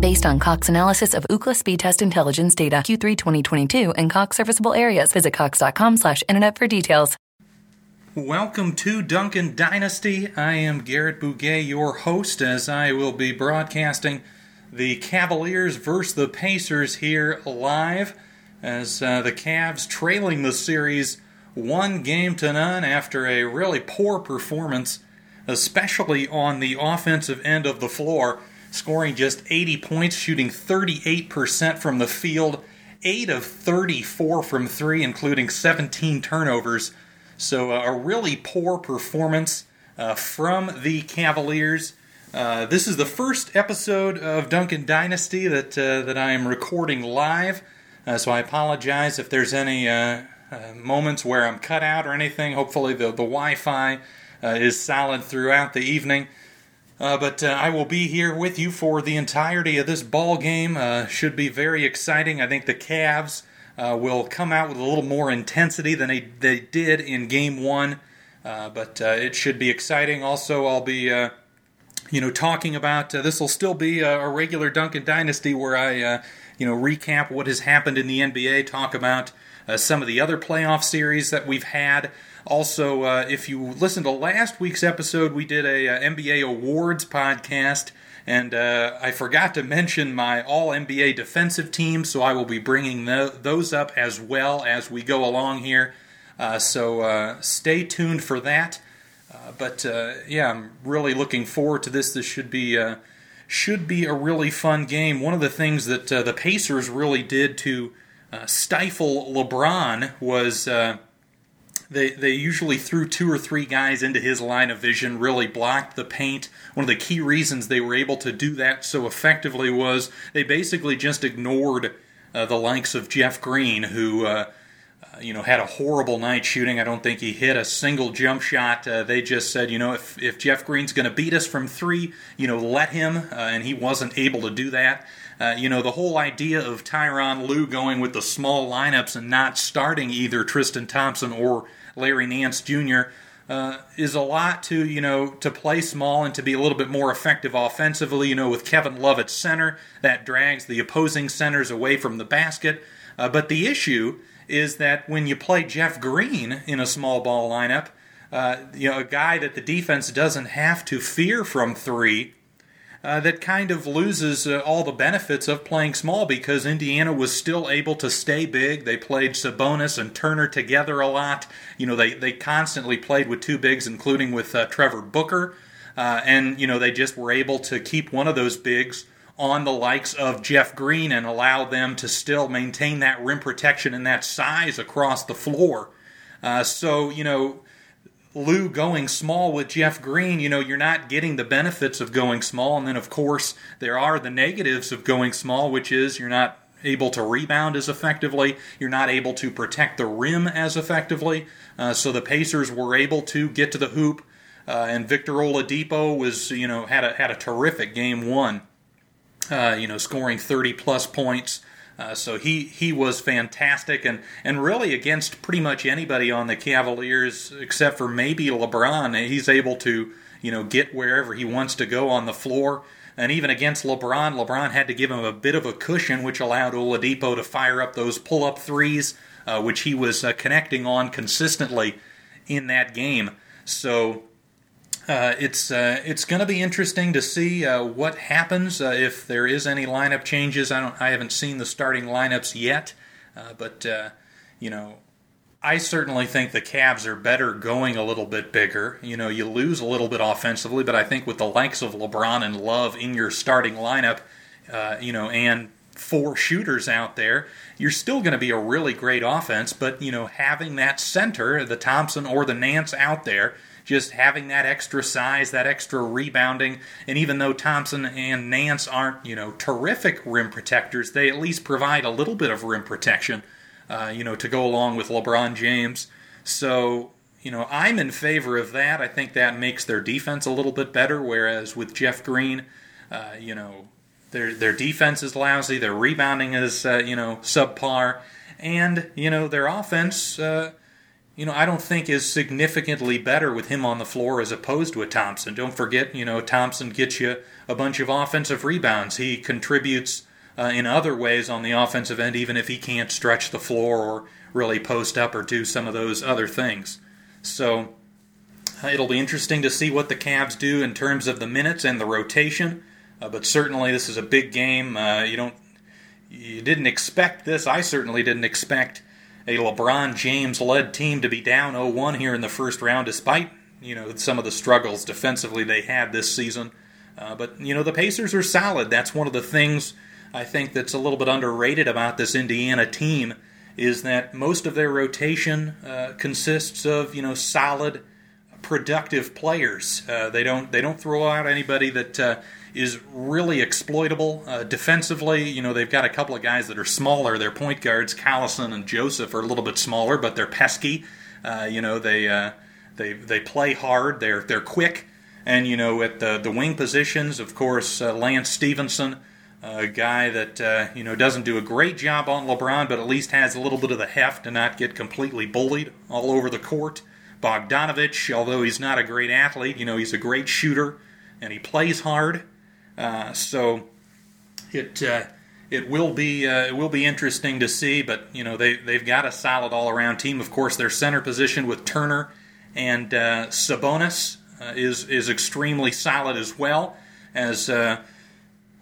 Based on Cox analysis of Ookla speed test intelligence data Q3 2022 and Cox serviceable areas, visit cox.com slash internet for details. Welcome to Duncan Dynasty. I am Garrett Bouguet, your host, as I will be broadcasting the Cavaliers versus the Pacers here live as uh, the Cavs trailing the series one game to none after a really poor performance, especially on the offensive end of the floor, scoring just 80 points, shooting 38% from the field, 8 of 34 from 3, including 17 turnovers. So, uh, a really poor performance uh, from the Cavaliers. Uh, this is the first episode of Duncan Dynasty that uh, that I am recording live, uh, so I apologize if there's any uh, moments where I'm cut out or anything. Hopefully, the the Wi-Fi is solid throughout the evening. But I will be here with you for the entirety of this ball game. should be very exciting. I think the Cavs uh, will come out with a little more intensity than they, they did in game one. Uh, but uh, it should be exciting. Also, I'll be, uh, you know, talking about uh, this will still be a, a, regular Duncan Dynasty where I, uh, you know, recap what has happened in the NBA, talk about some of the other playoff series that we've had. Also, if you listen to last week's episode, we did a, NBA awards podcast. And uh, I forgot to mention my All NBA defensive team, so I will be bringing the, those up as well as we go along here. Uh, so uh, stay tuned for that. Uh, but uh, yeah, I'm really looking forward to this. This should be uh, should be a really fun game. One of the things that the Pacers really did to stifle LeBron was they they usually threw two or three guys into his line of vision, really blocked the paint. One of the key reasons they were able to do that so effectively was they basically just ignored uh, the likes of Jeff Green, who uh, uh, you know had a horrible night shooting. I don't think he hit a single jump shot. Uh, they just said, you know, if if Jeff Green's going to beat us from three, you know, let him, uh, and he wasn't able to do that. Uh, you know, the whole idea of Tyronn Lue going with the small lineups and not starting either Tristan Thompson or Larry Nance Jr. Uh, is a lot to you know to play small and to be a little bit more effective offensively. You know, with Kevin Love at center, that drags the opposing centers away from the basket. Uh, but the issue is that when you play Jeff Green in a small ball lineup, uh, you know, a guy that the defense doesn't have to fear from three, uh, that kind of loses uh, all the benefits of playing small because Indiana was still able to stay big. They played Sabonis and Turner together a lot. You know, they, they constantly played with two bigs, including with uh, Trevor Booker. Uh, and, you know, they just were able to keep one of those bigs on the likes of Jeff Green and allow them to still maintain that rim protection and that size across the floor. Uh, so, you know, Lue going small with Jeff Green, you know, you're not getting the benefits of going small. And then, of course, there are the negatives of going small, which is you're not able to rebound as effectively, you're not able to protect the rim as effectively. Uh, so the Pacers were able to get to the hoop, uh, and Victor Oladipo was, you know, had a had a terrific game one. Uh, you know, scoring 30 plus points. Uh, so he, he was fantastic and, and really against pretty much anybody on the Cavaliers except for maybe LeBron, he's able to you know get wherever he wants to go on the floor. And even against LeBron, LeBron had to give him a bit of a cushion, which allowed Oladipo to fire up those pull up threes, uh, which he was uh, connecting on consistently in that game. So uh, it's uh, it's going to be interesting to see uh, what happens uh, if there is any lineup changes. I don't I haven't seen the starting lineups yet, uh, but you know I certainly think the Cavs are better going a little bit bigger. You know, you lose a little bit offensively, but I think with the likes of LeBron and Love in your starting lineup, you know, and four shooters out there, you're still going to be a really great offense. But, you know, having that center, the Thompson or the Nance out there, just having that extra size, that extra rebounding, and even though Thompson and Nance aren't, you know, terrific rim protectors, they at least provide a little bit of rim protection, uh, you know, to go along with LeBron James. So, you know, I'm in favor of that. I think that makes their defense a little bit better, whereas with Jeff Green, uh, you know, their their defense is lousy, their rebounding is, uh, you know, subpar, and, you know, their offense uh, you know, I don't think is significantly better with him on the floor as opposed to a Thompson. Don't forget, you know, Thompson gets you a bunch of offensive rebounds. He contributes uh, in other ways on the offensive end, even if he can't stretch the floor or really post up or do some of those other things. So uh, it'll be interesting to see what the Cavs do in terms of the minutes and the rotation. Uh, but certainly, this is a big game. Uh, you don't, you didn't expect this. I certainly didn't expect a LeBron James led team to be down 0-1 here in the first round, despite you know some of the struggles defensively they had this season. Uh, but you know the Pacers are solid. That's one of the things I think that's a little bit underrated about this Indiana team is that most of their rotation uh, consists of you know solid, productive players. Uh, they don't they don't throw out anybody that uh, is really exploitable uh, defensively. You know, they've got a couple of guys that are smaller. Their point guards, Collison and Joseph, are a little bit smaller, but they're pesky. Uh, you know, they uh, they they play hard. They're they're quick. And you know, at the the wing positions, of course, uh, Lance Stephenson, a guy that uh, you know doesn't do a great job on LeBron, but at least has a little bit of the heft to not get completely bullied all over the court. Bogdanovich, although he's not a great athlete, you know, he's a great shooter and he plays hard. Uh, so it uh, it will be uh, it will be interesting to see. But you know they they've got a solid all around team. Of course, their center position with Turner and uh, Sabonis uh, is is extremely solid as well. As uh,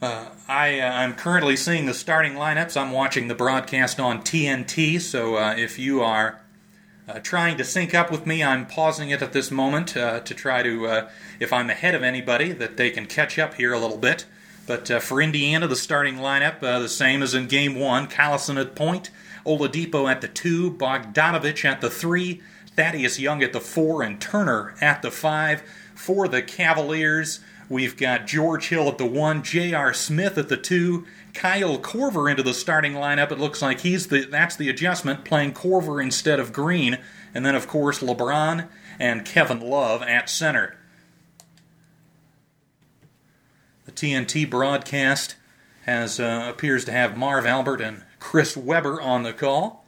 I I'm currently seeing the starting lineups. I'm watching the broadcast on TNT. So if you are uh, trying to sync up with me. I'm pausing it at this moment uh, to try to, uh, if I'm ahead of anybody, that they can catch up here a little bit. But uh, for Indiana, the starting lineup, uh, the same as in game one Collison at point, Oladipo at the two, Bogdanovich at the three, Thaddeus Young at the four, and Turner at the five. For the Cavaliers, we've got George Hill at the one, J.R. Smith at the two, Kyle Korver into the starting lineup. It looks like he's the that's the adjustment, playing Korver instead of Green, and then of course LeBron and Kevin Love at center. The TNT broadcast has uh, appears to have Marv Albert and Chris Webber on the call.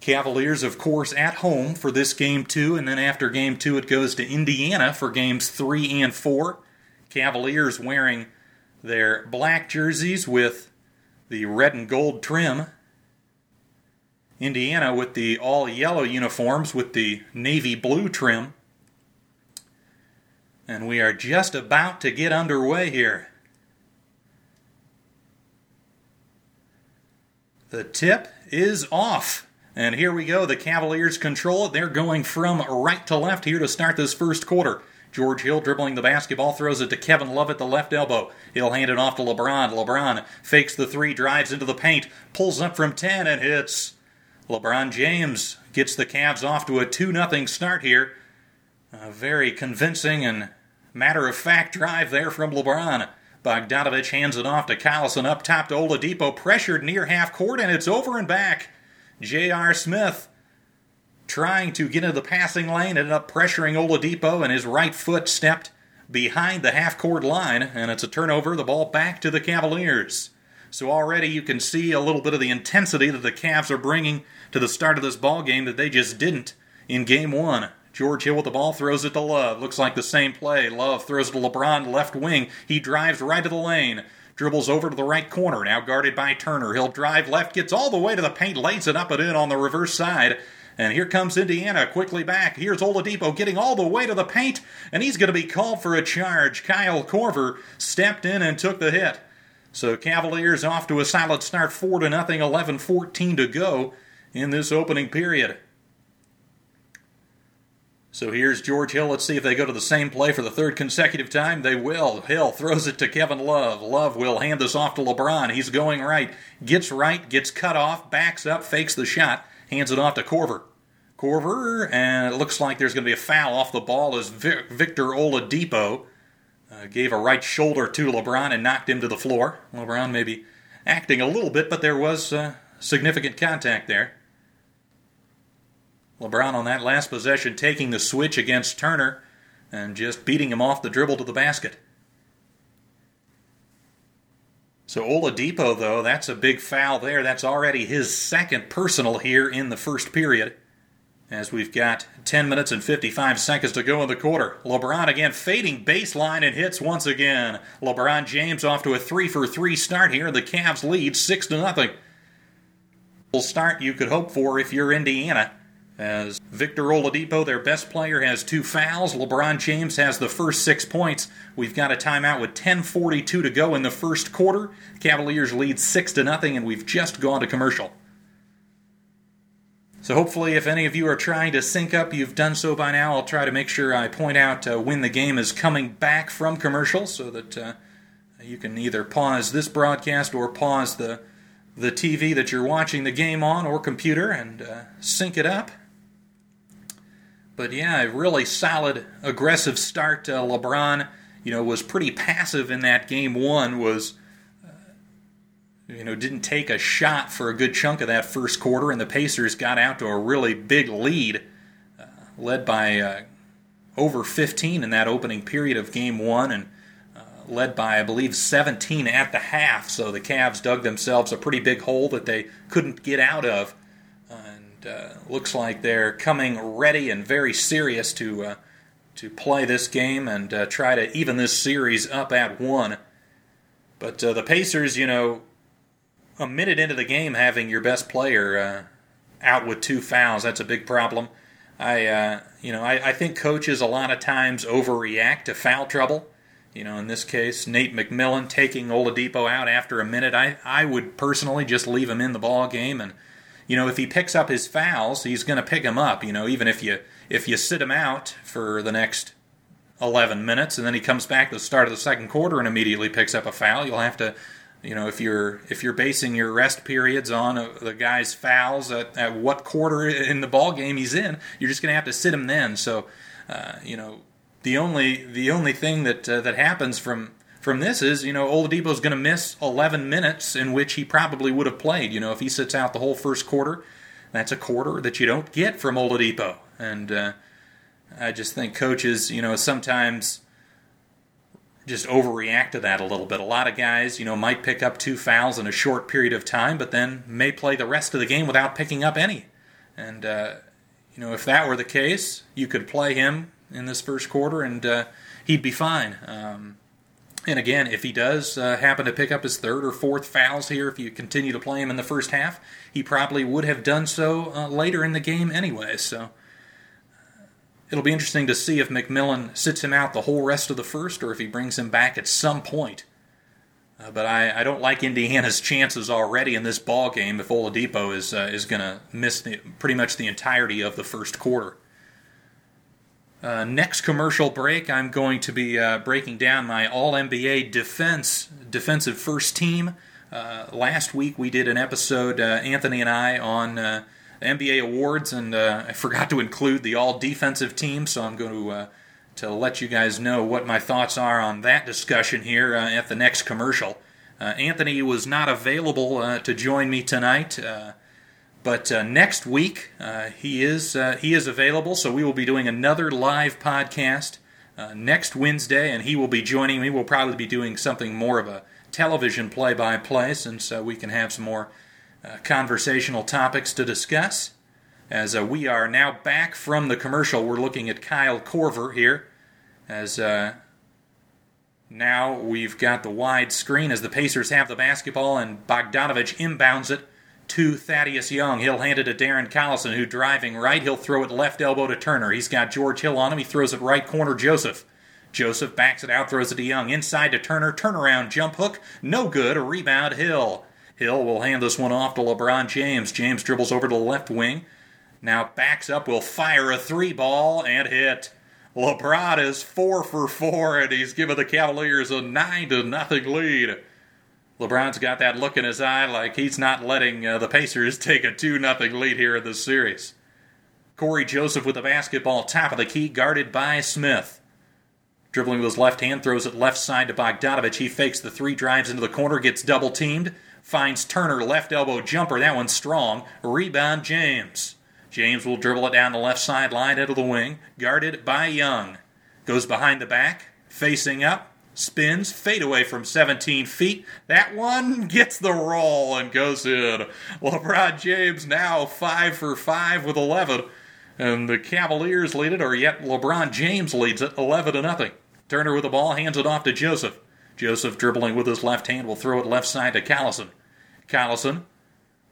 Cavaliers, of course, at home for this game two, and then after game two, it goes to Indiana for games three and four. Cavaliers wearing their black jerseys with the red and gold trim. Indiana with the all yellow uniforms with the navy blue trim. And we are just about to get underway here. The tip is off. And here we go. The Cavaliers control it. They're going from right to left here to start this first quarter. George Hill dribbling the basketball, throws it to Kevin Love at the left elbow. He'll hand it off to LeBron. LeBron fakes the three, drives into the paint, pulls up from 10 and hits. LeBron James gets the Cavs off to a 2 0 start here. A very convincing and matter of fact drive there from LeBron. Bogdanovich hands it off to Collison up top to Oladipo, pressured near half court, and it's over and back. J.R. Smith trying to get into the passing lane, ended up pressuring Oladipo, and his right foot stepped behind the half court line, and it's a turnover, the ball back to the Cavaliers. So already you can see a little bit of the intensity that the Cavs are bringing to the start of this ball game that they just didn't in game one. George Hill with the ball throws it to Love. Looks like the same play. Love throws it to LeBron, left wing. He drives right to the lane. Dribbles over to the right corner, now guarded by Turner. He'll drive left, gets all the way to the paint, lays it up and in on the reverse side, and here comes Indiana quickly back. Here's Oladipo getting all the way to the paint, and he's going to be called for a charge. Kyle Korver stepped in and took the hit. So Cavaliers off to a solid start, 4 to nothing, 11-14 to go in this opening period. So here's George Hill. Let's see if they go to the same play for the third consecutive time. They will. Hill throws it to Kevin Love. Love will hand this off to LeBron. He's going right. Gets right, gets cut off, backs up, fakes the shot, hands it off to Korver. Korver, and it looks like there's going to be a foul off the ball as Victor Oladipo uh, gave a right shoulder to LeBron and knocked him to the floor. LeBron maybe acting a little bit, but there was uh, significant contact there. LeBron on that last possession taking the switch against Turner and just beating him off the dribble to the basket. So Oladipo, though, that's a big foul there. That's already his second personal here in the first period. As we've got 10 minutes and 55 seconds to go in the quarter. LeBron again fading baseline and hits once again. LeBron James off to a 3 for 3 start here. The Cavs lead 6 to nothing. Start you could hope for if you're Indiana. As Victor Oladipo, their best player, has two fouls. LeBron James has the first six points. We've got a timeout with 10:42 to go in the first quarter. Cavaliers lead six to nothing, and we've just gone to commercial. So hopefully, if any of you are trying to sync up, you've done so by now. I'll try to make sure I point out uh, when the game is coming back from commercial, so that uh, you can either pause this broadcast or pause the the TV that you're watching the game on or computer and uh, sync it up. But yeah, a really solid, aggressive start. Uh, LeBron, you know, was pretty passive in that game one. Was uh, you know didn't take a shot for a good chunk of that first quarter, and the Pacers got out to a really big lead, uh, led by uh, over 15 in that opening period of game one, and uh, led by I believe 17 at the half. So the Cavs dug themselves a pretty big hole that they couldn't get out of uh, looks like they're coming ready and very serious to uh, to play this game and uh, try to even this series up at one. But uh, the Pacers, you know, a minute into the game, having your best player uh, out with two fouls, that's a big problem. I, uh, you know, I, I think coaches a lot of times overreact to foul trouble. You know, in this case, Nate McMillan taking Oladipo out after a minute. I, I would personally just leave him in the ball game and you know, if he picks up his fouls, he's going to pick them up. You know, even if you if you sit him out for the next 11 minutes and then he comes back to the start of the second quarter and immediately picks up a foul, you'll have to, you know, if you're if you're basing your rest periods on uh, the guy's fouls at, at what quarter in the ball game he's in, you're just going to have to sit him then. So, uh, you know, the only the only thing that uh, that happens from from this is, you know, Oladipo's going to miss 11 minutes in which he probably would have played. You know, if he sits out the whole first quarter, that's a quarter that you don't get from Oladipo. And uh, I just think coaches, you know, sometimes just overreact to that a little bit. A lot of guys, you know, might pick up two fouls in a short period of time, but then may play the rest of the game without picking up any. And, uh, you know, if that were the case, you could play him in this first quarter and uh, he'd be fine. Um, and again, if he does uh, happen to pick up his third or fourth fouls here, if you continue to play him in the first half, he probably would have done so uh, later in the game anyway. So uh, it'll be interesting to see if McMillan sits him out the whole rest of the first or if he brings him back at some point. Uh, but I, I, don't like Indiana's chances already in this ball game if Oladipo is uh, is going to miss the, pretty much the entirety of the first quarter. Uh, next commercial break, I'm going to be uh, breaking down my All NBA defense defensive first team. Uh, last week we did an episode, uh, Anthony and I, on uh, NBA awards, and uh, I forgot to include the All Defensive team, so I'm going to to let you guys know what my thoughts are on that discussion here at the next commercial. Anthony was not available to join me tonight. But uh, next week uh, he is uh, he is available, so we will be doing another live podcast uh, next Wednesday, and he will be joining me. We'll probably be doing something more of a television play-by-play, since we can have some more uh, conversational topics to discuss. As we are now back from the commercial, we're looking at Kyle Korver here. As now we've got the wide screen as the Pacers have the basketball, and Bogdanovich inbounds it to Thaddeus Young. He'll hand it to Darren Collison, who driving right. He'll throw it left elbow to Turner. He's got George Hill on him. He throws it right corner. Joseph. Joseph backs it out, throws it to Young. Inside to Turner. Turnaround jump hook. No good. A rebound, Hill. Hill will hand this one off to LeBron James. James dribbles over to the left wing. Now backs up, will fire a three ball and hit. LeBron is four for four, and he's given the Cavaliers a nine to nothing lead. LeBron's got that look in his eye like he's not letting uh, the Pacers take a 2 0 lead here in this series. Cory Joseph with the basketball, top of the key, guarded by Smith. Dribbling with his left hand, throws it left side to Bogdanovich. He fakes the three, drives into the corner, gets double teamed, finds Turner, left elbow jumper. That one's strong. Rebound, James. James will dribble it down the left sideline into the wing, guarded by Young. Goes behind the back, facing up, spins, fade away from 17 feet. That one gets the roll and goes in. LeBron James now 5 for 5 with 11. And the Cavaliers lead it, or yet LeBron James leads it 11 to nothing. Turner with the ball hands it off to Joseph. Joseph dribbling with his left hand will throw it left side to Collison. Collison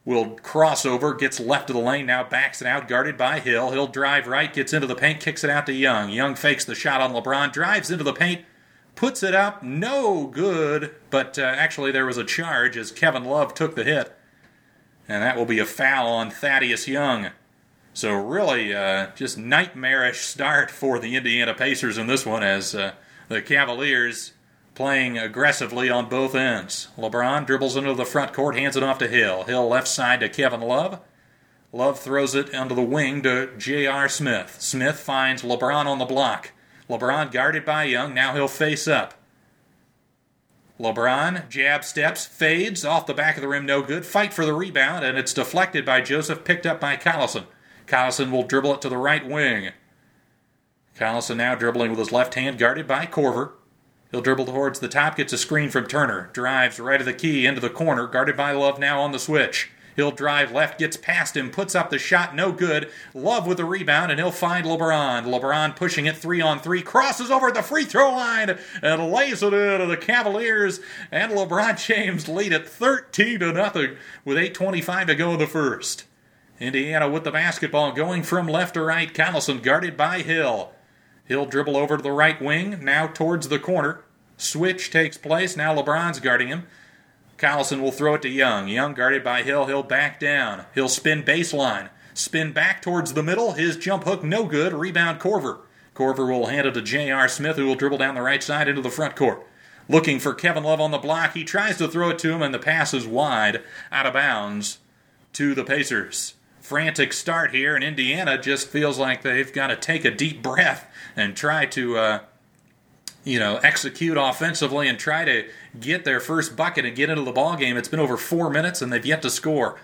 will cross over, gets left of the lane, now backs it out, guarded by Hill. He'll drive right, gets into the paint, kicks it out to Young. Young fakes the shot on LeBron, drives into the paint, puts it up, no good. But uh, actually, there was a charge as Kevin Love took the hit, and that will be a foul on Thaddeus Young. So really, uh, just nightmarish start for the Indiana Pacers in this one as uh, the Cavaliers playing aggressively on both ends. LeBron dribbles into the front court, hands it off to Hill. Hill left side to Kevin Love. Love throws it under the wing to J.R. Smith. Smith finds LeBron on the block. LeBron guarded by Young. Now he'll face up. LeBron jab steps, fades off the back of the rim, no good. Fight for the rebound, and it's deflected by Joseph, picked up by Collison. Collison will dribble it to the right wing. Collison now dribbling with his left hand, guarded by Korver. He'll dribble towards the top, gets a screen from Turner, drives right of the key into the corner, guarded by Love now on the switch. He'll drive left, gets past him, puts up the shot, no good. Love with the rebound, and he'll find LeBron. LeBron pushing it three on three, crosses over the free throw line, and lays it into the Cavaliers. And LeBron James lead it 13 to nothing with 8:25 to go in the first. Indiana with the basketball, going from left to right. Collison guarded by Hill. He'll dribble over to the right wing, now towards the corner. Switch takes place. Now LeBron's guarding him. Collison will throw it to Young. Young guarded by Hill. He'll back down. He'll spin baseline. Spin back towards the middle. His jump hook no good. Rebound Korver. Korver will hand it to J.R. Smith, who will dribble down the right side into the front court. Looking for Kevin Love on the block. He tries to throw it to him, and the pass is wide, out of bounds to the Pacers. Frantic start here, and Indiana just feels like they've got to take a deep breath and try to, uh, you know, execute offensively and try to get their first bucket and get into the ball game. It's been over four minutes, and they've yet to score.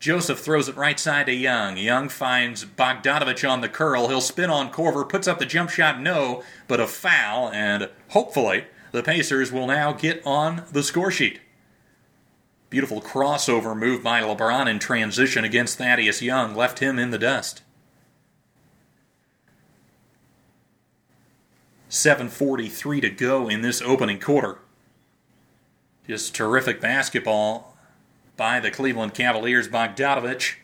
Joseph throws it right side to Young. Young finds Bogdanovich on the curl. He'll spin on Korver, puts up the jump shot, no, but a foul, and hopefully the Pacers will now get on the score sheet. Beautiful crossover move by LeBron in transition against Thaddeus Young left him in the dust. 7.43 to go in this opening quarter. Just terrific basketball by the Cleveland Cavaliers. Bogdanovich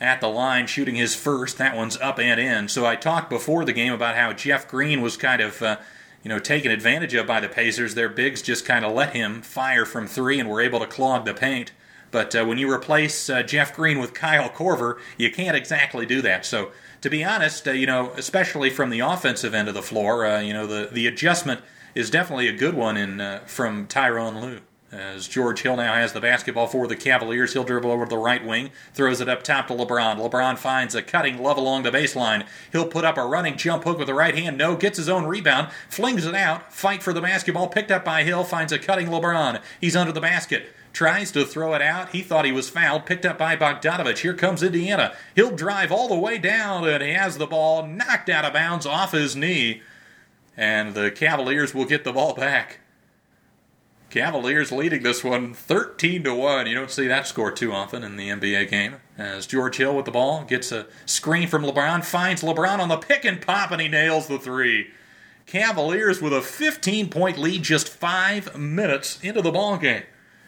at the line shooting his first. That one's up and in. So I talked before the game about how Jeff Green was kind of. Uh, you know, taken advantage of by the Pacers. Their bigs just kind of let him fire from three and were able to clog the paint. But uh, when you replace uh, Jeff Green with Kyle Korver, you can't exactly do that. So, to be honest, uh, you know, especially from the offensive end of the floor, uh, you know, the, the adjustment is definitely a good one in uh, from Tyronn Lue. As George Hill now has the basketball for the Cavaliers, he'll dribble over to the right wing, throws it up top to LeBron. LeBron finds a cutting love along the baseline. He'll put up a running jump hook with the right hand. No, gets his own rebound, flings it out. Fight for the basketball, picked up by Hill, finds a cutting LeBron. He's under the basket. Tries to throw it out. He thought he was fouled. Picked up by Bogdanovich. Here comes Indiana. He'll drive all the way down, and he has the ball knocked out of bounds off his knee. And the Cavaliers will get the ball back. Cavaliers leading this one 13 to 1. You don't see that score too often in the NBA game. As George Hill with the ball gets a screen from LeBron, finds LeBron on the pick and pop, and he nails the three. Cavaliers with a 15 point lead just five minutes into the ball game.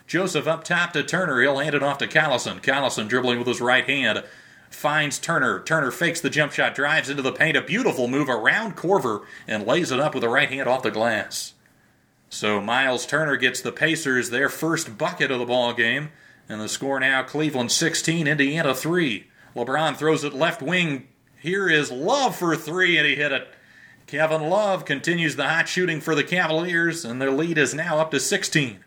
Joseph up top to Turner. He'll hand it off to Collison. Collison dribbling with his right hand. finds Turner. Turner fakes the jump shot, drives into the paint. A beautiful move around Korver and lays it up with a right hand off the glass. So Miles Turner gets the Pacers their first bucket of the ball game, and the score now Cleveland 16, Indiana 3. LeBron throws it left wing. Here is Love for three, and he hit it. Kevin Love continues the hot shooting for the Cavaliers, and their lead is now up to 16.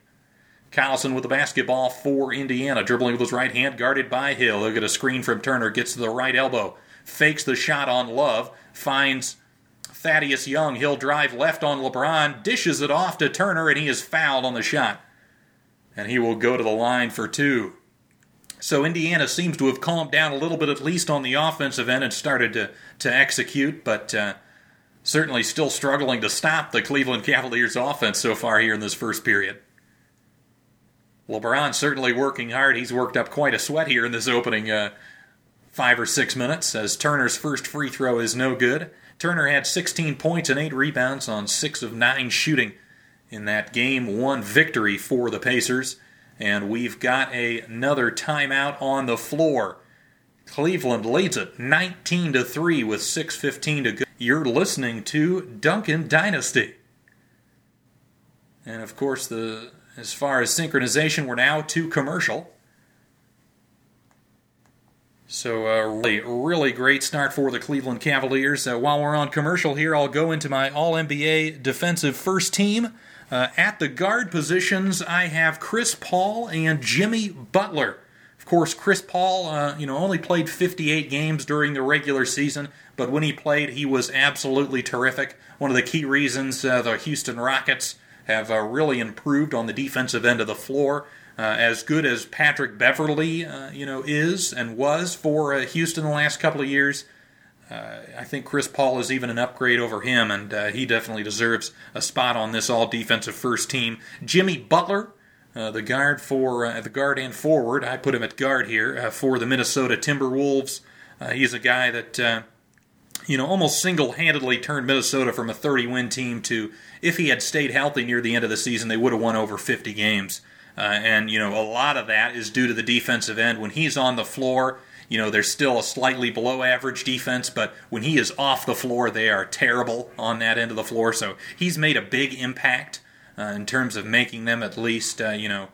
Collison with the basketball for Indiana, dribbling with his right hand, guarded by Hill. Look at a screen from Turner, gets to the right elbow, fakes the shot on Love, finds Thaddeus Young. He'll drive left on LeBron, dishes it off to Turner, and he is fouled on the shot. And he will go to the line for two. So Indiana seems to have calmed down a little bit, at least on the offensive end, and started to, to execute, but uh, certainly still struggling to stop the Cleveland Cavaliers offense so far here in this first period. LeBron certainly working hard. He's worked up quite a sweat here in this opening uh, five or six minutes, as Turner's first free throw is no good. Turner had 16 points and 8 rebounds on 6 of 9 shooting in that game one victory for the Pacers. And we've got a, another timeout on the floor. Cleveland leads it 19 to 3 with 6:15 to go. You're listening to Duncan Dynasty. And of course the as far as synchronization, we're now to commercial. So, a uh, really, really great start for the Cleveland Cavaliers. Uh, while we're on commercial here, I'll go into my All NBA defensive first team. Uh, at the guard positions, I have Chris Paul and Jimmy Butler. Of course, Chris Paul, uh, you know, only played 58 games during the regular season, but when he played, he was absolutely terrific. One of the key reasons uh, the Houston Rockets have uh, really improved on the defensive end of the floor. Uh, as good as Patrick Beverley, uh, you know, is and was for uh, Houston the last couple of years, uh, I think Chris Paul is even an upgrade over him, and uh, he definitely deserves a spot on this all defensive first team. Jimmy Butler, the guard for the guard and forward, I put him at guard here for the Minnesota Timberwolves. he's a guy that you know, almost single handedly turned Minnesota from a 30 win team to, if he had stayed healthy near the end of the season, they would have won over 50 games. Uh, and, you know, a lot of that is due to the defensive end. When he's on the floor, you know, there's still a slightly below average defense, but when he is off the floor, they are terrible on that end of the floor. So he's made a big impact uh, in terms of making them at least, uh, you know,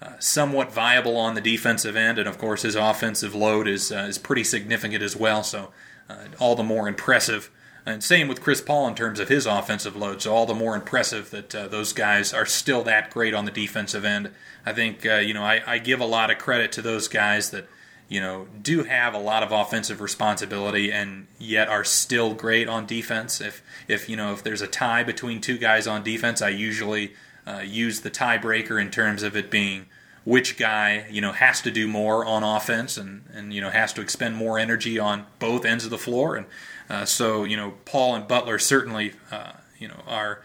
uh, somewhat viable on the defensive end. And of course, his offensive load is, uh, is pretty significant as well. So uh, all the more impressive. And same with Chris Paul in terms of his offensive load. So all the more impressive that uh, those guys are still that great on the defensive end. I think uh, you know I, I, give a lot of credit to those guys that you know do have a lot of offensive responsibility and yet are still great on defense. If if you know if there's a tie between two guys on defense, I usually uh, use the tiebreaker in terms of it being which guy you know has to do more on offense and and you know has to expend more energy on both ends of the floor and uh, so you know Paul and Butler certainly uh, you know are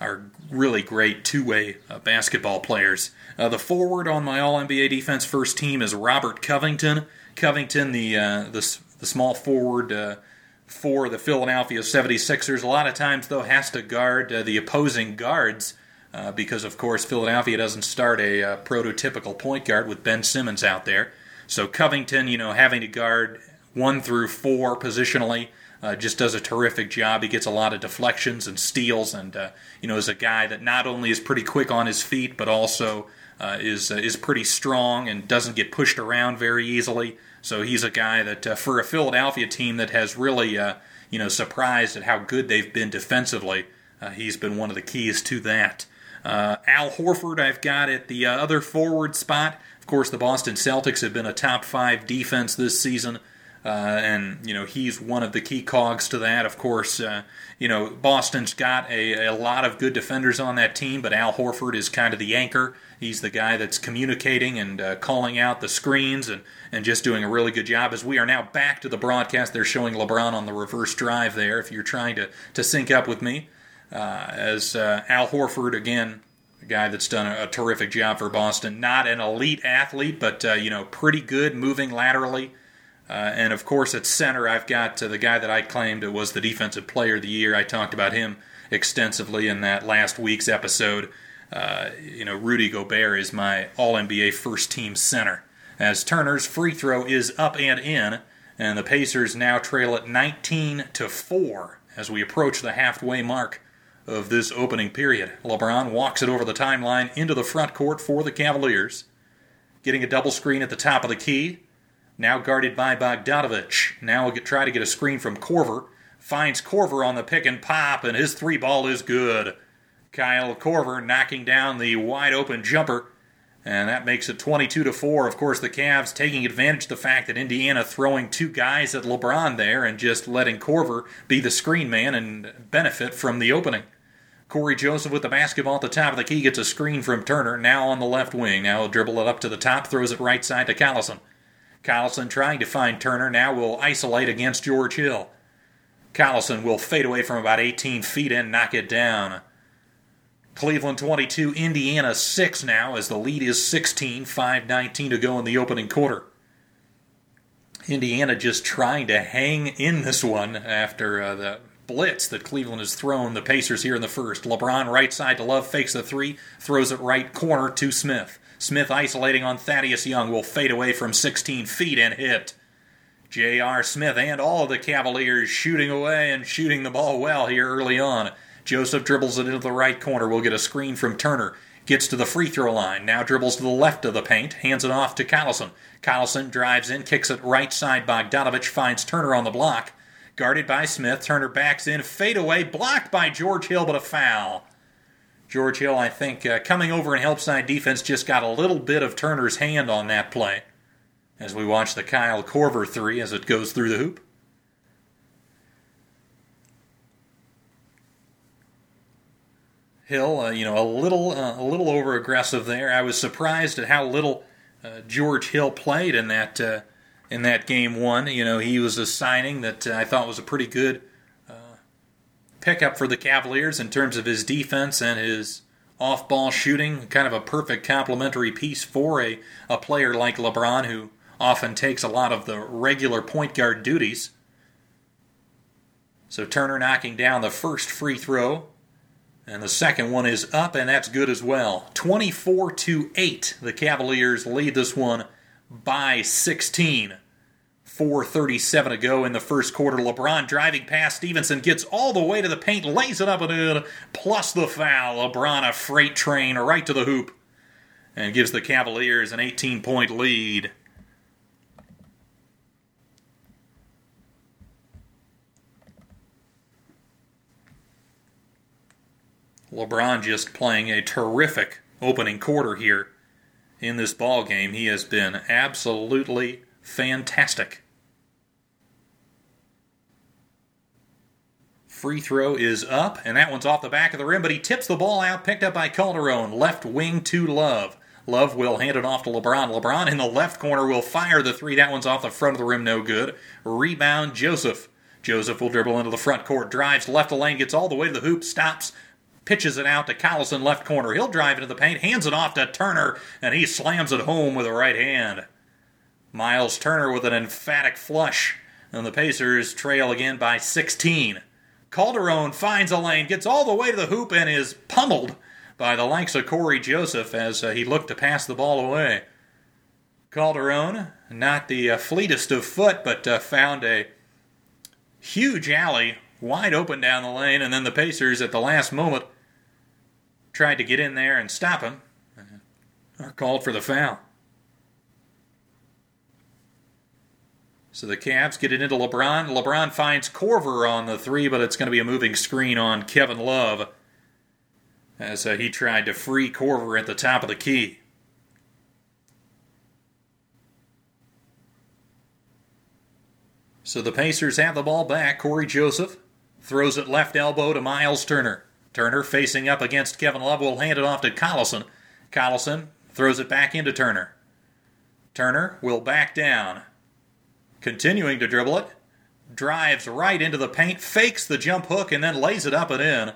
are really great two-way uh, basketball players. Uh, the forward on my All NBA defense first team is Robert Covington. Covington, the uh, the, the small forward for the Philadelphia 76ers, a lot of times though has to guard the opposing guards because, of course, Philadelphia doesn't start a prototypical point guard with Ben Simmons out there. So Covington, you know, having to guard one through four positionally, uh, just does a terrific job. He gets a lot of deflections and steals, and uh, you know, is a guy that not only is pretty quick on his feet, but also uh, is uh, is pretty strong and doesn't get pushed around very easily. So he's a guy that, uh, for a Philadelphia team that has really, uh, you know, surprised at how good they've been defensively, he's been one of the keys to that. Al Horford, I've got at the other forward spot. Of course, the Boston Celtics have been a top five defense this season. Uh, and you know he's one of the key cogs to that. Of course, uh, you know Boston's got a, a lot of good defenders on that team, but Al Horford is kind of the anchor. He's the guy that's communicating and uh, calling out the screens and, and just doing a really good job. As we are now back to the broadcast, they're showing LeBron on the reverse drive there. If you're trying to to sync up with me, uh, as uh, Al Horford, again, a guy that's done a, a, terrific job for Boston. Not an elite athlete, but uh, you know, pretty good moving laterally. Uh, and of course, at center, I've got uh, the guy that I claimed was the defensive player of the year. I talked about him extensively in that last week's episode. Uh, you know, Rudy Gobert is my All NBA first team center. As Turner's free throw is up and in, And the Pacers now trail at 19 to 4 as we approach the halfway mark of this opening period. LeBron walks it over the timeline into the front court for the Cavaliers, getting a double screen at the top of the key. Now guarded by Bogdanovich. Now will try to get a screen from Korver. Finds Korver on the pick and pop, and his three ball is good. Kyle Korver knocking down the wide open jumper, and that makes it 22 to 4. Of course, the Cavs taking advantage of the fact that Indiana throwing two guys at LeBron there and just letting Korver be the screen man and benefit from the opening. Cory Joseph with the basketball at the top of the key gets a screen from Turner, now on the left wing. Now he'll dribble it up to the top, throws it right side to Collison. Collison trying to find Turner, now will isolate against George Hill. Collison will fade away from about 18 feet and knock it down. Cleveland 22, Indiana 6 now, as the lead is 16, 5.19 to go in the opening quarter. Indiana just trying to hang in this one after uh, the blitz that Cleveland has thrown the Pacers here in the first. LeBron right side to Love, fakes the three, throws it right corner to Smith. Smith isolating on Thaddeus Young will fade away from 16 feet and hit. J.R. Smith and all the Cavaliers shooting away and shooting the ball well here early on. Joseph dribbles it into the right corner. We'll get a screen from Turner. Gets to the free throw line. Now dribbles to the left of the paint. Hands it off to Collison. Collison drives in, kicks it right side. Bogdanovich finds Turner on the block. Guarded by Smith. Turner backs in. Fade away. Blocked by George Hill, but a foul. George Hill, I think, uh, coming over and help side defense, just got a little bit of Turner's hand on that play as we watch the Kyle Korver three as it goes through the hoop. Hill, uh, you know, a little uh, a little over aggressive there. I was surprised at how little uh, George Hill played in that uh, in that game one. You know, he was a signing that uh, I thought was a pretty good pickup for the Cavaliers in terms of his defense and his off-ball shooting. Kind of a perfect complementary piece for a, a player like LeBron who often takes a lot of the regular point guard duties. So Turner knocking down the first free throw. And the second one is up, and that's good as well. 24 to 8. The Cavaliers lead this one by 16. 4.37 to go in the first quarter. LeBron driving past Stephenson, gets all the way to the paint, lays it up and in, plus the foul. LeBron, a freight train right to the hoop, and gives the Cavaliers an 18 point lead. LeBron just playing a terrific opening quarter here in this ball game. He has been absolutely fantastic. Free throw is up, and that one's off the back of the rim, but he tips the ball out, picked up by Calderon. Left wing to Love. Love will hand it off to LeBron. LeBron in the left corner will fire the three. That one's off the front of the rim, no good. Rebound, Joseph. Joseph will dribble into the front court, drives left the lane, gets all the way to the hoop, stops, pitches it out to Collison, left corner. He'll drive into the paint, hands it off to Turner, and he slams it home with a right hand. Miles Turner with an emphatic flush, and the Pacers trail again by 16. Calderon finds a lane, gets all the way to the hoop, and is pummeled by the likes of Cory Joseph as uh, he looked to pass the ball away. Calderon, not the uh, fleetest of foot, but uh, found a huge alley wide open down the lane, and then the Pacers at the last moment tried to get in there and stop him, are called for the foul. So the Cavs get it into LeBron. LeBron finds Korver on the three, but it's going to be a moving screen on Kevin Love as uh, he tried to free Korver at the top of the key. So the Pacers have the ball back. Cory Joseph throws it left elbow to Miles Turner. Turner facing up against Kevin Love will hand it off to Collison. Collison throws it back into Turner. Turner will back down. Continuing to dribble it. Drives right into the paint, fakes the jump hook, and then lays it up and in.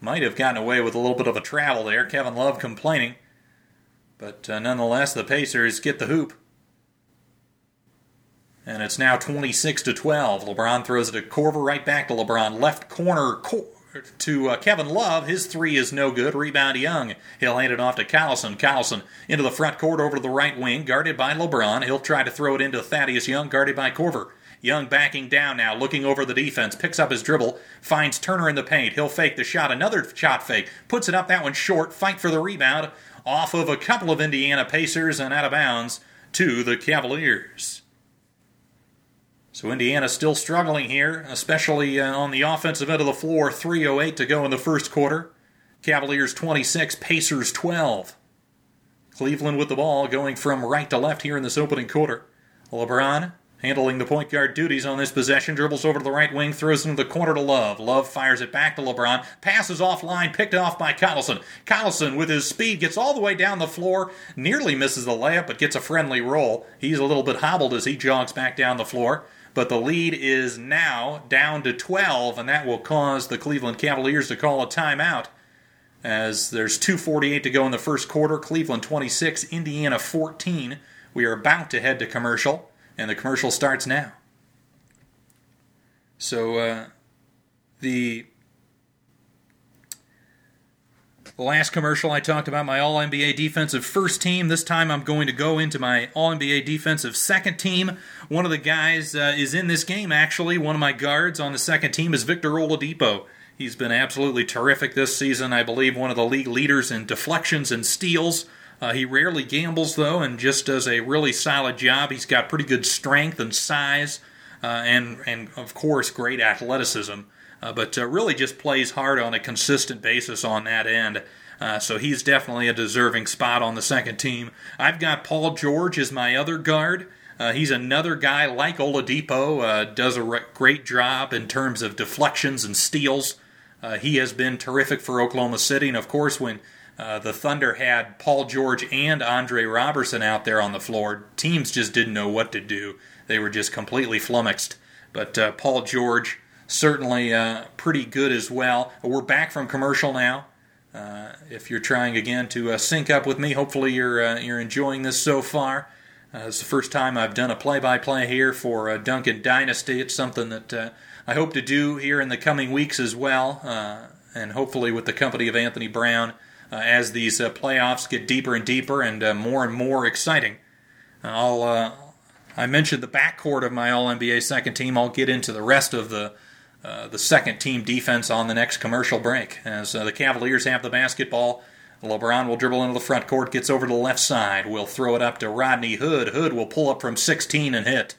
Might have gotten away with a little bit of a travel there. Kevin Love complaining. But uh, nonetheless, the Pacers get the hoop. And it's now 26 to 12. LeBron throws it to Korver right back to LeBron. Left corner, Cor- to uh, Kevin Love. His three is no good. Rebound Young. He'll hand it off to Collison. Collison into the front court over to the right wing, guarded by LeBron. He'll try to throw it into Thaddeus Young, guarded by Korver. Young backing down now, looking over the defense, picks up his dribble, finds Turner in the paint. He'll fake the shot, another shot fake, puts it up, that one short, fight for the rebound off of a couple of Indiana Pacers and out of bounds to the Cavaliers. So Indiana still struggling here, especially uh, on the offensive end of the floor. 3:08 to go in the first quarter. Cavaliers 26, Pacers 12. Cleveland with the ball going from right to left here in this opening quarter. LeBron handling the point guard duties on this possession, dribbles over to the right wing, throws into the corner to Love. Love fires it back to LeBron, passes offline, picked off by Collison. Collison, with his speed, gets all the way down the floor, nearly misses the layup, but gets a friendly roll. He's a little bit hobbled as he jogs back down the floor. But the lead is now down to 12, and that will cause the Cleveland Cavaliers to call a timeout. As there's 2.48 to go in the first quarter, Cleveland 26, Indiana 14. We are about to head to commercial and the commercial starts now. So uh, the last commercial I talked about my All NBA defensive first team. This time I'm going to go into my All NBA defensive second team. One of the guys uh, is in this game actually. One of my guards on the second team is Victor Oladipo. He's been absolutely terrific this season. I believe one of the league leaders in deflections and steals. Uh, he rarely gambles, though, and just does a really solid job. He's got pretty good strength and size, uh, and, and of course, great athleticism. Uh, but uh, really just plays hard on a consistent basis on that end. Uh, so he's definitely a deserving spot on the second team. I've got Paul George as my other guard. Uh, he's another guy like Oladipo, uh, does a re- great job in terms of deflections and steals. Uh, he has been terrific for Oklahoma City, and of course, when uh, the Thunder had Paul George and Andre Roberson out there on the floor. Teams just didn't know what to do. They were just completely flummoxed. But Paul George certainly uh, pretty good as well. We're back from commercial now. Uh, if you're trying again to uh, sync up with me, hopefully you're you're enjoying this so far. it's the first time I've done a play-by-play here for a Dunkin Dynasty. It's something that I hope to do here in the coming weeks as well, and hopefully with the company of Anthony Brown uh, as these uh, playoffs get deeper and deeper and uh, more and more exciting. I'll I mentioned the backcourt of my All NBA second team. I'll get into the rest of the uh, the second team defense on the next commercial break. As uh, the Cavaliers have the basketball, LeBron will dribble into the front court, gets over to the left side, will throw it up to Rodney Hood. Hood will pull up from 16 and hit.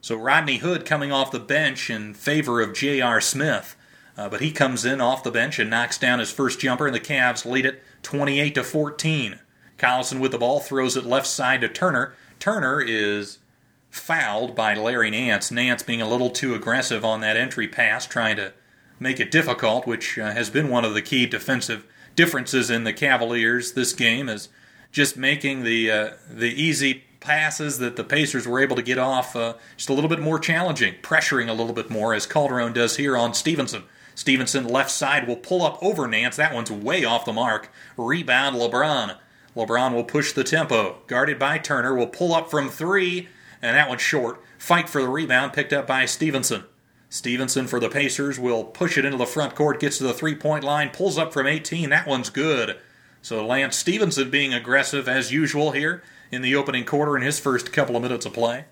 So Rodney Hood coming off the bench in favor of J.R. Smith. Uh, but he comes in off the bench and knocks down his first jumper, and the Cavs lead it 28 to 14. Collison with the ball throws it left side to Turner. Turner is fouled by Larry Nance. Nance being a little too aggressive on that entry pass, trying to make it difficult, which uh, has been one of the key defensive differences in the Cavaliers this game, is just making the uh, the easy passes that the Pacers were able to get off uh, just a little bit more challenging, pressuring a little bit more, as Calderon does here on Stephenson. Stephenson left side will pull up over Nance. That one's way off the mark. Rebound LeBron. LeBron will push the tempo. Guarded by Turner. Will pull up from three, and that one's short. Fight for the rebound picked up by Stephenson. Stephenson for the Pacers will push it into the front court, gets to the three point line, pulls up from 18. That one's good. So Lance Stephenson being aggressive as usual here in the opening quarter in his first couple of minutes of play.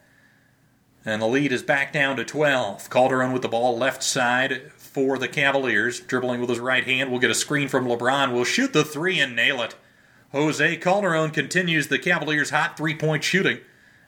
And the lead is back down to 12. Calderon with the ball left side for the Cavaliers. Dribbling with his right hand, will get a screen from LeBron, will shoot the three and nail it. Jose Calderon continues the Cavaliers' hot three point shooting,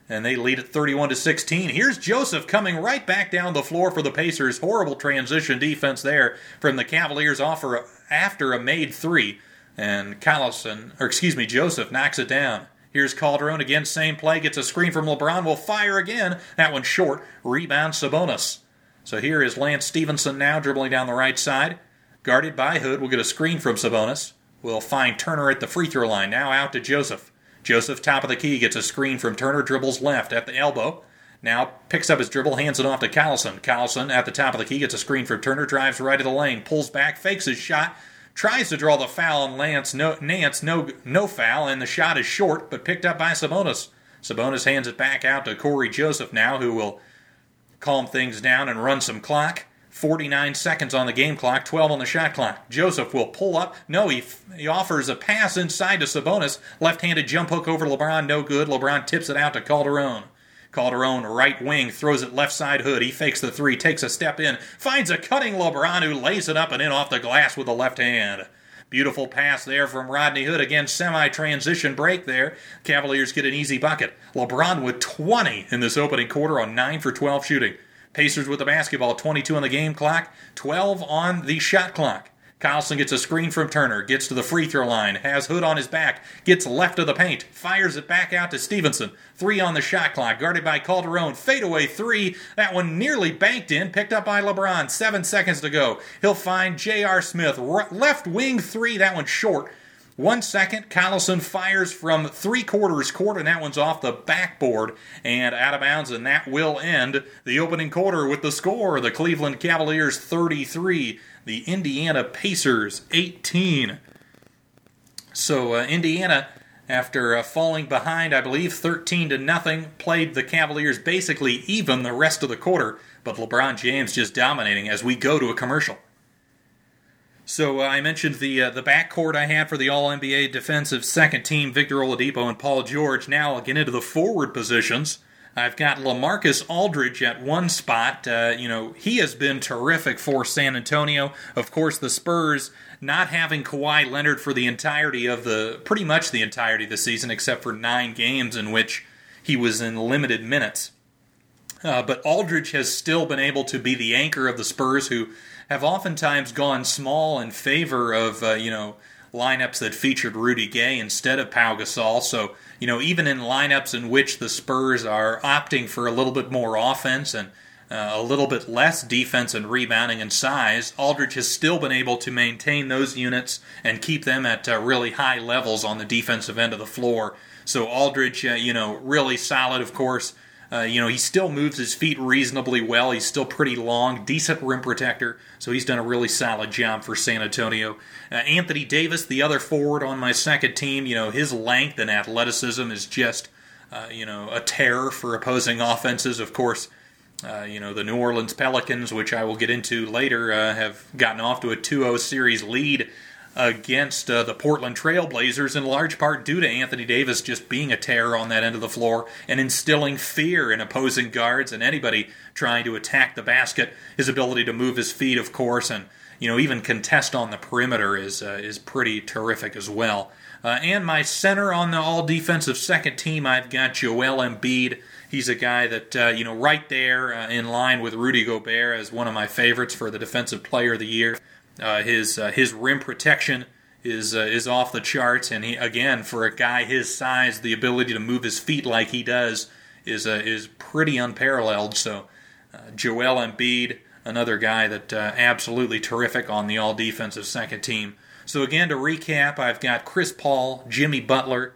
and they lead at 31 to 16. Here's Joseph coming right back down the floor for the Pacers. Horrible transition defense there from the Cavaliers offer after a made three, and Collison, or excuse me, Joseph knocks it down. Here's Calderon again, same play, gets a screen from LeBron, will fire again. That one's short. Rebound Sabonis. So here is Lance Stephenson now dribbling down the right side. Guarded by Hood. We'll get a screen from Sabonis. We'll find Turner at the free throw line. Now out to Joseph. Joseph, top of the key, gets a screen from Turner, dribbles left at the elbow. Now picks up his dribble, hands it off to Collison. Collison at the top of the key gets a screen from Turner, drives right of the lane, pulls back, fakes his shot, tries to draw the foul on Lance. No, Nance, no, no foul, and the shot is short, but picked up by Sabonis. Sabonis hands it back out to Cory Joseph now, who will calm things down and run some clock. 49 seconds on the game clock, 12 on the shot clock. Joseph will pull up. No, he, he offers a pass inside to Sabonis. Left handed jump hook over LeBron, no good. LeBron tips it out to Calderon. Calderon, right wing, throws it left side hood. He fakes the three, takes a step in, finds a cutting LeBron who lays it up and in off the glass with the left hand. Beautiful pass there from Rodney Hood. Again, semi transition break there. Cavaliers get an easy bucket. LeBron with 20 in this opening quarter on 9 for 12 shooting. Pacers with the basketball, 22 on the game clock, 12 on the shot clock. Collison gets a screen from Turner, gets to the free throw line, has Hood on his back, gets left of the paint, fires it back out to Stephenson. Three on the shot clock, guarded by Calderon. Fadeaway three. That one nearly banked in, picked up by LeBron. Seven seconds to go. He'll find J.R. Smith. Left wing three, that one short. One second, Collison fires from three quarters court, and that one's off the backboard and out of bounds, and that will end the opening quarter with the score the Cleveland Cavaliers 33, the Indiana Pacers 18. So, uh, Indiana, after uh, falling behind, I believe 13 to nothing, played the Cavaliers basically even the rest of the quarter, but LeBron James just dominating as we go to a commercial. So uh, I mentioned the uh, the backcourt I had for the All NBA defensive second team, Victor Oladipo and Paul George. Now I'll get into the forward positions. I've got LaMarcus Aldridge at one spot. Uh, you know he has been terrific for San Antonio. Of course, the Spurs not having Kawhi Leonard for the entirety of the pretty much the entirety of the season, except for nine games in which he was in limited minutes. Uh, but Aldridge has still been able to be the anchor of the Spurs, who have oftentimes gone small in favor of uh, you know lineups that featured Rudy Gay instead of Pau Gasol. So you know even in lineups in which the Spurs are opting for a little bit more offense and uh, a little bit less defense and rebounding and size, Aldridge has still been able to maintain those units and keep them at uh, really high levels on the defensive end of the floor. So Aldridge, uh, you know, really solid, of course. Uh, you know, he still moves his feet reasonably well. He's still pretty long, decent rim protector, so he's done a really solid job for San Antonio. Uh, Anthony Davis, the other forward on my second team, you know, his length and athleticism is just, uh, you know, a terror for opposing offenses. Of course, uh, you know, the New Orleans Pelicans, which I will get into later, uh, have gotten off to a 2 0 series lead against uh, the Portland Trailblazers in large part due to Anthony Davis just being a terror on that end of the floor and instilling fear in opposing guards and anybody trying to attack the basket. His ability to move his feet, of course, and you know even contest on the perimeter is uh, is pretty terrific as well. Uh, and my center on the all defensive second team, I've got Joel Embiid. He's a guy that, uh, you know, right there uh, in line with Rudy Gobert as one of my favorites for the Defensive Player of the Year. Uh, his uh, his rim protection is uh, is off the charts, and he again for a guy his size, the ability to move his feet like he does is uh, is pretty unparalleled. So, uh, Joel Embiid, another guy that uh, absolutely terrific on the all defensive second team. So again, to recap, I've got Chris Paul, Jimmy Butler,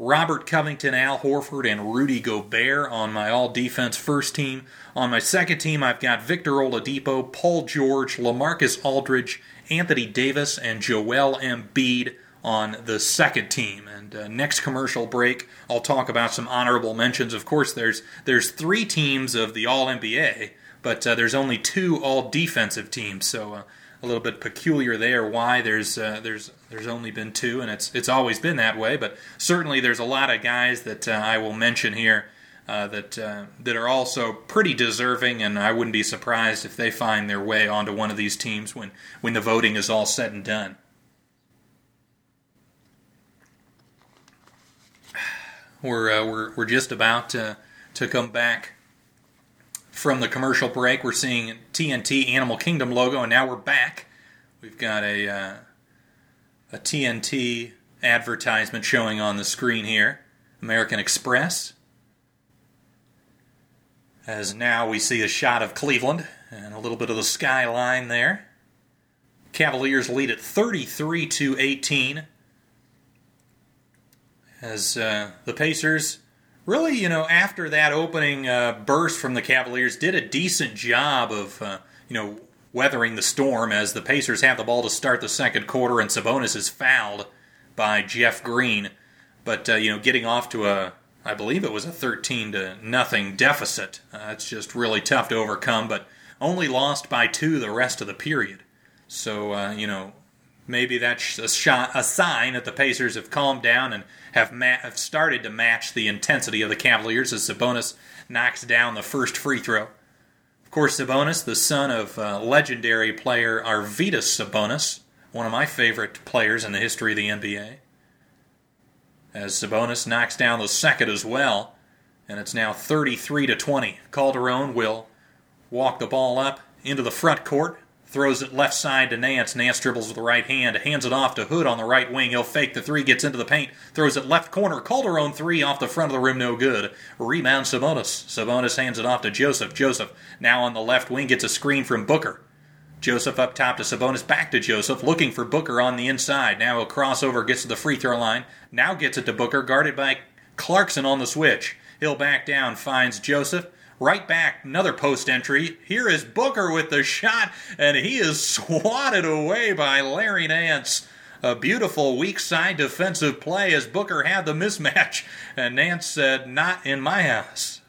Robert Covington, Al Horford, and Rudy Gobert on my all defense first team. On my second team, I've got Victor Oladipo, Paul George, LaMarcus Aldridge, Anthony Davis, and Joel Embiid on the second team. And uh, next commercial break, I'll talk about some honorable mentions. Of course, there's there's three teams of the All NBA, but uh, there's only two All Defensive teams. So uh, a little bit peculiar there. Why there's uh, there's there's only been two, and it's it's always been that way. But certainly there's a lot of guys that uh, I will mention here uh, that uh, that are also pretty deserving, and I wouldn't be surprised if they find their way onto one of these teams when when the voting is all said and done. We're uh, we're we're just about to to come back from the commercial break. We're seeing TNT Animal Kingdom logo, and now we're back. We've got a uh, a TNT advertisement showing on the screen here. American Express. As now we see a shot of Cleveland and a little bit of the skyline there. Cavaliers lead at 33 to 18. As uh, the Pacers really, you know, after that opening uh, burst from the Cavaliers, did a decent job of, uh, you know, weathering the storm as the Pacers have the ball to start the second quarter and Sabonis is fouled by Jeff Green. But, uh, you know, getting off to a, I believe it was a 13 to nothing deficit. Uh, it's just really tough to overcome. But only lost by two the rest of the period. So, uh, you know, maybe that's a, a sign that the Pacers have calmed down and have, ma- have started to match the intensity of the Cavaliers as Sabonis knocks down the first free throw. Of course, Sabonis, the son of uh, legendary player Arvydas Sabonis, one of my favorite players in the history of the NBA. As Sabonis knocks down the second as well, and it's now 33 to 20. Calderon will walk the ball up into the front court, throws it left side to Nance. Nance dribbles with the right hand, hands it off to Hood on the right wing. He'll fake the three, gets into the paint, throws it left corner. Calderon three off the front of the rim, no good. Rebound Sabonis. Sabonis hands it off to Joseph. Joseph now on the left wing gets a screen from Booker. Joseph up top to Sabonis, back to Joseph, looking for Booker on the inside. Now a crossover gets to the free throw line. Now gets it to Booker, guarded by Clarkson on the switch. He'll back down, finds Joseph. Right back, another post entry. Here is Booker with the shot, and he is swatted away by Larry Nance. A beautiful weak side defensive play as Booker had the mismatch, and Nance said, Not in my house.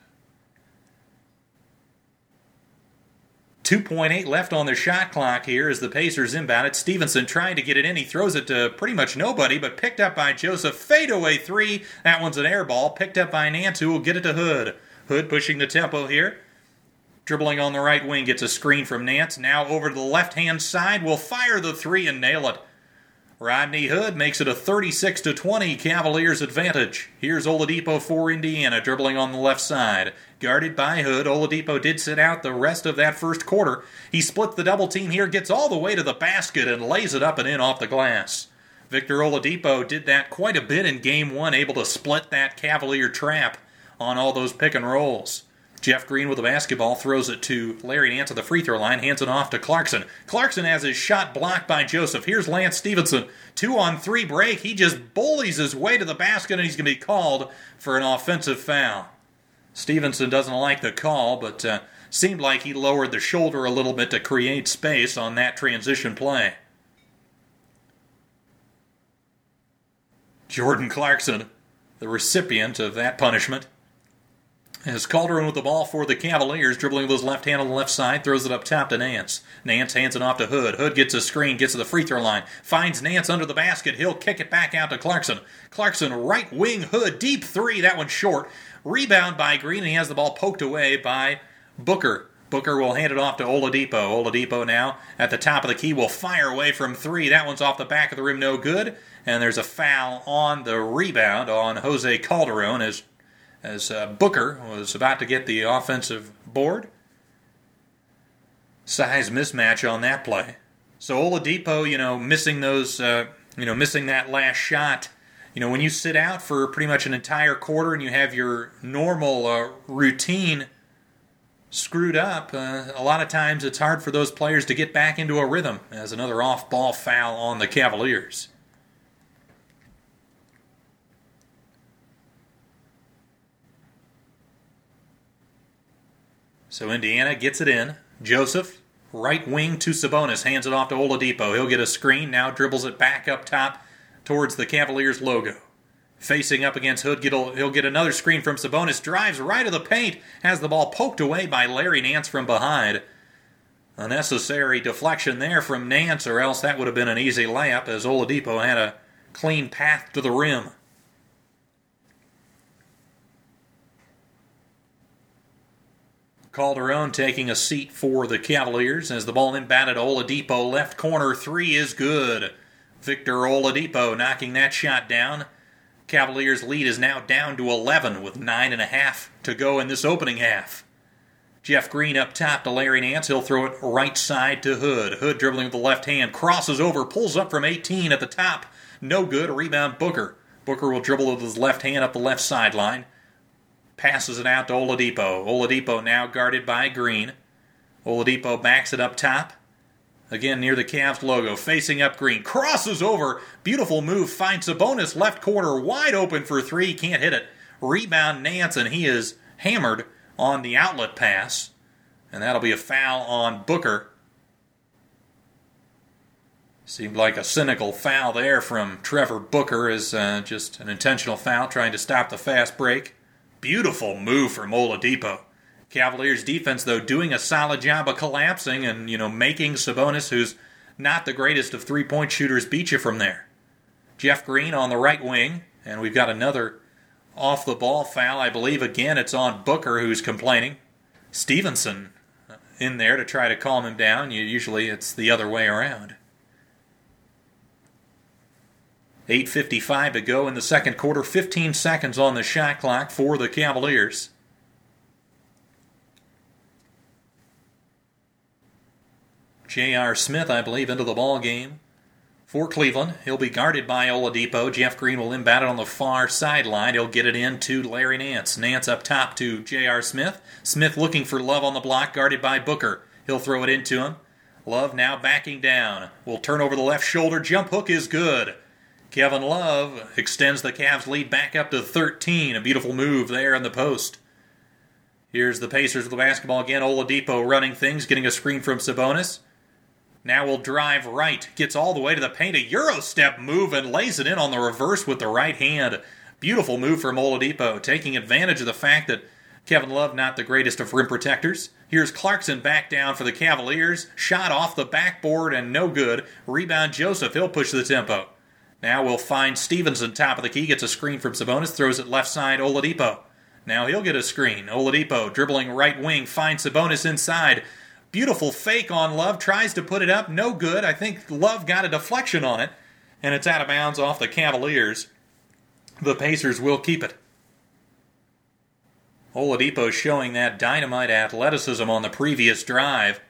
2.8 left on the shot clock here as the Pacers inbound it. Stephenson trying to get it in. He throws it to pretty much nobody, but picked up by Joseph. Fadeaway three. That one's an air ball. Picked up by Nance, who will get it to Hood. Hood pushing the tempo here. Dribbling on the right wing, gets a screen from Nance. Now over to the left hand side, will fire the three and nail it. Rodney Hood makes it a 36 to 20 Cavaliers advantage. Here's Oladipo for Indiana, dribbling on the left side. Guarded by Hood, Oladipo did sit out the rest of that first quarter. He split the double team here, gets all the way to the basket, and lays it up and in off the glass. Victor Oladipo did that quite a bit in game one, able to split that Cavalier trap on all those pick and rolls. Jeff Green with the basketball throws it to Larry Nance at the free throw line, hands it off to Clarkson. Clarkson has his shot blocked by Joseph. Here's Lance Stephenson. Two on three break. He just bullies his way to the basket and he's going to be called for an offensive foul. Stephenson doesn't like the call, but uh, seemed like he lowered the shoulder a little bit to create space on that transition play. Jordan Clarkson, the recipient of that punishment. As Calderon with the ball for the Cavaliers, dribbling with his left hand on the left side, throws it up top to Nance. Nance hands it off to Hood. Hood gets a screen, gets to the free throw line, finds Nance under the basket. He'll kick it back out to Clarkson. Clarkson, right wing, Hood, deep three. That one's short. Rebound by Green, and he has the ball poked away by Booker. Booker will hand it off to Oladipo. Oladipo now at the top of the key will fire away from three. That one's off the back of the rim, no good. And there's a foul on the rebound on Jose Calderon as as uh, Booker was about to get the offensive board. Size mismatch on that play. So Oladipo, you know, missing those, uh, you know, missing that last shot. You know, when you sit out for pretty much an entire quarter and you have your normal uh, routine screwed up, uh, a lot of times it's hard for those players to get back into a rhythm. As another off-ball foul on the Cavaliers. So Indiana gets it in. Joseph, right wing to Sabonis, hands it off to Oladipo. He'll get a screen, now dribbles it back up top towards the Cavaliers logo. Facing up against Hood, he'll get another screen from Sabonis, drives right to the paint, has the ball poked away by Larry Nance from behind. A necessary deflection there from Nance, or else that would have been an easy layup as Oladipo had a clean path to the rim. Calderon taking a seat for the Cavaliers as the ball inbounded Oladipo. Left corner three is good. Victor Oladipo knocking that shot down. Cavaliers' lead is now down to 11 with nine and a half to go in this opening half. Jeff Green up top to Larry Nance. He'll throw it right side to Hood. Hood dribbling with the left hand, crosses over, pulls up from 18 at the top. No good. Rebound Booker. Booker will dribble with his left hand up the left sideline passes it out to Oladipo. Oladipo now guarded by Green. Oladipo backs it up top. Again near the Cavs logo, facing up Green. Crosses over. Beautiful move. Finds Sabonis left corner wide open for three. Can't hit it. Rebound Nance, and he is hammered on the outlet pass. And that'll be a foul on Booker. Seemed like a cynical foul there from Trevor Booker, is uh, just an intentional foul trying to stop the fast break. Beautiful move from Oladipo. Cavaliers defense, though, doing a solid job of collapsing and, you know, making Sabonis, who's not the greatest of three point shooters, beat you from there. Jeff Green on the right wing, and we've got another off the ball foul. I believe, again, it's on Booker who's complaining. Stephenson in there to try to calm him down. Usually it's the other way around. 8.55 to go in the second quarter, 15 seconds on the shot clock for the Cavaliers. J.R. Smith, I believe, into the ball game for Cleveland. He'll be guarded by Oladipo. Jeff Green will inbound it on the far sideline. He'll get it in to Larry Nance. Nance up top to J.R. Smith. Smith looking for Love on the block, guarded by Booker. He'll throw it into him. Love now backing down. Will turn over the left shoulder. Jump hook is good. Kevin Love extends the Cavs lead back up to 13. A beautiful move there in the post. Here's the Pacers with the basketball again. Oladipo running things, getting a screen from Sabonis. Now we'll drive right, gets all the way to the paint, a Euro step move, and lays it in on the reverse with the right hand. Beautiful move from Oladipo, taking advantage of the fact that Kevin Love not the greatest of rim protectors. Here's Clarkson back down for the Cavaliers. Shot off the backboard and no good. Rebound Joseph, he'll push the tempo. Now we'll find Stephenson top of the key, gets a screen from Sabonis, throws it left side Oladipo. Now he'll get a screen. Oladipo dribbling right wing, finds Sabonis inside. Beautiful fake on Love, tries to put it up, no good. I think Love got a deflection on it, and it's out of bounds off the Cavaliers. The Pacers will keep it. Oladipo showing that dynamite athleticism on the previous drive.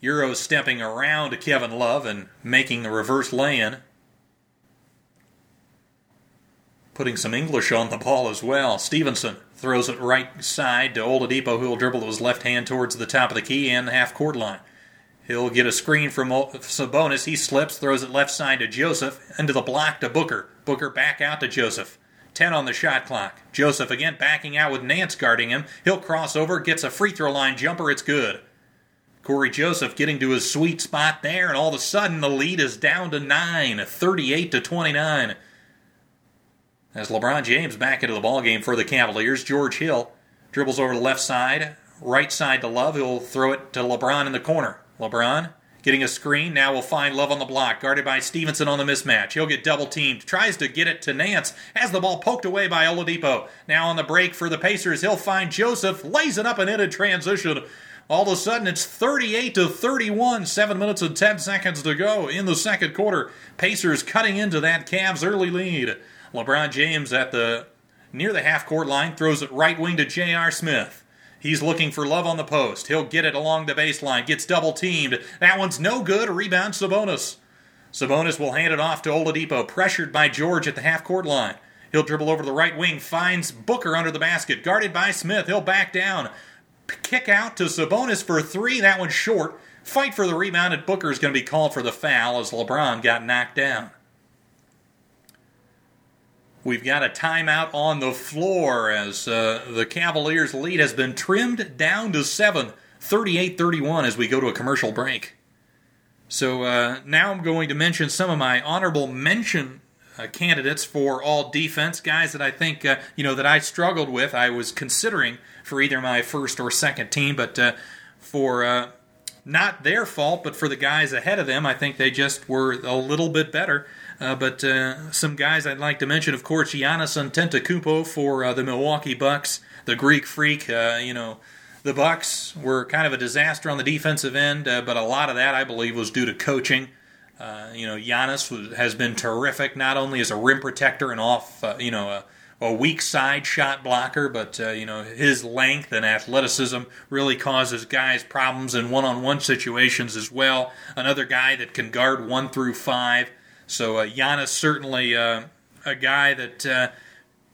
Euro stepping around Kevin Love and making the reverse lay in. Putting some English on the ball as well. Stephenson Throws it right side to Oladipo, who will dribble with his left hand towards the top of the key and the half court line. He'll get a screen from Sabonis. He slips, throws it left side to Joseph, into the block to Booker. Booker back out to Joseph. 10 on the shot clock. Joseph again backing out with Nance guarding him. He'll cross over, gets a free throw line jumper. It's good. Cory Joseph getting to his sweet spot there, and all of a sudden the lead is down to 9, 38 to 29. As LeBron James back into the ballgame for the Cavaliers, George Hill dribbles over the left side, right side to Love. He'll throw it to LeBron in the corner. LeBron getting a screen. Now will find Love on the block, guarded by Stephenson on the mismatch. He'll get double teamed. Tries to get it to Nance. Has the ball poked away by Oladipo. Now on the break for the Pacers, he'll find Joseph. Lays it up and in a transition. All of a sudden, it's 38 to 31. Seven minutes and 10 seconds to go in the second quarter. Pacers cutting into that Cavs early lead. LeBron James at the near the half court line throws it right wing to J.R. Smith. He's looking for love on the post. He'll get it along the baseline, gets double teamed. That one's no good. Rebound, Sabonis. Sabonis will hand it off to Oladipo, pressured by George at the half court line. He'll dribble over the right wing, finds Booker under the basket, guarded by Smith. He'll back down. Kick out to Sabonis for three. That one's short. Fight for the rebound, and Booker is going to be called for the foul as LeBron got knocked down. We've got a timeout on the floor as uh, the Cavaliers' lead has been trimmed down to 7, 38 31 as we go to a commercial break. So uh, now I'm going to mention some of my honorable mention uh, candidates for all defense, guys that I think, uh, you know, that I struggled with. I was considering for either my first or second team, but uh, for uh, not their fault, but for the guys ahead of them, I think they just were a little bit better. Uh, but uh, some guys I'd like to mention, of course, Giannis Antetokounmpo for uh, the Milwaukee Bucks, the Greek Freak. Uh, you know, the Bucks were kind of a disaster on the defensive end, uh, but a lot of that I believe was due to coaching. Uh, you know, Giannis was, has been terrific, not only as a rim protector and off, you know, a, a, weak side shot blocker, but you know his length and athleticism really causes guys problems in one-on-one situations as well. Another guy that can guard one through five. So uh, Giannis certainly uh, a guy that uh,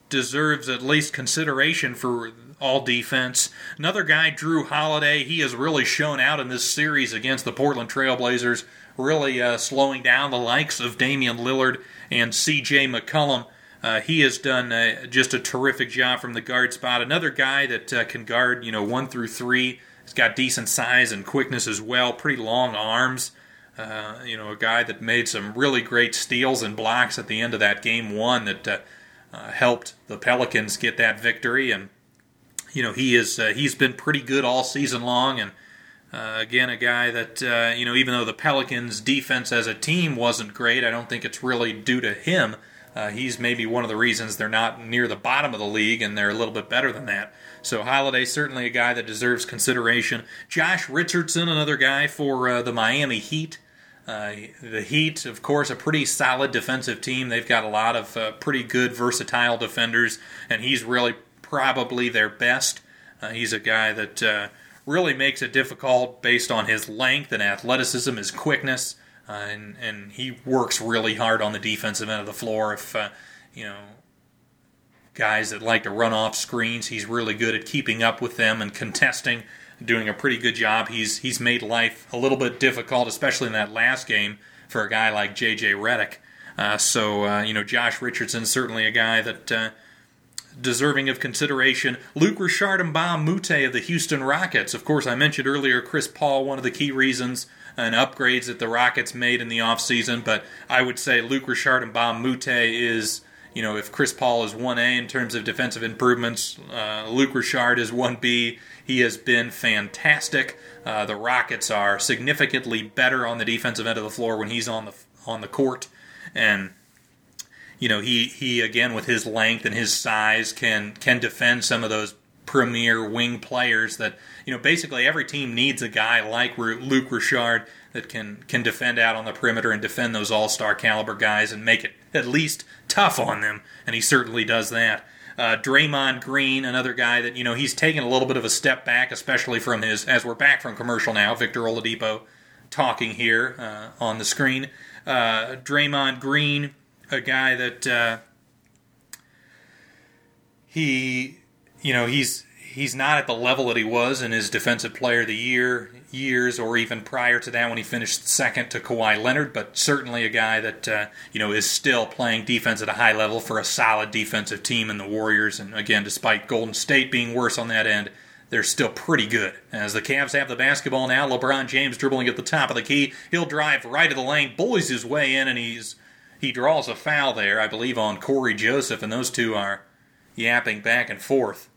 deserves at least consideration for all defense. Another guy, Jrue Holiday, he has really shown out in this series against the Portland Trailblazers, really uh, slowing down the likes of Damian Lillard and C.J. McCollum. Uh, he has done uh, just a terrific job from the guard spot. Another guy that uh, can guard, you know, one through three. He's got decent size and quickness as well. Pretty long arms. Uh, you know, a guy that made some really great steals and blocks at the end of that game one that uh, uh, helped the Pelicans get that victory. And you know, he is uh, he's been pretty good all season long, and uh, again, a guy that uh, you know, even though the Pelicans' defense as a team wasn't great, I don't think it's really due to him. He's maybe one of the reasons they're not near the bottom of the league, and they're a little bit better than that. So Holiday certainly a guy that deserves consideration. Josh Richardson, another guy for the Miami Heat. Uh, the Heat, of course, a pretty solid defensive team. They've got a lot of uh, pretty good, versatile defenders, and he's really probably their best. Uh, he's a guy that uh, really makes it difficult based on his length and athleticism, his quickness, uh, and and he works really hard on the defensive end of the floor. If uh, you know guys that like to run off screens, he's really good at keeping up with them and contesting, doing a pretty good job. He's he's made life a little bit difficult, especially in that last game for a guy like J.J. Redick. Uh, so uh, you know, Josh Richardson certainly a guy that uh, deserving of consideration. Luc Richard Mbah a Moute of the Houston Rockets. Of course, I mentioned earlier Chris Paul, one of the key reasons and upgrades that the Rockets made in the offseason, but I would say Luc Richard Mbah a Moute is, you know, if Chris Paul is 1A in terms of defensive improvements, uh, Luc Richard is 1B. He has been fantastic. Uh, the Rockets are significantly better on the defensive end of the floor when he's on the on the court, and you know, he he again with his length and his size can can defend some of those premier wing players that you know basically every team needs a guy like Luc Richard that can can defend out on the perimeter and defend those all-star caliber guys and make it at least tough on them and he certainly does that. Uh, Draymond Green, another guy that you know he's taken a little bit of a step back, especially from his as we're back from commercial now. Victor Oladipo talking here uh, on the screen. Uh, Draymond Green a guy that uh, he, you know, he's he's not at the level that he was in his Defensive Player of the Year years, or even prior to that when he finished second to Kawhi Leonard. But certainly a guy that uh, you know is still playing defense at a high level for a solid defensive team in the Warriors. And again, despite Golden State being worse on that end. They're still pretty good. As the Cavs have the basketball now, LeBron James dribbling at the top of the key. He'll drive right to the lane, bullies his way in, and he's he draws a foul there, I believe, on Cory Joseph, and those two are yapping back and forth.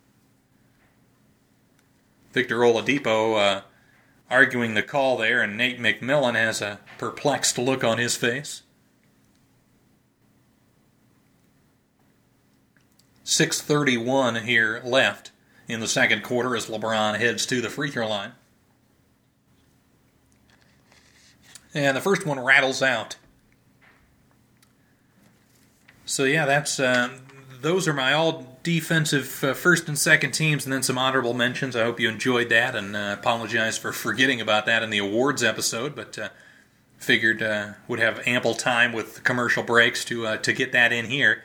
Victor Oladipo uh, arguing the call there, and Nate McMillan has a perplexed look on his face. 6.31 here left in the second quarter as LeBron heads to the free throw line. And the first one rattles out. So yeah, that's uh, those are my all defensive uh, first and second teams, and then some honorable mentions. I hope you enjoyed that, and uh, apologize for forgetting about that in the awards episode, but uh, figured uh, would have ample time with commercial breaks to uh, to get that in here.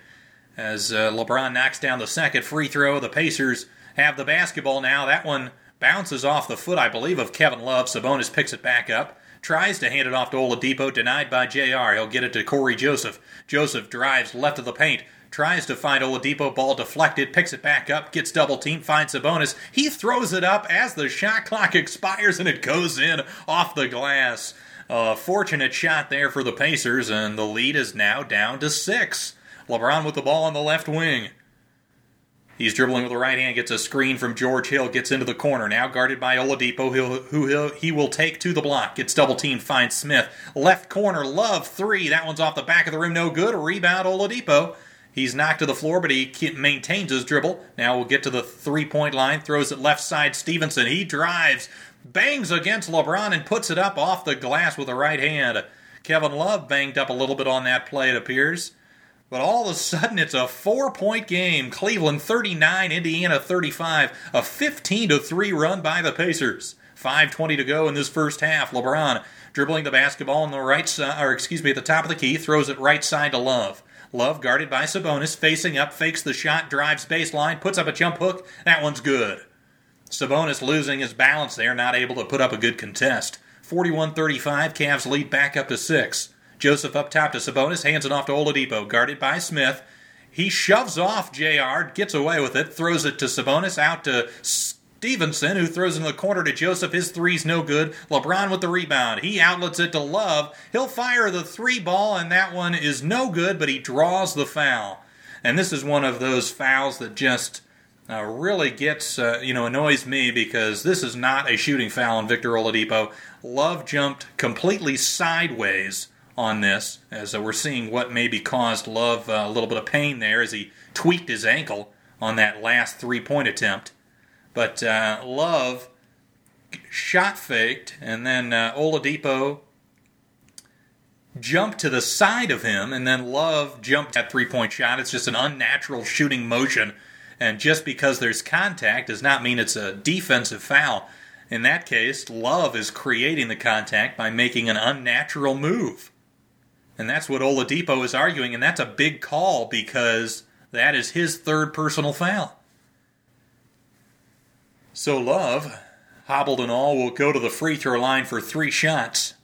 As LeBron knocks down the second free throw, the Pacers have the basketball now. That one bounces off the foot, I believe, of Kevin Love. Sabonis picks it back up tries to hand it off to Oladipo, denied by JR. He'll get it to Cory Joseph. Joseph drives left of the paint, tries to find Oladipo, ball deflected, picks it back up, gets double team, finds Sabonis. He throws it up as the shot clock expires and it goes in off the glass. A fortunate shot there for the Pacers, and the lead is now down to six. LeBron with the ball on the left wing. He's dribbling with the right hand, gets a screen from George Hill, gets into the corner. Now guarded by Oladipo, who, who he'll, he will take to the block. Gets double teamed, finds Smith. Left corner, Love, three. That one's off the back of the rim, no good. Rebound, Oladipo. He's knocked to the floor, but he maintains his dribble. Now we'll get to the three point line, throws it left side. Stephenson, he drives, bangs against LeBron, and puts it up off the glass with the right hand. Kevin Love banged up a little bit on that play, it appears. But all of a sudden, it's a four point game. Cleveland 39, Indiana 35. A 15 to 3 run by the Pacers. 5.20 to go in this first half. LeBron dribbling the basketball on the right side, or excuse me, at the top of the key, throws it right side to Love. Love guarded by Sabonis, facing up, fakes the shot, drives baseline, puts up a jump hook. That one's good. Sabonis losing his balance there, not able to put up a good contest. 41 35, Cavs lead back up to 6. Joseph up top to Sabonis, hands it off to Oladipo, guarded by Smith. He shoves off JR, gets away with it, throws it to Sabonis, out to Stephenson, who throws in the corner to Joseph. His three's no good. LeBron with the rebound. He outlets it to Love. He'll fire the three ball, and that one is no good, but he draws the foul. And this is one of those fouls that just uh, really gets, uh, you know, annoys me because this is not a shooting foul on Victor Oladipo. Love jumped completely sideways on this, as uh, we're seeing what maybe caused Love uh, a little bit of pain there as he tweaked his ankle on that last three point attempt. But uh, Love shot faked, and then uh, Oladipo jumped to the side of him, and then Love jumped that three point shot. It's just an unnatural shooting motion and just because there's contact does not mean it's a defensive foul. In that case, Love is creating the contact by making an unnatural move. And that's what Oladipo is arguing, and that's a big call because that is his third personal foul. So Love, hobbled and all, will go to the free throw line for three shots.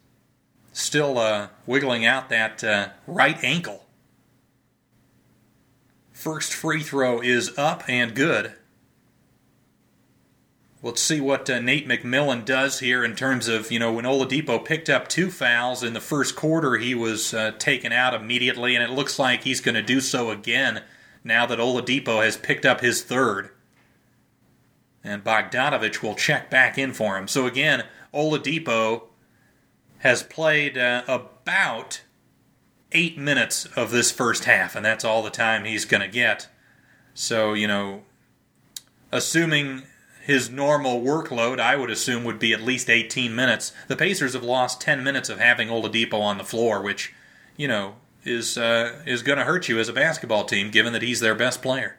Still uh, wiggling out that uh, right ankle. First free throw is up and good. Let's see what uh, Nate McMillan does here in terms of, you know, when Oladipo picked up two fouls in the first quarter, he was uh, taken out immediately, and it looks like he's going to do so again now that Oladipo has picked up his third. And Bogdanovic will check back in for him. So again, Oladipo has played uh, about eight minutes of this first half, and that's all the time he's going to get. So, you know, assuming his normal workload, I would assume, would be at least 18 minutes. The Pacers have lost 10 minutes of having Oladipo on the floor, which, you know, is uh, is going to hurt you as a basketball team, given that he's their best player.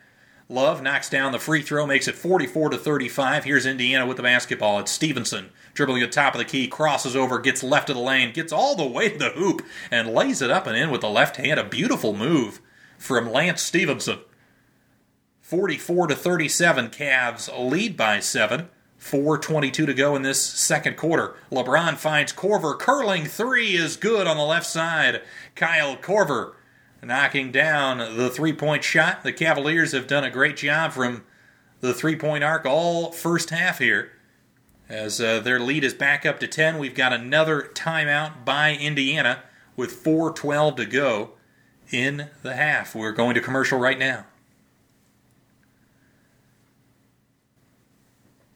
Love knocks down the free throw, makes it 44 to 35. Here's Indiana with the basketball. It's Stephenson dribbling at the top of the key, crosses over, gets left of the lane, gets all the way to the hoop, and lays it up and in with the left hand. A beautiful move from Lance Stephenson. 44 to 37, Cavs lead by seven. 4.22 to go in this second quarter. LeBron finds Korver. Curling three is good on the left side. Kyle Korver knocking down the three point shot. The Cavaliers have done a great job from the three point arc all first half here. As uh, their lead is back up to 10, we've got another timeout by Indiana with 4.12 to go in the half. We're going to commercial right now.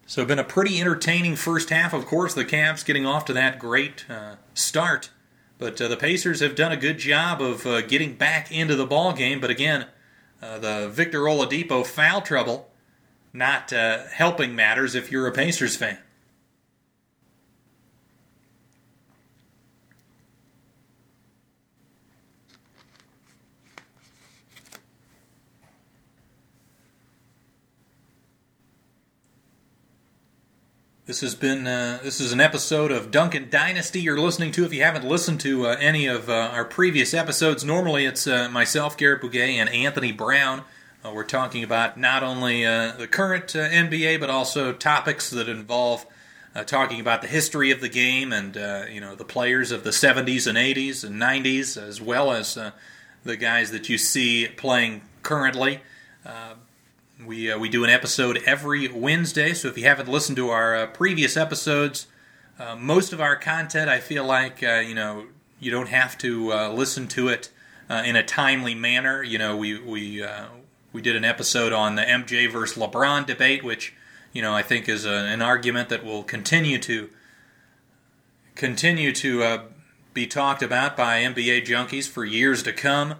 So, been a pretty entertaining first half. Of course, the Cavs getting off to that great uh, start but uh, the Pacers have done a good job of uh, getting back into the ball game. But again, uh, the Victor Oladipo foul trouble not uh, helping matters if you're a Pacers fan. This has been uh, this is an episode of Dunkin Dynasty you're listening to. If you haven't listened to uh, any of uh, our previous episodes, normally it's uh, myself, Garrett Bouguet, and Anthony Brown. Uh, we're talking about not only uh, the current NBA, but also topics that involve talking about the history of the game and you know the players of the 70s and 80s and 90s, as well as the guys that you see playing currently. We, uh, we do an episode every Wednesday, so if you haven't listened to our uh, previous episodes, uh, most of our content, I feel like, uh, you know, you don't have to uh, listen to it uh, in a timely manner. You know, we, we, we did an episode on the MJ versus LeBron debate, which, you know, I think is a, an argument that will continue to continue to be talked about by NBA junkies for years to come.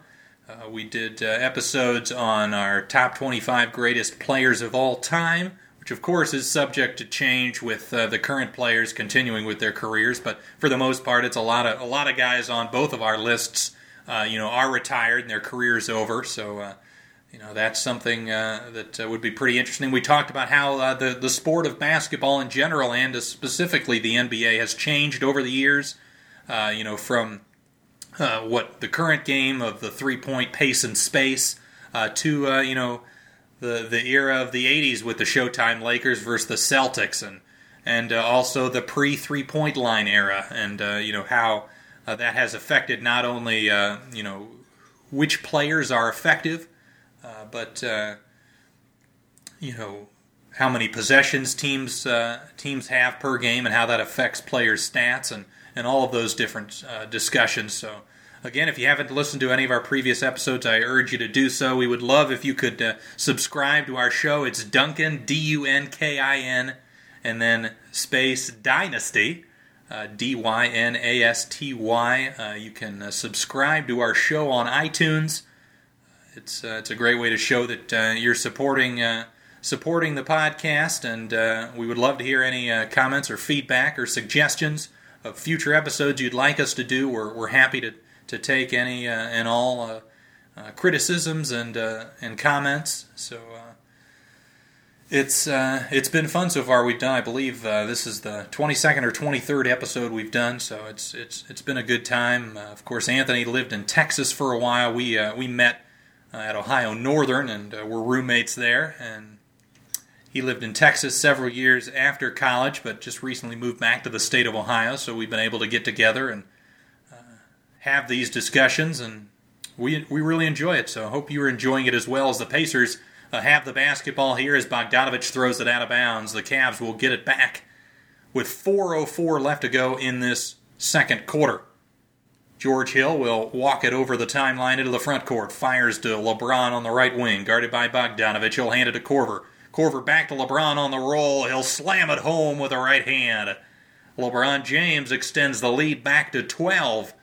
Uh, we did uh, episodes on our top 25 greatest players of all time, which of course is subject to change with uh, the current players continuing with their careers. But for the most part, it's a lot of a lot of guys on both of our lists. Uh, you know, are retired and their career's over. So, uh, you know, that's something uh, that would be pretty interesting. We talked about how the the sport of basketball in general and specifically the NBA has changed over the years. you know, from uh, what the current game of the three point pace and space uh, to uh, you know the the era of the 80s with the Showtime Lakers versus the Celtics and and uh, also the pre three point line era and uh, you know how uh, that has affected not only you know which players are effective but you know how many possessions teams teams have per game and how that affects players' stats and and all of those different uh, discussions. So Again, if you haven't listened to any of our previous episodes, I urge you to do so. We would love if you could uh, subscribe to our show. It's Dunkin, D U N K I N, and then space Dynasty, uh, D Y N A S T Y. Uh, you can uh, subscribe to our show on iTunes. It's uh, it's a great way to show that you're supporting supporting the podcast, and we would love to hear any comments or feedback or suggestions future episodes you'd like us to do. We're, we're happy to, to take any uh, and all uh, uh, criticisms and uh, and comments. So uh, it's uh, it's been fun so far. We've done, I believe, this is the 22nd or 23rd episode we've done. So it's it's it's been a good time. Of course, Anthony lived in Texas for a while. We we met at Ohio Northern and were roommates there. And he lived in Texas several years after college, but just recently moved back to the state of Ohio. So we've been able to get together and uh, have these discussions, and we we really enjoy it. So I hope you're enjoying it as well as the Pacers uh, have the basketball here as Bogdanovic throws it out of bounds. The Cavs will get it back with 4:04 left to go in this second quarter. George Hill will walk it over the timeline into the front court. Fires to LeBron on the right wing, guarded by Bogdanovic. He'll hand it to Korver. Korver back to LeBron on the roll. He'll slam it home with a right hand. LeBron James extends the lead back to 12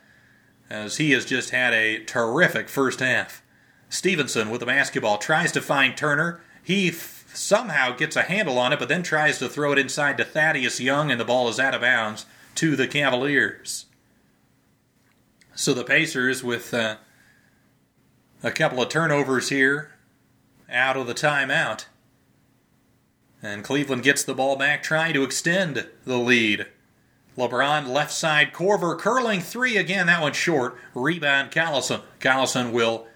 as he has just had a terrific first half. Stephenson with the basketball tries to find Turner. He f- somehow gets a handle on it, but then tries to throw it inside to Thaddeus Young, and the ball is out of bounds to the Cavaliers. So the Pacers, with uh, a couple of turnovers here, out of the timeout. And Cleveland gets the ball back, trying to extend the lead. LeBron left side, Korver curling three again. That one's short. Rebound, Collison. Collison will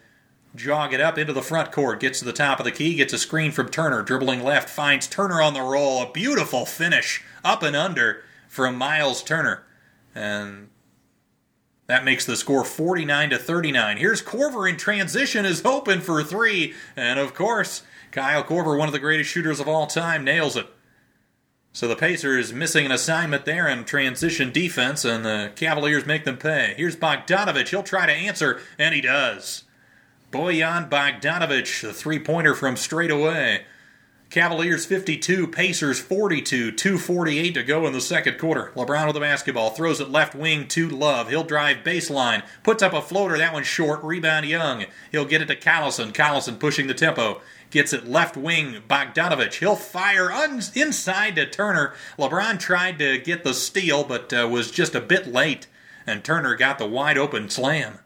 jog it up into the front court, gets to the top of the key, gets a screen from Turner, dribbling left, finds Turner on the roll. A beautiful finish, up and under from Miles Turner. And that makes the score 49 to 39. Here's Korver in transition, is hoping for three. And of course, Kyle Korver, one of the greatest shooters of all time, nails it. So the Pacers missing an assignment there in transition defense, and the Cavaliers make them pay. Here's Bogdanovic. He'll try to answer, and he does. Bojan Bogdanovic, the three pointer from straight away. Cavaliers 52, Pacers 42, 248 to go in the second quarter. LeBron with the basketball, throws it left wing to Love. He'll drive baseline, puts up a floater, that one's short, rebound Young. He'll get it to Collison. Collison pushing the tempo. Gets it left wing, Bogdanovic. He'll fire un- inside to Turner. LeBron tried to get the steal, but uh, was just a bit late, and Turner got the wide open slam.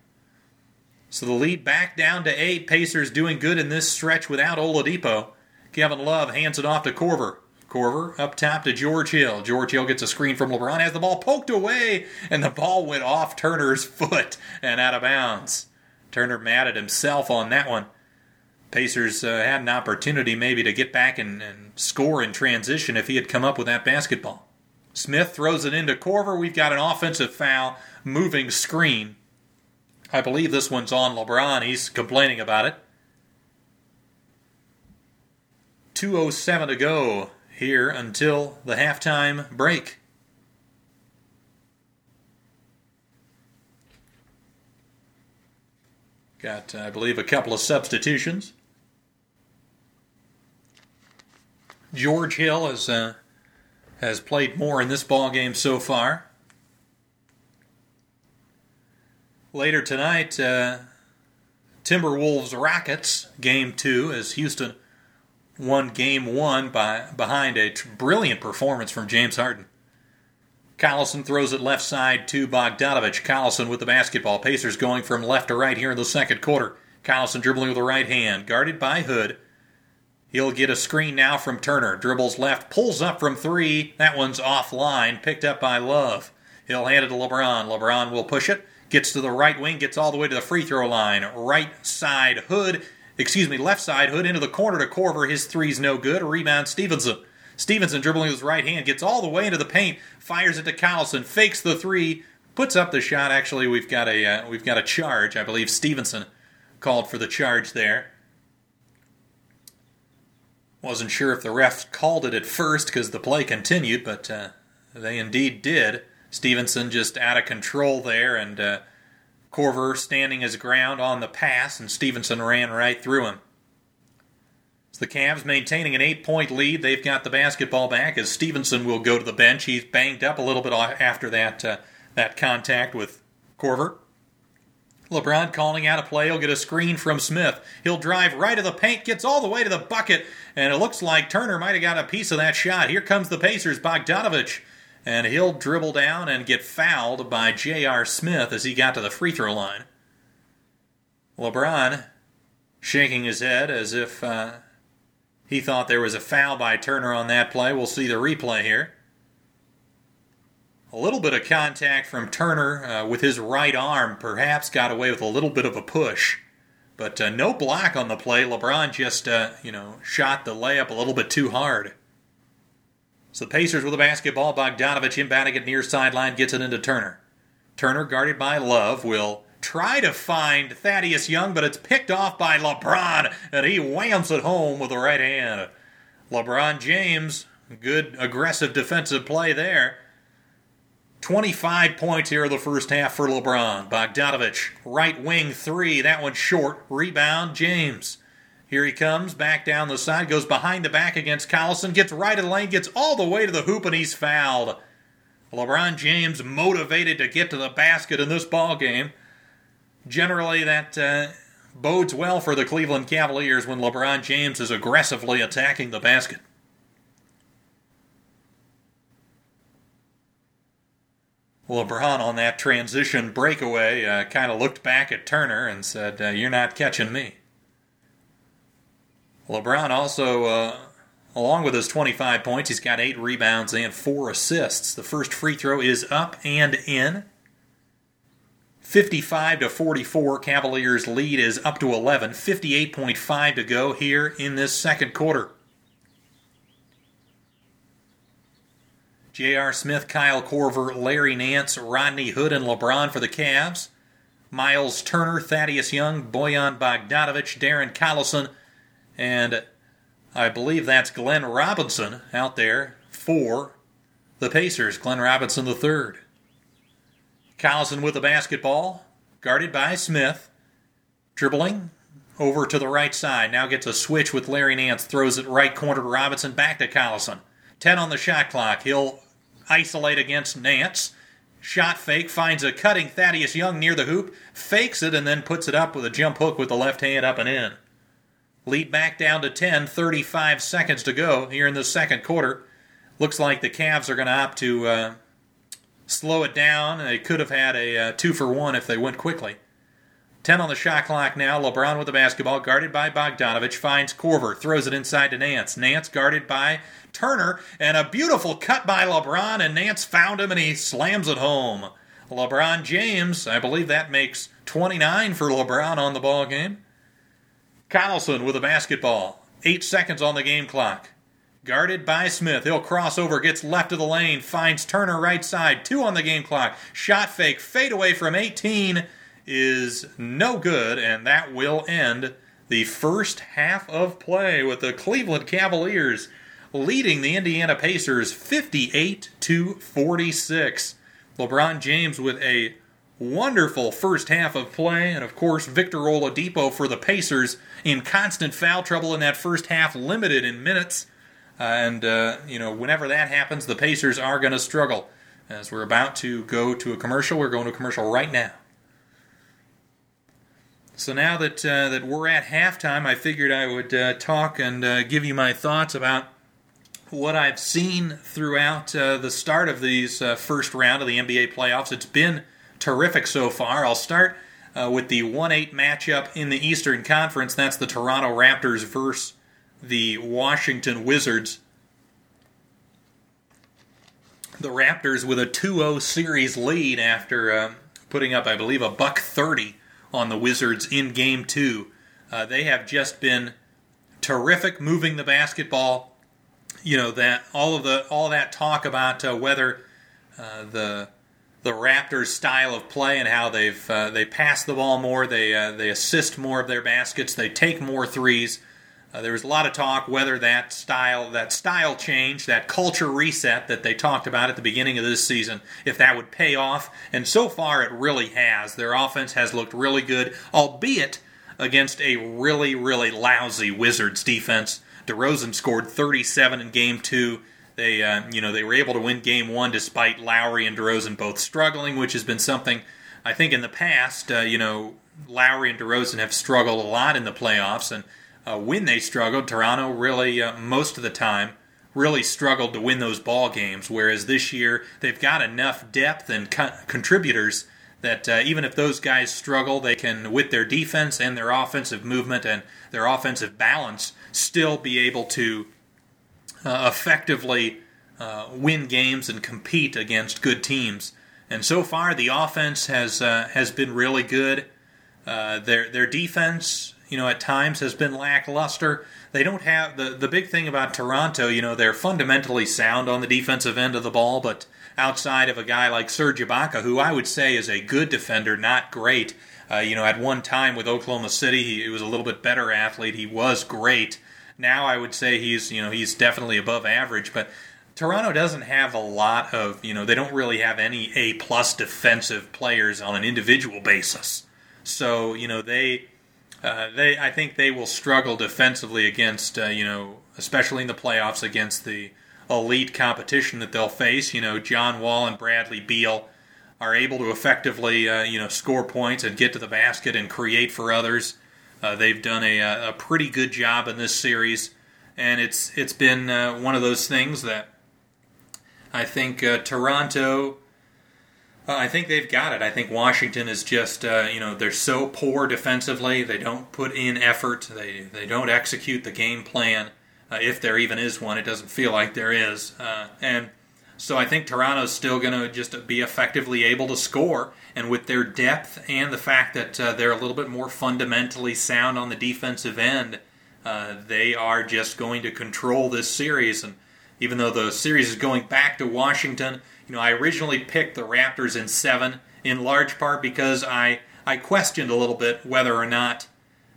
So the lead back down to eight. Pacers doing good in this stretch without Oladipo. Kevin Love hands it off to Korver. Korver up top to George Hill. George Hill gets a screen from LeBron, has the ball poked away, and the ball went off Turner's foot and out of bounds. Turner mad at himself on that one. Pacers uh, had an opportunity maybe to get back and, and score in transition if he had come up with that basketball. Smith throws it into Korver. We've got an offensive foul, moving screen. I believe this one's on LeBron. He's complaining about it. 2.07 to go here until the halftime break. Got, I believe, a couple of substitutions. George Hill has uh, has played more in this ball game so far. Later tonight, uh, Timberwolves Rockets game two as Houston won game one by behind a brilliant performance from James Harden. Collison throws it left side to Bogdanovic. Collison with the basketball. Pacers going from left to right here in the second quarter. Collison dribbling with the right hand, guarded by Hood. He'll get a screen now from Turner. Dribbles left, pulls up from three. That one's offline, picked up by Love. He'll hand it to LeBron. LeBron will push it. Gets to the right wing, gets all the way to the free throw line. Right side Hood, excuse me, left side Hood into the corner to Korver. His three's no good. Rebound Stephenson. Stephenson dribbling with his right hand, gets all the way into the paint, fires it to Collison, fakes the three, puts up the shot. Actually, we've got a uh, we've got a charge. I believe Stephenson called for the charge there. Wasn't sure if the ref called it at first because the play continued, but uh, they indeed did. Stephenson just out of control there and uh, Korver standing his ground on the pass, and Stephenson ran right through him. So the Cavs maintaining an eight point lead. They've got the basketball back as Stephenson will go to the bench. He's banged up a little bit after that, uh, that contact with Korver. LeBron calling out a play. He'll get a screen from Smith. He'll drive right to the paint, gets all the way to the bucket, and it looks like Turner might have got a piece of that shot. Here comes the Pacers, Bogdanovic, and he'll dribble down and get fouled by J.R. Smith as he got to the free throw line. LeBron shaking his head as if uh, he thought there was a foul by Turner on that play. We'll see the replay here. A little bit of contact from Turner uh, with his right arm, perhaps got away with a little bit of a push. But uh, no block on the play. LeBron just, uh, you know, shot the layup a little bit too hard. So the Pacers with the basketball. Bogdanovic inbounding it near sideline, gets it into Turner. Turner, guarded by Love, will try to find Thaddeus Young, but it's picked off by LeBron, and he whams it home with the right hand. LeBron James, good aggressive defensive play there. 25 points here in the first half for LeBron. Bogdanovic, right wing three. That one short. Rebound, James. Here he comes, back down the side, goes behind the back against Collison, gets right of the lane, gets all the way to the hoop, and he's fouled. LeBron James motivated to get to the basket in this ball game. Generally, that uh, bodes well for the Cleveland Cavaliers when LeBron James is aggressively attacking the basket. LeBron on that transition breakaway uh, kind of looked back at Turner and said, uh, You're not catching me. LeBron also, uh, along with his 25 points, he's got eight rebounds and four assists. The first free throw is up and in. 55 to 44, Cavaliers lead is up to 11. 58.5 to go here in this second quarter. J.R. Smith, Kyle Korver, Larry Nance, Rodney Hood, and LeBron for the Cavs. Miles Turner, Thaddeus Young, Bojan Bogdanovic, Darren Collison, and I believe that's Glenn Robinson out there for the Pacers. Glenn Robinson the third. Collison with the basketball, guarded by Smith. Dribbling over to the right side. Now gets a switch with Larry Nance. Throws it right corner to Robinson. Back to Collison. 10 on the shot clock. He'll isolate against Nance. Shot fake, finds a cutting Thaddeus Young near the hoop, fakes it, and then puts it up with a jump hook with the left hand up and in. Lead back down to 10, 35 seconds to go here in the second quarter. Looks like the Cavs are going to opt to uh, slow it down. They could have had a uh, two for one if they went quickly. 10 on the shot clock now. LeBron with the basketball, guarded by Bogdanovic, finds Korver, throws it inside to Nance. Nance guarded by Turner, and a beautiful cut by LeBron, and Nance found him and he slams it home. LeBron James, I believe that makes 29 for LeBron on the ball game. Collison with the basketball. Eight seconds on the game clock. Guarded by Smith. He'll cross over, gets left of the lane, finds Turner right side. Two on the game clock. Shot fake, fade away from 18 is no good, and that will end the first half of play with the Cleveland Cavaliers leading the Indiana Pacers 58 to 46. LeBron James with a wonderful first half of play, and of course, Victor Oladipo for the Pacers in constant foul trouble in that first half, limited in minutes. Uh, and, uh, you know, whenever that happens, the Pacers are going to struggle. As we're about to go to a commercial, we're going to a commercial right now. So now that uh, that we're at halftime, I figured I would uh, talk and uh, give you my thoughts about what I've seen throughout uh, the start of these uh, first round of the NBA playoffs. It's been terrific so far. I'll start uh, with the 1 8 matchup in the Eastern Conference. That's the Toronto Raptors versus the Washington Wizards. The Raptors with a 2 0 series lead after putting up, I believe, a buck 30 on the Wizards in game two. Uh, they have just been terrific moving the basketball. You know that all of the all that talk about uh, whether uh, the the Raptors' style of play and how they've uh, they pass the ball more, they uh, they assist more of their baskets, they take more threes. Uh, there was a lot of talk whether that style, that style change, that culture reset that they talked about at the beginning of this season, if that would pay off. And so far, it really has. Their offense has looked really good, albeit against a really, really lousy Wizards defense. DeRozan scored 37 in Game Two. They, uh, you know, they were able to win Game One despite Lowry and DeRozan both struggling, which has been something I think in the past. Uh, you know, Lowry and DeRozan have struggled a lot in the playoffs, and uh, when they struggled, Toronto really, uh, most of the time, really struggled to win those ball games. Whereas this year, they've got enough depth and co- contributors that uh, even if those guys struggle, they can, with their defense and their offensive movement and their offensive balance, still be able to uh, effectively uh, win games and compete against good teams. And so far, the offense has uh, has been really good. Their their defense, you know, at times has been lackluster. They don't have the the big thing about Toronto. You know, they're fundamentally sound on the defensive end of the ball, but outside of a guy like Serge Ibaka, who I would say is a good defender, not great. Uh, you know, at one time with Oklahoma City, he, he was a little bit better athlete. He was great. Now I would say he's you know he's definitely above average, but Toronto doesn't have a lot of, you know, they don't really have any A plus defensive players on an individual basis. So, you know, they, uh, they, I think they will struggle defensively against, uh, you know, especially in the playoffs against the elite competition that they'll face. You know, John Wall and Bradley Beal are able to effectively, uh, you know, score points and get to the basket and create for others. Uh, they've done a, a pretty good job in this series, and it's it's been uh, one of those things that I think uh, Toronto. Uh, I think they've got it. I think Washington is just uh, you know they're so poor defensively. They don't put in effort. They they don't execute the game plan. Uh, if there even is one, it doesn't feel like there is. Uh, and so I think Toronto's still going to just be effectively able to score. And with their depth and the fact that uh, they're a little bit more fundamentally sound on the defensive end, they are just going to control this series and even though the series is going back to Washington. You know, I originally picked the Raptors in seven, in large part because I I questioned a little bit whether or not.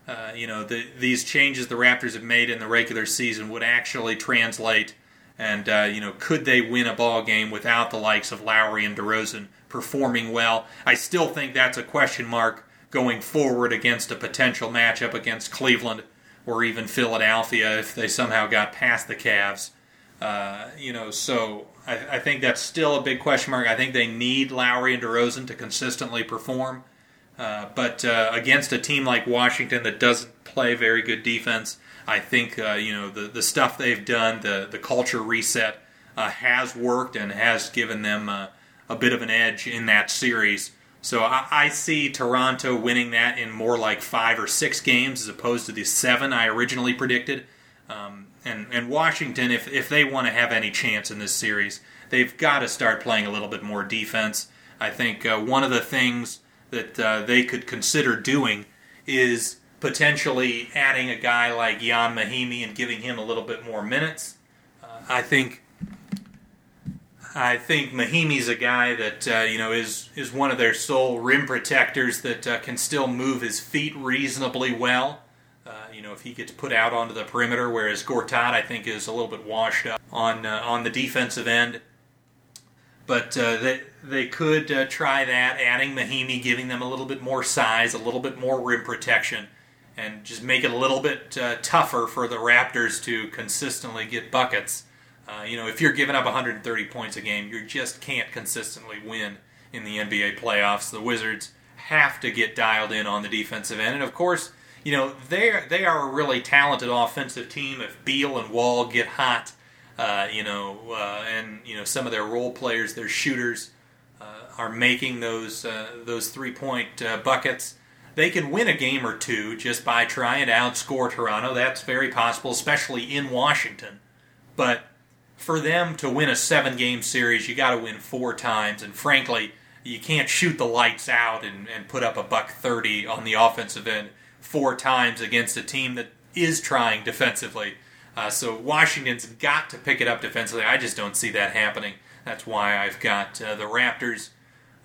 Uh, you know, the, these changes the Raptors have made in the regular season would actually translate, and uh, you know, could they win a ball game without the likes of Lowry and DeRozan performing well? I still think that's a question mark going forward against a potential matchup against Cleveland or even Philadelphia if they somehow got past the Cavs. Uh, you know, so I, I, think that's still a big question mark. I think they need Lowry and DeRozan to consistently perform. Uh, but uh, against a team like Washington that doesn't play very good defense, I think uh, you know the the stuff they've done, the the culture reset uh, has worked and has given them a bit of an edge in that series. So I, I, see Toronto winning that in more like five or six games as opposed to the seven I originally predicted. Um, and and Washington, if if they want to have any chance in this series, they've got to start playing a little bit more defense. I think uh, one of the things that uh, they could consider doing is potentially adding a guy like Ian Mahinmi and giving him a little bit more minutes. Uh, I think I think Mahinmi's a guy that uh, you know is is one of their sole rim protectors that uh, can still move his feet reasonably well you know, if he gets put out onto the perimeter, whereas Gortat, I think, is a little bit washed up on uh, on the defensive end. But uh, they they could uh, try that, adding Mahinmi, giving them a little bit more size, a little bit more rim protection, and just make it a little bit uh, tougher for the Raptors to consistently get buckets. Uh, you know, if you're giving up 130 points a game, you just can't consistently win in the NBA playoffs. The Wizards have to get dialed in on the defensive end, and of course you know they they are a really talented offensive team. If Beal and Wall get hot, uh, you know, uh, and you know some of their role players, their shooters, uh, are making those uh, those three point uh, buckets. They can win a game or two just by trying to outscore Toronto. That's very possible, especially in Washington. But for them to win a seven game series, you got to win four times. And frankly, you can't shoot the lights out and, and put up a buck 30 on the offensive end four times against a team that is trying defensively. Uh, so Washington's got to pick it up defensively. I just don't see that happening. That's why I've got uh, the Raptors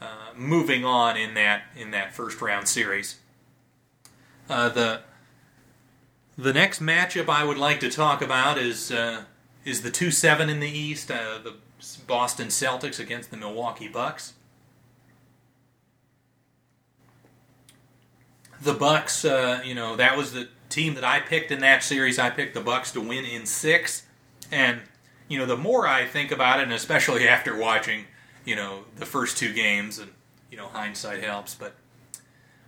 uh, moving on in that in that first round series. Uh, the The next matchup I would like to talk about is uh, is the two seven in the East, uh, the Boston Celtics against the Milwaukee Bucks. The Bucks, uh, you know, that was the team that I picked in that series. I picked the Bucks to win in six, and you know, the more I think about it, and especially after watching, you know, the first two games, and you know, hindsight helps, but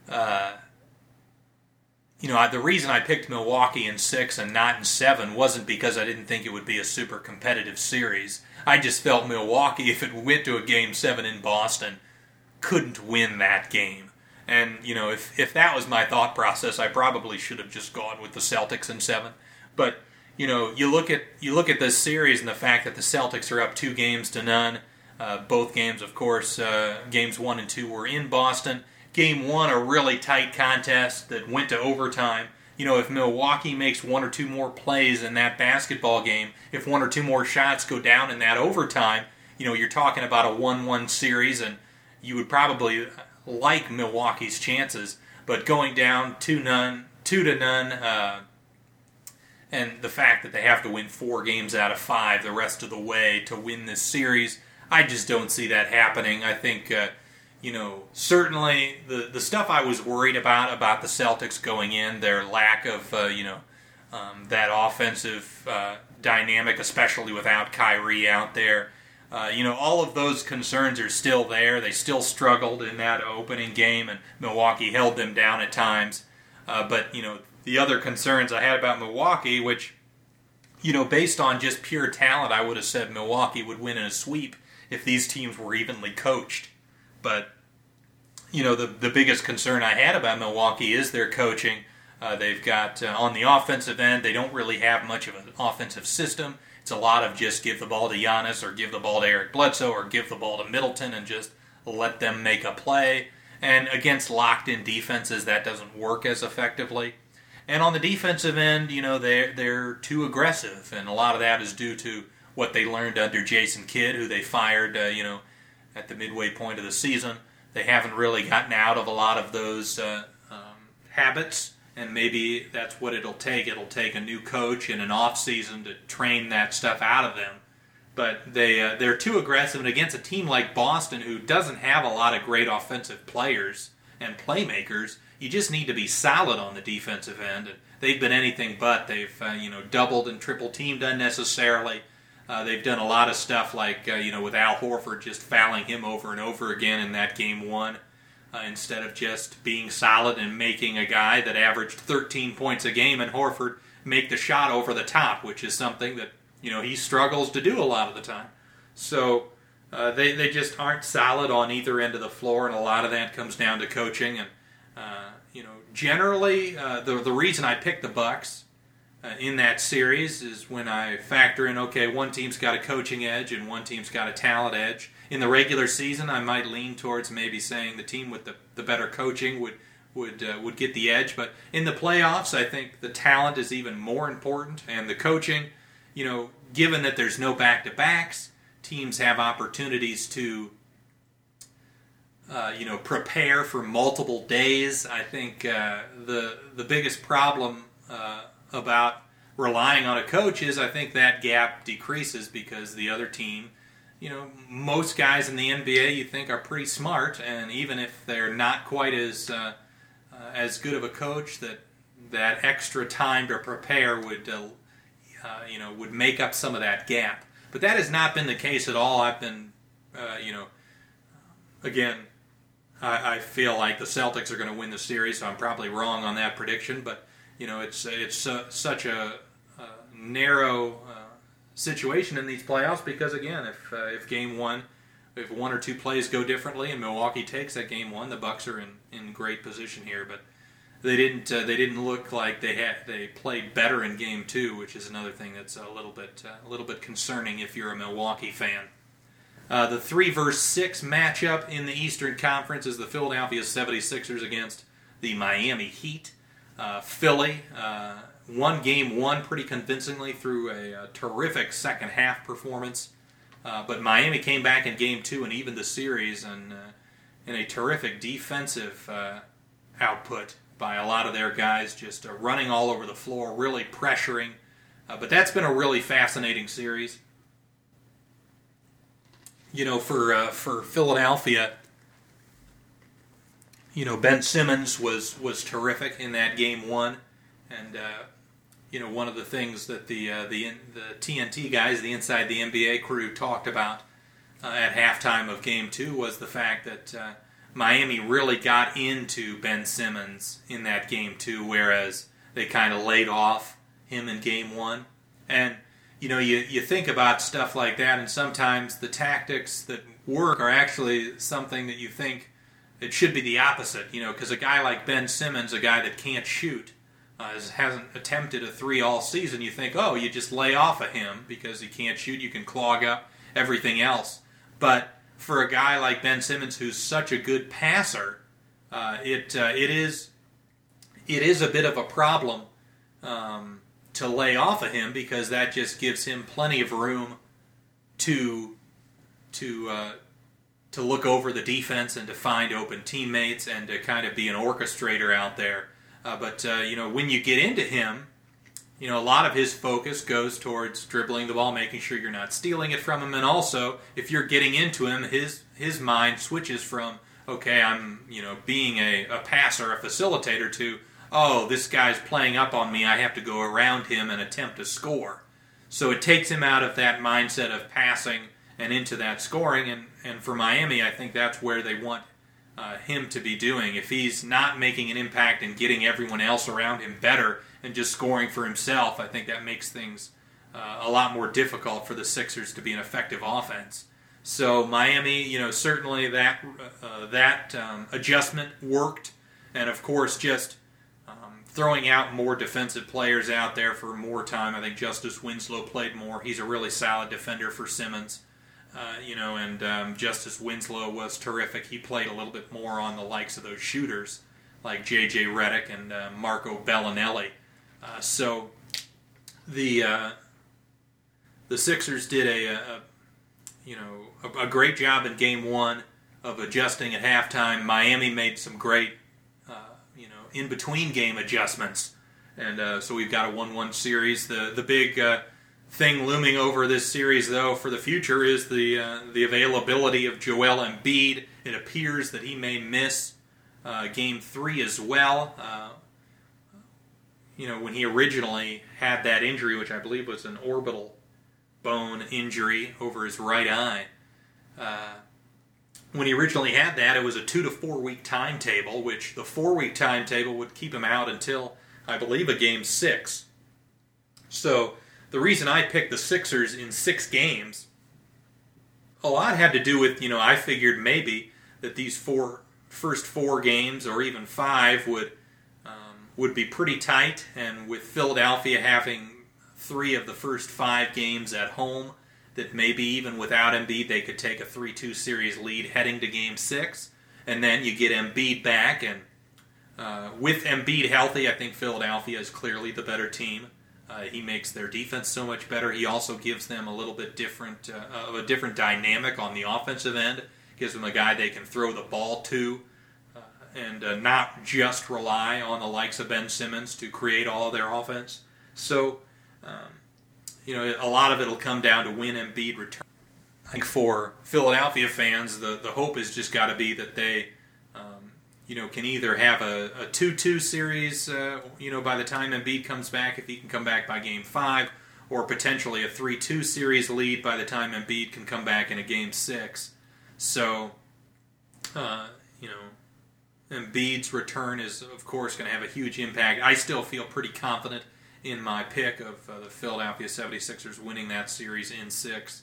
uh, you know, the reason I picked Milwaukee in six and not in seven wasn't because I didn't think it would be a super competitive series. I just felt Milwaukee, if it went to a game seven in Boston, couldn't win that game. And you know, if if that was my thought process, I probably should have just gone with the Celtics in seven. But you know, you look at you look at this series and the fact that the Celtics are up two games to none. Uh, both games, of course, uh, games one and two were in Boston. Game one, a really tight contest that went to overtime. You know, if Milwaukee makes one or two more plays in that basketball game, if one or two more shots go down in that overtime, you know, you're talking about a 1 1 series, and you would probably like Milwaukee's chances. But going down 2 none, 2 to none, uh, and the fact that they have to win four games out of five the rest of the way to win this series, I just don't see that happening. I think. Uh, you know, certainly the the stuff I was worried about about the Celtics going in, their lack of uh, you know um, that offensive uh, dynamic, especially without Kyrie out there. Uh, you know, all of those concerns are still there. They still struggled in that opening game, and Milwaukee held them down at times. Uh, but you know, the other concerns I had about Milwaukee, which you know, based on just pure talent, I would have said Milwaukee would win in a sweep if these teams were evenly coached. But you know, the the biggest concern I had about Milwaukee is their coaching. Uh, they've got uh, on the offensive end, they don't really have much of an offensive system. It's a lot of just give the ball to Giannis or give the ball to Eric Bledsoe or give the ball to Middleton and just let them make a play. And against locked in defenses, that doesn't work as effectively. And on the defensive end, you know, they're, they're too aggressive. And a lot of that is due to what they learned under Jason Kidd, who they fired, uh, you know, at the midway point of the season. They haven't really gotten out of a lot of those uh, um, habits, and maybe that's what it'll take. It'll take a new coach and an off season to train that stuff out of them. But they uh, they're too aggressive, and against a team like Boston, who doesn't have a lot of great offensive players and playmakers, you just need to be solid on the defensive end. And they've been anything but. They've uh, you know doubled and triple teamed unnecessarily. Uh, they've done a lot of stuff like, uh, you know, with Al Horford just fouling him over and over again in that game one, uh, instead of just being solid and making a guy that averaged 13 points a game in Horford make the shot over the top, which is something that, you know, he struggles to do a lot of the time. So uh, they, they just aren't solid on either end of the floor, and a lot of that comes down to coaching. And, uh, you know, generally, uh, the, the reason I picked the Bucks uh, in that series is when I factor in okay, one team's got a coaching edge and one team's got a talent edge. In the regular season, I might lean towards maybe saying the team with the, the better coaching would would uh, would get the edge. But in the playoffs, I think the talent is even more important, and the coaching. You know, given that there's no back to backs, teams have opportunities to. Uh, you know, prepare for multiple days. I think uh, the the biggest problem uh, about relying on a coach is I think that gap decreases because the other team, you know, most guys in the NBA you think are pretty smart, and even if they're not quite as uh, uh, as good of a coach, that that extra time to prepare would uh, uh you know would make up some of that gap. But that has not been the case at all. I've been, uh, you know, again. I, I feel like the Celtics are going to win the series, so I'm probably wrong on that prediction. But you know, it's it's such a, a narrow uh, situation in these playoffs because again, if uh, if game one, if one or two plays go differently and Milwaukee takes that game one, the Bucks are in, in great position here. But they didn't uh, they didn't look like they had they played better in game two, which is another thing that's a little bit uh, a little bit concerning if you're a Milwaukee fan. Uh, the 3 versus 6 matchup in the Eastern Conference is the Philadelphia 76ers against the Miami Heat. Uh, Philly uh, won game one pretty convincingly through a, a terrific second half performance. Uh, but Miami came back in game two and evened the series and uh, in a terrific defensive uh, output by a lot of their guys, just uh, running all over the floor, really pressuring. Uh, but that's been a really fascinating series. You know, for uh, for Philadelphia, you know Ben Simmons was was terrific in that game one, and uh, you know one of the things that the uh, the the TNT guys, the inside the NBA crew, talked about uh, at halftime of game two was the fact that uh, Miami really got into Ben Simmons in that game two, whereas they kind of laid off him in game one. And you know, you you think about stuff like that, and sometimes the tactics that work are actually something that you think it should be the opposite. You know, because a guy like Ben Simmons, a guy that can't shoot. Uh, hasn't attempted a three all season, you think, oh, you just lay off of him because he can't shoot. You can clog up everything else. But for a guy like Ben Simmons, who's such a good passer, uh, it uh, it is it is a bit of a problem um, to lay off of him because that just gives him plenty of room to to uh, to look over the defense and to find open teammates and to kind of be an orchestrator out there. Uh, but uh, you know when you get into him you know, a lot of his focus goes towards dribbling the ball, making sure you're not stealing it from him, and also if you're getting into him, his his mind switches from okay, I'm you know being a, a passer, a facilitator to oh, this guy's playing up on me, I have to go around him and attempt to score. So it takes him out of that mindset of passing and into that scoring, and and for Miami, I think that's where they want uh, him to be doing. If he's not making an impact and getting everyone else around him better and just scoring for himself, I think that makes things uh, a lot more difficult for the Sixers to be an effective offense. So Miami, you know, certainly that uh, that um, adjustment worked, and of course, just um, throwing out more defensive players out there for more time. I think Justice Winslow played more. He's a really solid defender for Simmons. Uh, you know, and um, Justice Winslow was terrific. He played a little bit more on the likes of those shooters like J.J. Redick and uh, Marco Belinelli. Uh, so the uh, the Sixers did a, a you know a, a, great job in Game One of adjusting at halftime. Miami made some great uh, you know in between game adjustments, and so we've got a one-one series. The the big thing looming over this series, though, for the future is the uh, the availability of Joel Embiid. It appears that he may miss Game Three as well you know, when he originally had that injury, which I believe was an orbital bone injury over his right eye, uh, when he originally had that, it was a two to four week timetable, which the four week timetable would keep him out until, I believe, a game six. So the reason I picked the Sixers in six games, a lot had to do with, you know, I figured maybe that these four first four games or even five would would be pretty tight, and with Philadelphia having three of the first five games at home, that maybe even without Embiid they could take a 3 2 series lead heading to game six. And then you get Embiid back, and uh, with Embiid healthy, I think Philadelphia is clearly the better team. Uh, he makes their defense so much better. He also gives them a little bit different uh, a different dynamic on the offensive end. Gives them a guy they can throw the ball to and uh, not just rely on the likes of Ben Simmons to create all of their offense. So, um, you know, a lot of it will come down to when Embiid returns. I think for Philadelphia fans, the, the hope has just got to be that they, you know, can either have a, a 2-2 series, uh, you know, by the time Embiid comes back, if he can come back by Game 5, or potentially a 3-2 series lead by the time Embiid can come back in a Game 6. So, uh, you know, Embiid's return is, of course, going to have a huge impact. I still feel pretty confident in my pick of uh, the Philadelphia 76ers winning that series in six.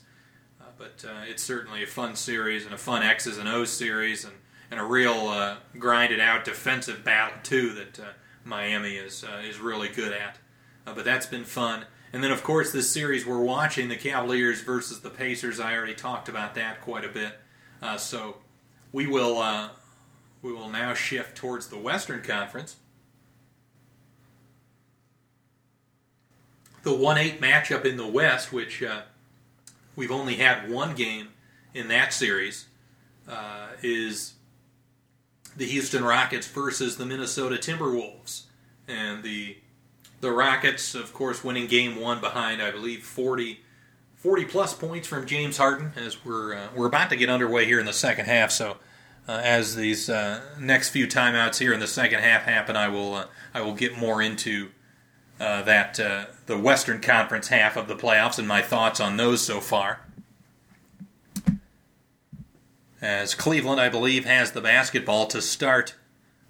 Uh, but uh, it's certainly a fun series and a fun X's and O's series and, and a real uh, grinded out defensive battle, too, that uh, Miami is, uh, is really good at. but that's been fun. And then, of course, this series we're watching, the Cavaliers versus the Pacers. I already talked about that quite a bit. so we will we will now shift towards the Western Conference. The 1 8 matchup in the West, which uh, we've only had one game in that series, uh, is the Houston Rockets versus the Minnesota Timberwolves. And the the Rockets, of course, winning game one behind, I believe, 40, 40 plus points from James Harden as we're, uh, we're about to get underway here in the second half. So, uh, as these uh, next few timeouts here in the second half happen, I will, uh, I will get more into uh, that uh, the Western Conference half of the playoffs and my thoughts on those so far. As Cleveland, I believe, has the basketball to start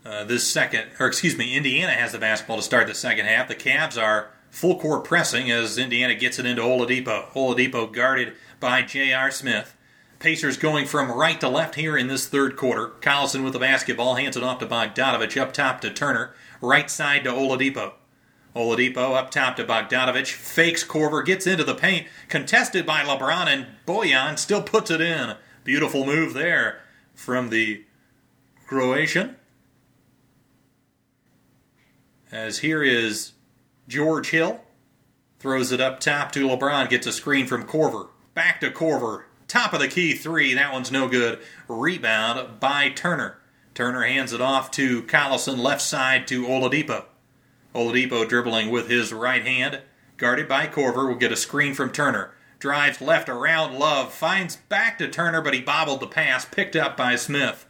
uh, this second, or excuse me, Indiana has the basketball to start the second half. The Cavs are full court pressing as Indiana gets it into Oladipo. Oladipo guarded by J.R. Smith. Pacers going from right to left here in this third quarter. Collison with the basketball hands it off to Bogdanovic up top to Turner. Right side to Oladipo. Oladipo up top to Bogdanovic. Fakes Korver, gets into the paint. Contested by LeBron and Bojan still puts it in. Beautiful move there from the Croatian. As here is George Hill. Throws it up top to LeBron. Gets a screen from Korver. Back to Korver. Top of the key three. That one's no good. Rebound by Turner. Turner hands it off to Collison, left side to Oladipo. Oladipo dribbling with his right hand. Guarded by Korver. Will get a screen from Turner. Drives left around Love. Finds back to Turner, but he bobbled the pass. Picked up by Smith.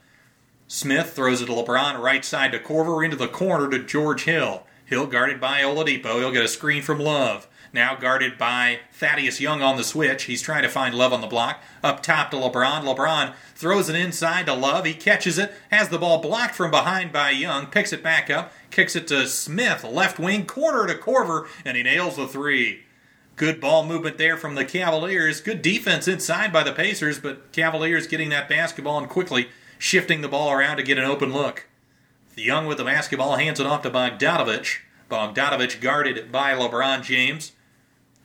Smith throws it to LeBron, right side to Korver, into the corner to George Hill. Hill guarded by Oladipo. He'll get a screen from Love. Now guarded by Thaddeus Young on the switch. He's trying to find Love on the block. Up top to LeBron. LeBron throws it inside to Love. He catches it, has the ball blocked from behind by Young, picks it back up, kicks it to Smith, left wing, corner to Korver, and he nails the three. Good ball movement there from the Cavaliers. Good defense inside by the Pacers, but Cavaliers getting that basketball and quickly shifting the ball around to get an open look. The Young with the basketball hands it off to Bogdanovic. Bogdanovic guarded by LeBron James.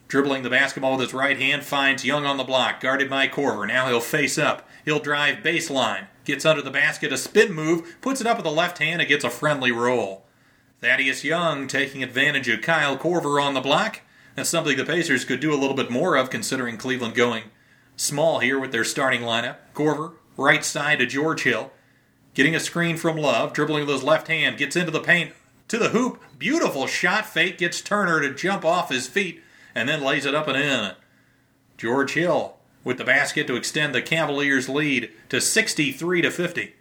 Dribbling the basketball with his right hand, finds Young on the block, guarded by Korver. Now he'll face up. He'll drive baseline. Gets under the basket, a spin move, puts it up with the left hand, and gets a friendly roll. Thaddeus Young taking advantage of Kyle Korver on the block. That's something the Pacers could do a little bit more of, considering Cleveland going small here with their starting lineup. Korver, right side to George Hill. Getting a screen from Love, dribbling with his left hand, gets into the paint to the hoop. Beautiful shot fake, gets Turner to jump off his feet, and then lays it up and in. George Hill with the basket to extend the Cavaliers' lead to 63 to 50.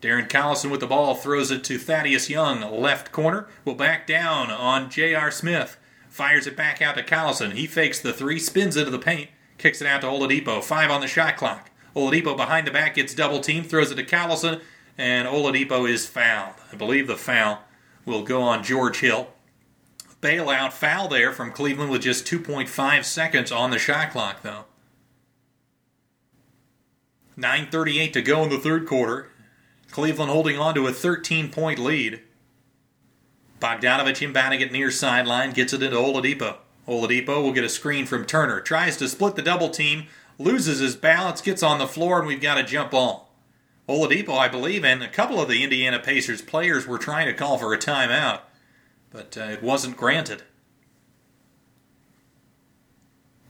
Darren Collison with the ball throws it to Thaddeus Young, left corner, will back down on J.R. Smith. Fires it back out to Collison. He fakes the three, spins into the paint, kicks it out to Oladipo. Five on the shot clock. Oladipo behind the back gets double teamed, throws it to Collison, and Oladipo is fouled. I believe the foul will go on George Hill. Bailout foul there from Cleveland with just 2.5 seconds on the shot clock, though. 9.38 to go in the third quarter. Cleveland holding on to a 13 point lead. Bogdanovic inbounding it near sideline, gets it into Oladipo. Oladipo will get a screen from Turner, tries to split the double team, loses his balance, gets on the floor, and we've got a jump ball. Oladipo, I believe, and a couple of the Indiana Pacers players were trying to call for a timeout, but uh, it wasn't granted.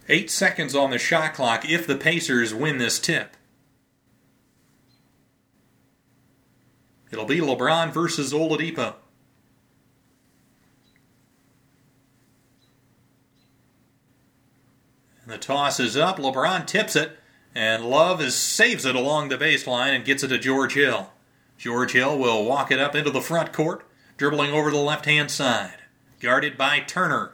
Eight seconds on the shot clock if the Pacers win this tip. It'll be LeBron versus Oladipo. The toss is up. LeBron tips it, and Love is, saves it along the baseline and gets it to George Hill. George Hill will walk it up into the front court, dribbling over the left hand side. Guarded by Turner.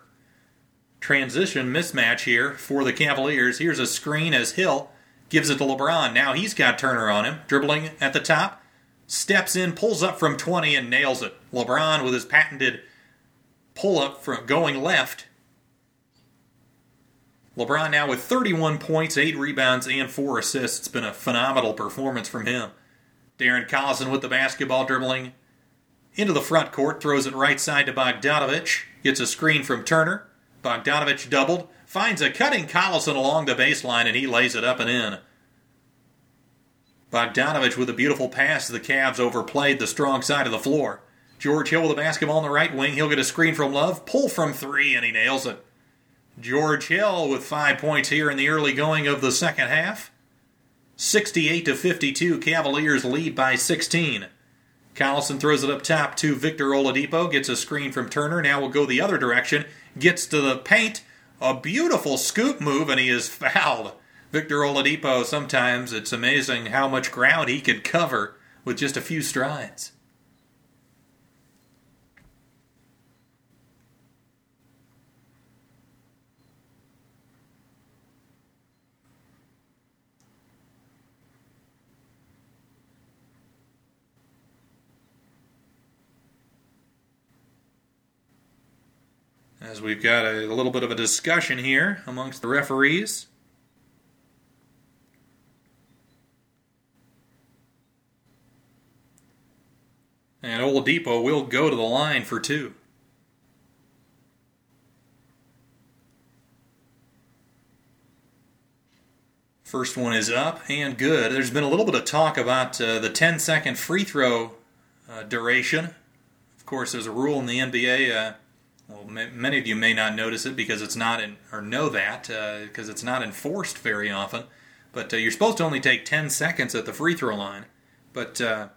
Transition mismatch here for the Cavaliers. Here's a screen as Hill gives it to LeBron. Now he's got Turner on him, dribbling at the top steps in, pulls up from 20, and nails it. LeBron with his patented pull up from going left. LeBron now with 31 points, 8 rebounds, and 4 assists. It's been a phenomenal performance from him. Darren Collison with the basketball dribbling into the front court, throws it right side to Bogdanovic, gets a screen from Turner. Bogdanovic doubled, finds a cutting Collison along the baseline, and he lays it up and in. Bogdanovic with a beautiful pass. To the Cavs overplayed the strong side of the floor. George Hill with the basketball on the right wing. He'll get a screen from Love, pull from three, and he nails it. George Hill with five points here in the early going of the second half. 68 to 52, Cavaliers lead by 16. Collison throws it up top to Victor Oladipo, gets a screen from Turner. Now we'll go the other direction, gets to the paint. A beautiful scoop move, and he is fouled. Victor Oladipo, sometimes it's amazing how much ground he can cover with just a few strides. As we've got a, a little bit of a discussion here amongst the referees. And Oladipo will go to the line for two. First one is up and good. There's been a little bit of talk about uh, the 10 second free throw uh, duration. Of course, there's a rule in the NBA. Uh, well, many of you may not notice it because it's not in, or know that because uh, it's not enforced very often. But uh, you're supposed to only take 10 seconds at the free throw line. But uh,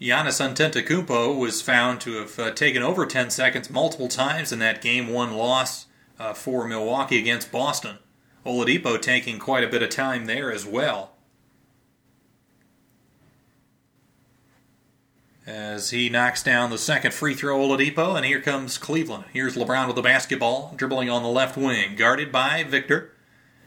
Giannis Antetokounmpo was found to have uh, taken over 10 seconds multiple times in that game one loss uh, for Milwaukee against Boston. Oladipo taking quite a bit of time there as well. As he knocks down the second free throw Oladipo, and here comes Cleveland. Here's LeBron with the basketball, dribbling on the left wing, guarded by Victor.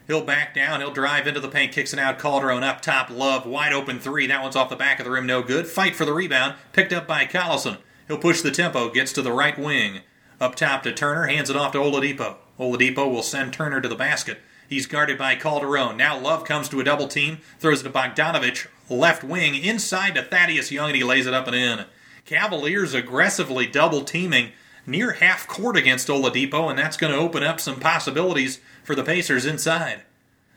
He'll back down, he'll drive into the paint, kicks it out. Calderon up top, Love, wide open three. That one's off the back of the rim, no good. Fight for the rebound, picked up by Collison. He'll push the tempo, gets to the right wing. Up top to Turner, hands it off to Oladipo. Oladipo will send Turner to the basket. He's guarded by Calderon. Now Love comes to a double team, throws it to Bogdanovic, left wing, inside to Thaddeus Young, and he lays it up and in. Cavaliers aggressively double teaming near half court against Oladipo, and that's going to open up some possibilities for the Pacers inside.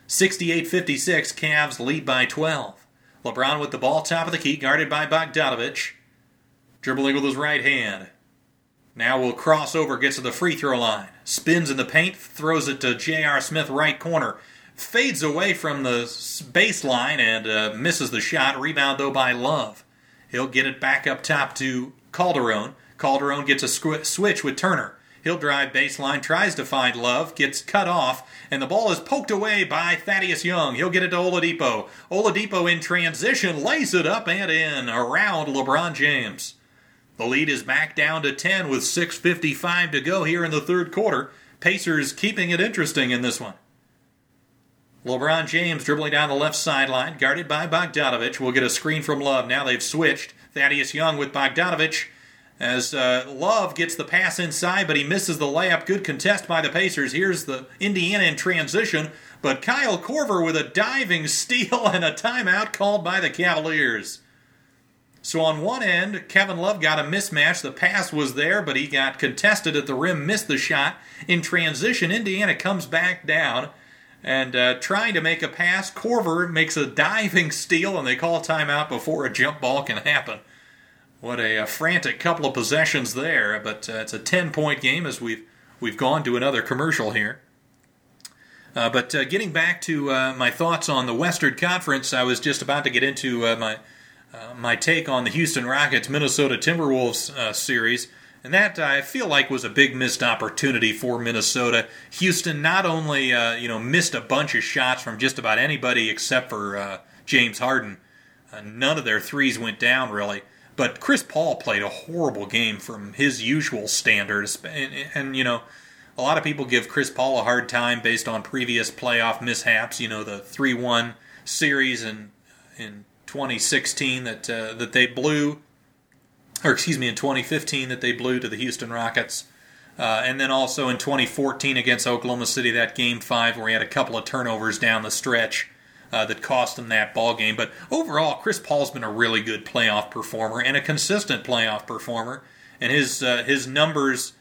68 56, Cavs lead by 12. LeBron with the ball, top of the key, guarded by Bogdanovic. Dribbling with his right hand. Now will cross over, gets to the free throw line. Spins in the paint, throws it to J.R. Smith, right corner. Fades away from the baseline and uh, misses the shot. Rebound, though, by Love. He'll get it back up top to Calderon. Calderon gets a squ- switch with Turner. He'll drive baseline, tries to find Love, gets cut off, and the ball is poked away by Thaddeus Young. He'll get it to Oladipo. Oladipo in transition lays it up and in around LeBron James. The lead is back down to 10 with 6.55 to go here in the third quarter. Pacers keeping it interesting in this one. LeBron James dribbling down the left sideline, guarded by Bogdanovic. Will get a screen from Love. Now they've switched. Thaddeus Young with Bogdanovic as uh, Love gets the pass inside, but he misses the layup. Good contest by the Pacers. Here's the Indiana in transition, but Kyle Korver with a diving steal and a timeout called by the Cavaliers. So on one end, Kevin Love got a mismatch. The pass was there, but he got contested at the rim, missed the shot. In transition, Indiana comes back down and uh, trying to make a pass. Korver makes a diving steal, and they call timeout before a jump ball can happen. What a, a frantic couple of possessions there, but uh, it's a 10 point game as we've, we've gone to another commercial here. Uh, but uh, getting back to uh, my thoughts on the Western Conference, I was just about to get into uh, my uh, my take on the Houston Rockets Minnesota Timberwolves uh, series. And that I feel like was a big missed opportunity for Minnesota. Houston not only uh, you know missed a bunch of shots from just about anybody except for uh, James Harden. Uh, none of their threes went down really. But Chris Paul played a horrible game from his usual standards, and, and you know a lot of people give Chris Paul a hard time based on previous playoff mishaps. You know the three-one series in in 2016 that uh, that they blew, or excuse me, in 2015 that they blew to the Houston Rockets, uh, and then also in 2014 against Oklahoma City that game five where he had a couple of turnovers down the stretch. Uh, that cost him that ball game. But overall, Chris Paul's been a really good playoff performer and a consistent playoff performer, and his uh, his numbers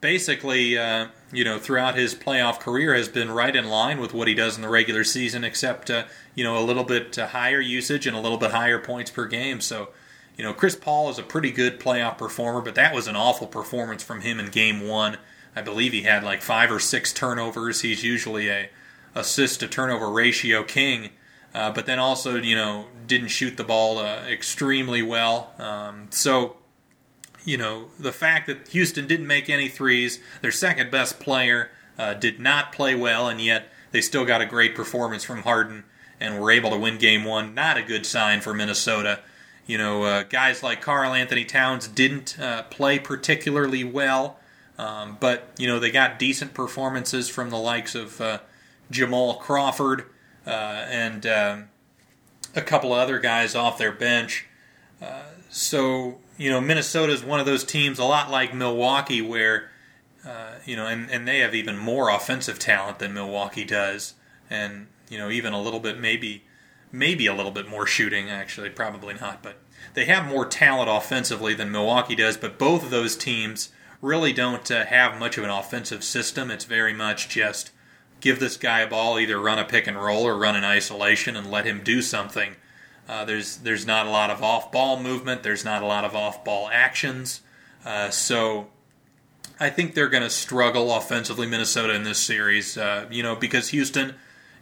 basically, uh, you know, throughout his playoff career has been right in line with what he does in the regular season, except, uh, you know, a little bit higher usage and a little bit higher points per game. So, you know, Chris Paul is a pretty good playoff performer, but that was an awful performance from him in game one. I believe he had like five or six turnovers. He's usually a assist to turnover ratio king. uh, but then also, you know, didn't shoot the ball uh, extremely well. Um, so, you know, the fact that Houston didn't make any threes, their second best player uh, did not play well, and yet they still got a great performance from Harden and were able to win game one. Not a good sign for Minnesota. You know, uh, guys like Karl Anthony Towns didn't uh, play particularly well, um, but, you know, they got decent performances from the likes of uh, Jamal Crawford uh, and um, a couple of other guys off their bench. Uh, so, you know, Minnesota is one of those teams, a lot like Milwaukee, where, uh, you know, and, and they have even more offensive talent than Milwaukee does. And, you know, even a little bit, maybe, maybe a little bit more shooting, actually, probably not. But they have more talent offensively than Milwaukee does. But both of those teams really don't uh, have much of an offensive system. It's very much just give this guy a ball, either run a pick and roll or run an isolation and let him do something. Uh, there's there's not a lot of off ball movement. There's not a lot of off ball actions. Uh, so I think they're going to struggle offensively, Minnesota in this series. Uh, you know because Houston,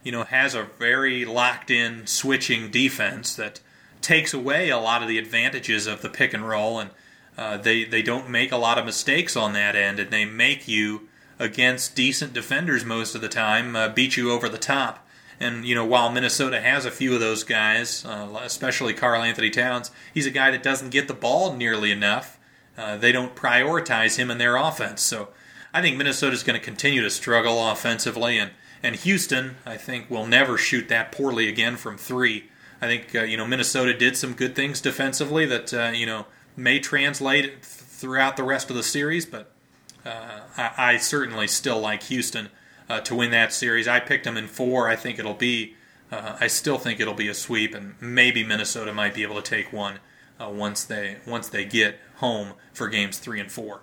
you know, has a very locked in switching defense that takes away a lot of the advantages of the pick and roll, and uh, they they don't make a lot of mistakes on that end, and they make you against decent defenders most of the time uh, beat you over the top. And you know, while Minnesota has a few of those guys, uh, especially Karl Anthony Towns, he's a guy that doesn't get the ball nearly enough. Uh, they don't prioritize him in their offense. So I think Minnesota's going to continue to struggle offensively, and and Houston, I think, will never shoot that poorly again from three. I think uh, you know Minnesota did some good things defensively that uh, you know may translate throughout the rest of the series, but uh, I, I, certainly still like Houston uh, to win that series. I picked them in four. I think it'll be. Uh, I still think it'll be a sweep, and maybe Minnesota might be able to take one uh, once they once they get home for games three and four.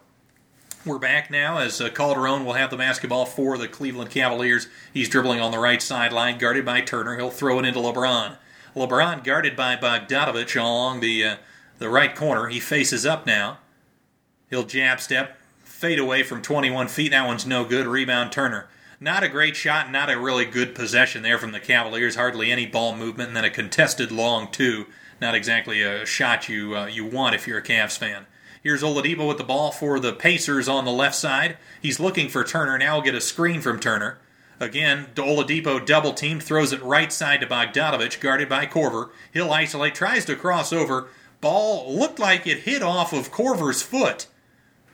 We're back now as uh, Calderon will have the basketball for the Cleveland Cavaliers. He's dribbling on the right sideline, guarded by Turner. He'll throw it into LeBron. LeBron guarded by Bogdanovic along the uh, the right corner. He faces up now. He'll jab step, fade away from 21 feet. That one's no good. Rebound Turner. Not a great shot, not a really good possession there from the Cavaliers. Hardly any ball movement, and then a contested long two. Not exactly a shot you uh, you want if you're a Cavs fan. Here's Oladipo with the ball for the Pacers on the left side. He's looking for Turner. Now get a screen from Turner. Again, Oladipo double team throws it right side to Bogdanovic, guarded by Korver. He'll isolate, tries to cross over. Ball looked like it hit off of Korver's foot.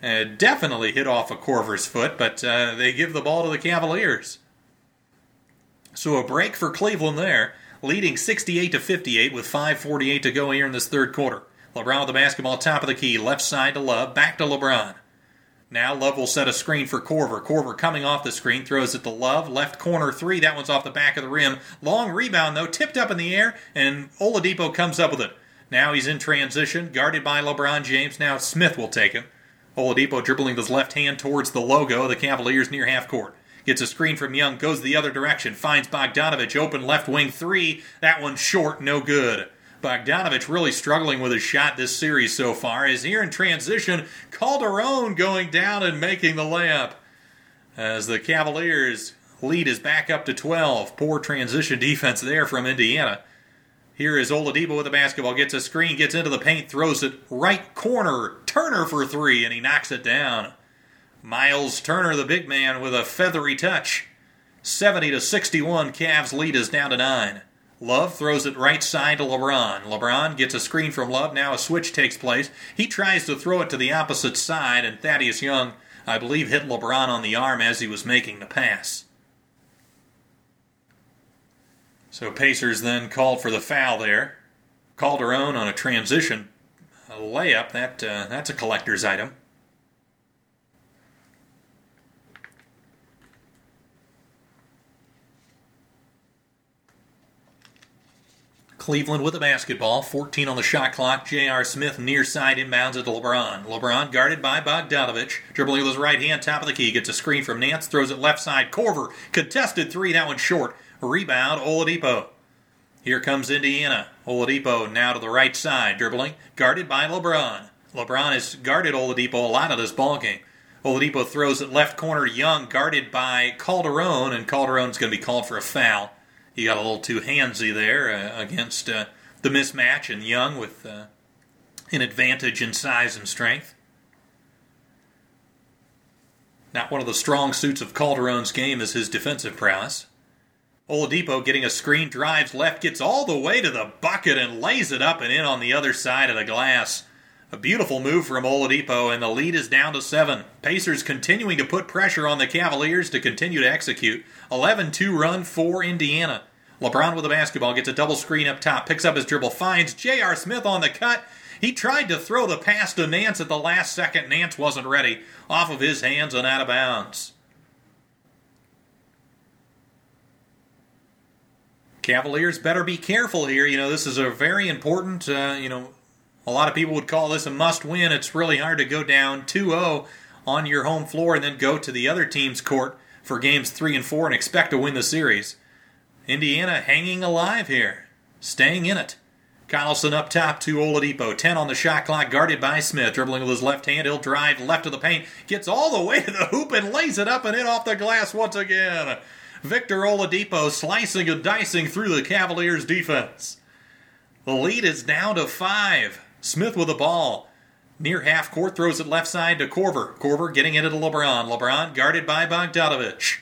Uh, definitely hit off of Korver's foot, but uh, they give the ball to the Cavaliers. So a break for Cleveland there, leading 68 to 58 with 5:48 to go here in this third quarter. LeBron with the basketball, top of the key, left side to Love, back to LeBron. Now Love will set a screen for Korver. Korver coming off the screen, throws it to Love, left corner three. That one's off the back of the rim. Long rebound though, tipped up in the air, and Oladipo comes up with it. Now he's in transition, guarded by LeBron James. Now Smith will take him. Oladipo dribbling his left hand towards the logo of the Cavaliers near half court. Gets a screen from Young, goes the other direction, finds Bogdanovic open left wing three. That one's short, no good. Bogdanovic really struggling with his shot this series so far. Is here in transition. Calderon going down and making the layup. As the Cavaliers lead is back up to 12. Poor transition defense there from Indiana. Here is Oladipo with the basketball, gets a screen, gets into the paint, throws it right corner. Turner for three, and he knocks it down. Miles Turner, the big man, with a feathery touch. 70 to 61, Cavs lead is down to nine. Love throws it right side to LeBron. LeBron gets a screen from Love. Now a switch takes place. He tries to throw it to the opposite side, and Thaddeus Young, I believe, hit LeBron on the arm as he was making the pass. So Pacers then called for the foul there. Calderon on a transition a layup. That uh, that's a collector's item. Cleveland with the basketball, 14 on the shot clock. J.R. Smith near side inbounds it to LeBron. LeBron guarded by Bogdanovic. Dribbling with his right hand, top of the key. Gets a screen from Nance, throws it left side. Korver, contested three, that one short. Rebound, Oladipo. Here comes Indiana. Oladipo now to the right side, dribbling, guarded by LeBron. LeBron has guarded Oladipo a lot of this ballgame. Oladipo throws it left corner, Young guarded by Calderon, and Calderon's going to be called for a foul he got a little too handsy there uh, against uh, the mismatch and Young with uh, an advantage in size and strength. Not one of the strong suits of Calderon's game is his defensive prowess. Oladipo getting a screen, drives left, gets all the way to the bucket and lays it up and in on the other side of the glass. A beautiful move from Oladipo, and the lead is down to seven. Pacers continuing to put pressure on the Cavaliers to continue to execute. 11 2 run for Indiana. LeBron with the basketball gets a double screen up top, picks up his dribble, finds J.R. Smith on the cut. He tried to throw the pass to Nance at the last second. Nance wasn't ready. Off of his hands and out of bounds. Cavaliers better be careful here. You know, this is a very important, uh, you know, a lot of people would call this a must win. It's really hard to go down 2 0 on your home floor and then go to the other team's court for games 3 and 4 and expect to win the series. Indiana hanging alive here, staying in it. Collison up top to Oladipo. 10 on the shot clock, guarded by Smith. Dribbling with his left hand, he'll drive left of the paint. Gets all the way to the hoop and lays it up and in off the glass once again. Victor Oladipo slicing and dicing through the Cavaliers' defense. The lead is down to five. Smith with the ball. Near half court, throws it left side to Korver. Korver getting it to LeBron. LeBron guarded by Bogdanovic.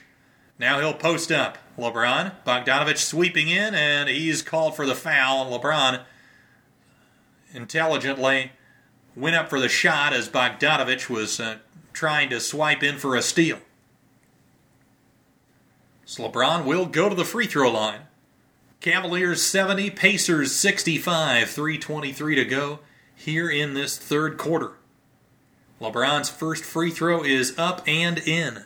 Now he'll post up. LeBron, Bogdanovic sweeping in, and he's called for the foul. LeBron intelligently went up for the shot as Bogdanovic was uh, trying to swipe in for a steal. So LeBron will go to the free throw line. Cavaliers 70, Pacers 65, 323 to go here in this third quarter. LeBron's first free throw is up and in.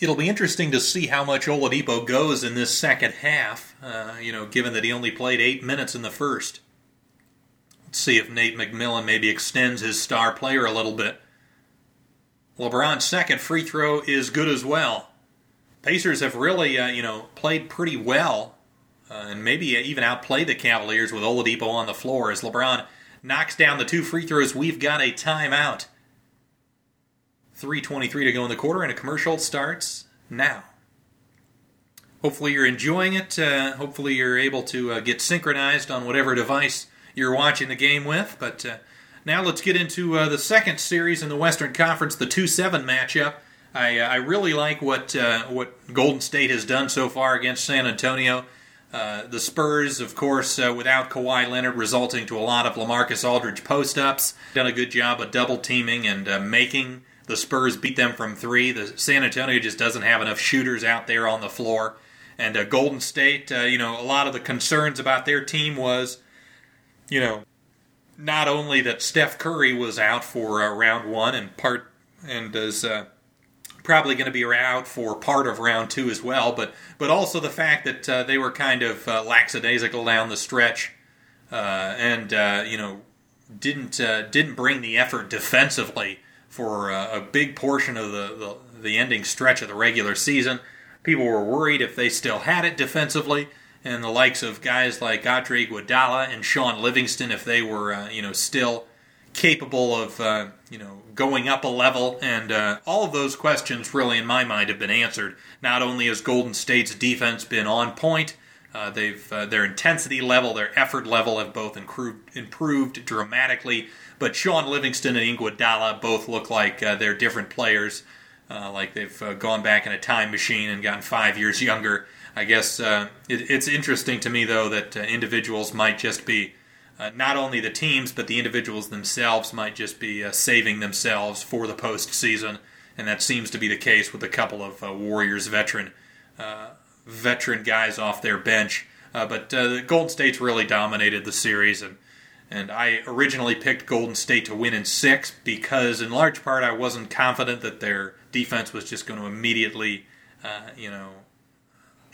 It'll be interesting to see how much Oladipo goes in this second half, uh, you know, given that he only played eight minutes in the first. Let's see if Nate McMillan maybe extends his star player a little bit. LeBron's second free throw is good as well. Pacers have really, uh, you know, played pretty well, uh, and maybe even outplayed the Cavaliers with Oladipo on the floor as LeBron knocks down the two free throws. We've got a timeout. 3.23 to go in the quarter, and a commercial starts now. Hopefully, you're enjoying it. Uh, hopefully, you're able to uh, get synchronized on whatever device you're watching the game with. But uh, now let's get into uh, the second series in the Western Conference, the 2 7 matchup. I, uh, I really like what, uh, what Golden State has done so far against San Antonio. the Spurs, of course, without Kawhi Leonard, resulting to a lot of LaMarcus Aldridge post ups. Done a good job of double teaming and making the Spurs beat them from three. The San Antonio just doesn't have enough shooters out there on the floor. And uh, Golden State, uh, you know, a lot of the concerns about their team was, you know, not only that Steph Curry was out for uh, round one and part and is uh, probably going to be out for part of round two as well, but but also the fact that uh, they were kind of uh, lackadaisical down the stretch, and you know didn't didn't bring the effort defensively for a, a big portion of the, the, the ending stretch of the regular season. People were worried if they still had it defensively, and the likes of guys like Andre Iguodala and Shaun Livingston, if they were uh, you know still capable of uh, you know going up a level, and uh, all of those questions really, in my mind, have been answered. Not only has Golden State's defense been on point, uh, they've uh, their intensity level, their effort level have both improved, improved dramatically. But Shaun Livingston and Iguodala both look like uh, they're different players, uh, like they've uh, gone back in a time machine and gotten five years younger. I guess it, it's interesting to me, though, that individuals might just be, uh, not only the teams, but the individuals themselves might just be saving themselves for the postseason. And that seems to be the case with a couple of Warriors veteran veteran guys off their bench. but the Golden State's really dominated the series, and and I originally picked Golden State to win in six because, in large part, I wasn't confident that their defense was just going to immediately, uh, you know,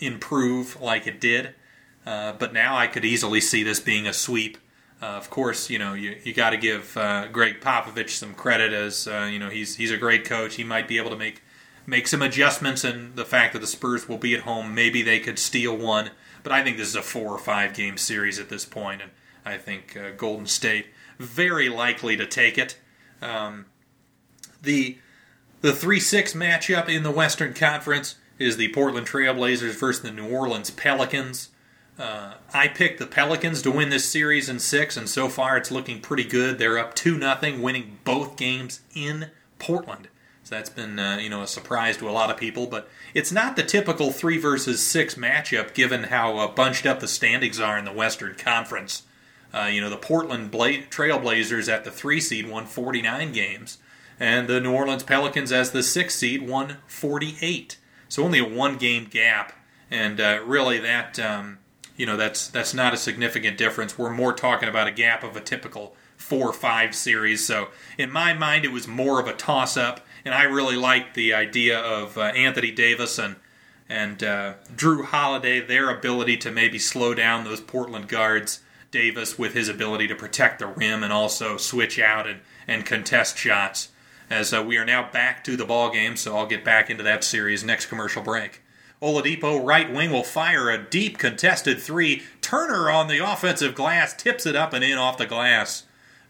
improve like it did. Uh, but now I could easily see this being a sweep. Uh, of course, you know you, you got to give uh, Gregg Popovich some credit as uh, you know he's he's a great coach. He might be able to make make some adjustments, and the fact that the Spurs will be at home, maybe they could steal one. But I think this is a four or five game series at this point, and I think uh, Golden State very likely to take it. Um, the The 3 6 matchup in the Western Conference is the Portland Trailblazers versus the New Orleans Pelicans. Uh, I picked the Pelicans to win this series in six, and so far it's looking pretty good. They're up 2 0, winning both games in Portland. So that's been uh, you know a surprise to a lot of people, but it's not the typical three versus six matchup given how uh, bunched up the standings are in the Western Conference. Uh, you know the Portland Bla- Trailblazers at the three seed won 49 games, and the New Orleans Pelicans as the six seed won 48. So only a one game gap, and uh, really that um, you know that's that's not a significant difference. We're more talking about a gap of a typical four five series. So in my mind, it was more of a toss up and I really liked the idea of uh, Anthony Davis and and uh, Jrue Holiday, their ability to maybe slow down those Portland guards. Davis with his ability to protect the rim and also switch out and, and contest shots. As uh, we are now back to the ball game, so I'll get back into that series next commercial break. Oladipo, right wing, will fire a deep contested three. Turner on the offensive glass tips it up and in off the glass.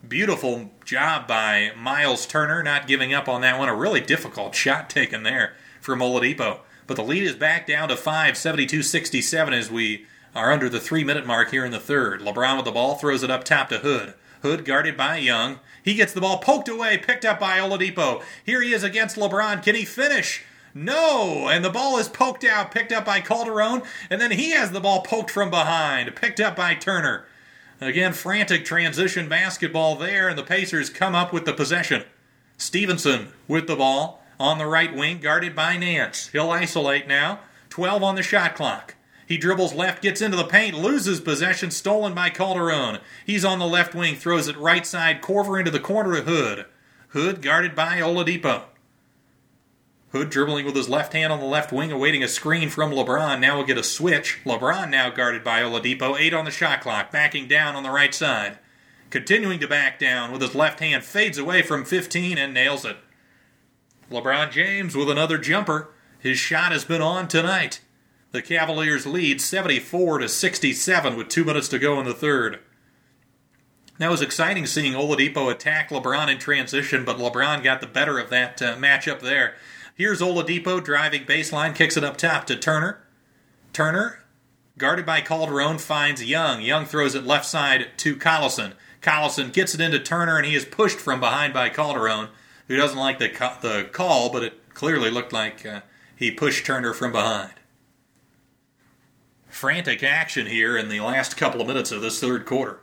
Beautiful job by Miles Turner, not giving up on that one. A really difficult shot taken there from Oladipo. But the lead is back down to 5, 72 67 as we are under the three minute mark here in the third. LeBron with the ball throws it up top to Hood. Hood guarded by Young. He gets the ball poked away, picked up by Oladipo. Here he is against LeBron. Can he finish? No! And the ball is poked out, picked up by Calderon, and then he has the ball poked from behind, picked up by Turner. Again, frantic transition basketball there, and the Pacers come up with the possession. Stephenson with the ball on the right wing, guarded by Nance. He'll isolate now. 12 on the shot clock. He dribbles left, gets into the paint, loses possession, stolen by Calderon. He's on the left wing, throws it right side, Korver into the corner of Hood. Hood guarded by Oladipo. Hood dribbling with his left hand on the left wing, awaiting a screen from LeBron. Now will get a switch. LeBron now guarded by Oladipo. Eight on the shot clock, backing down on the right side. Continuing to back down with his left hand, fades away from 15 and nails it. LeBron James with another jumper. His shot has been on tonight. The Cavaliers lead 74 to 67 with two minutes to go in the third. It was exciting seeing Oladipo attack LeBron in transition, but LeBron got the better of that uh, matchup there. Here's Oladipo driving baseline, kicks it up top to Turner. Turner, guarded by Calderon, finds Young. Young throws it left side to Collison. Collison gets it into Turner, and he is pushed from behind by Calderon, who doesn't like the, the call, but it clearly looked like uh, he pushed Turner from behind. Frantic action here in the last couple of minutes of this third quarter.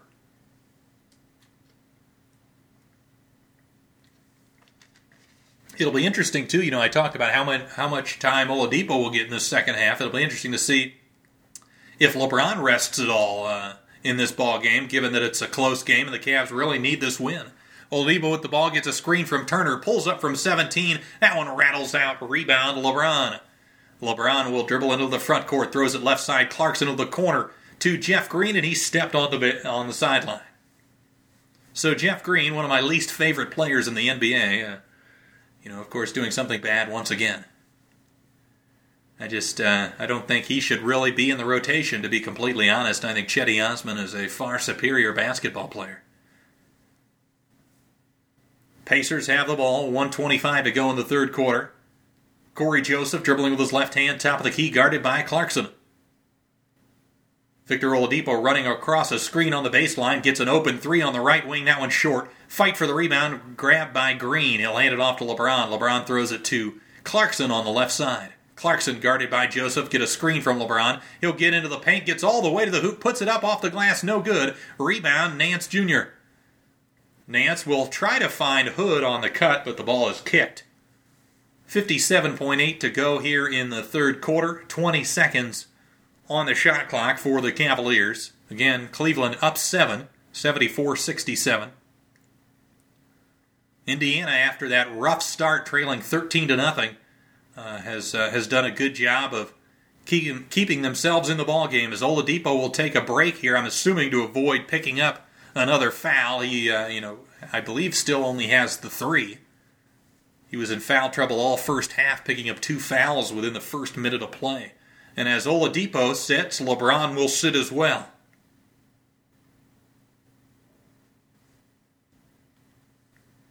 It'll be interesting too. You know, I talked about how much how much time Oladipo will get in the second half. It'll be interesting to see if LeBron rests at all uh, in this ball game, given that it's a close game and the Cavs really need this win. Oladipo with the ball gets a screen from Turner, pulls up from 17. That one rattles out. Rebound, LeBron. LeBron will dribble into the front court, throws it left side. Clarkson into the corner to Jeff Green, and he stepped on the on the sideline. So Jeff Green, one of my least favorite players in the NBA. Uh, you know, of course, doing something bad once again. I just, uh, I don't think he should really be in the rotation, to be completely honest. I think Cedi Osman is a far superior basketball player. Pacers have the ball, 125 to go in the third quarter. Cory Joseph dribbling with his left hand, top of the key, guarded by Clarkson. Victor Oladipo running across a screen on the baseline, gets an open three on the right wing, that one short. Fight for the rebound, grabbed by Green. He'll hand it off to LeBron. LeBron throws it to Clarkson on the left side. Clarkson guarded by Joseph, get a screen from LeBron. He'll get into the paint, gets all the way to the hoop, puts it up off the glass, no good. Rebound, Nance Jr. Nance will try to find Hood on the cut, but the ball is kicked. 57.8 to go here in the third quarter, 20 seconds on the shot clock for the Cavaliers. Again, Cleveland up 7, 74 67. Indiana, after that rough start, trailing 13 to nothing, uh, has uh, has done a good job of keeping keeping themselves in the ball game. As Oladipo will take a break here, I'm assuming to avoid picking up another foul. He, uh, you know, I believe still only has the three. He was in foul trouble all first half, picking up two fouls within the first minute of play. And as Oladipo sits, LeBron will sit as well.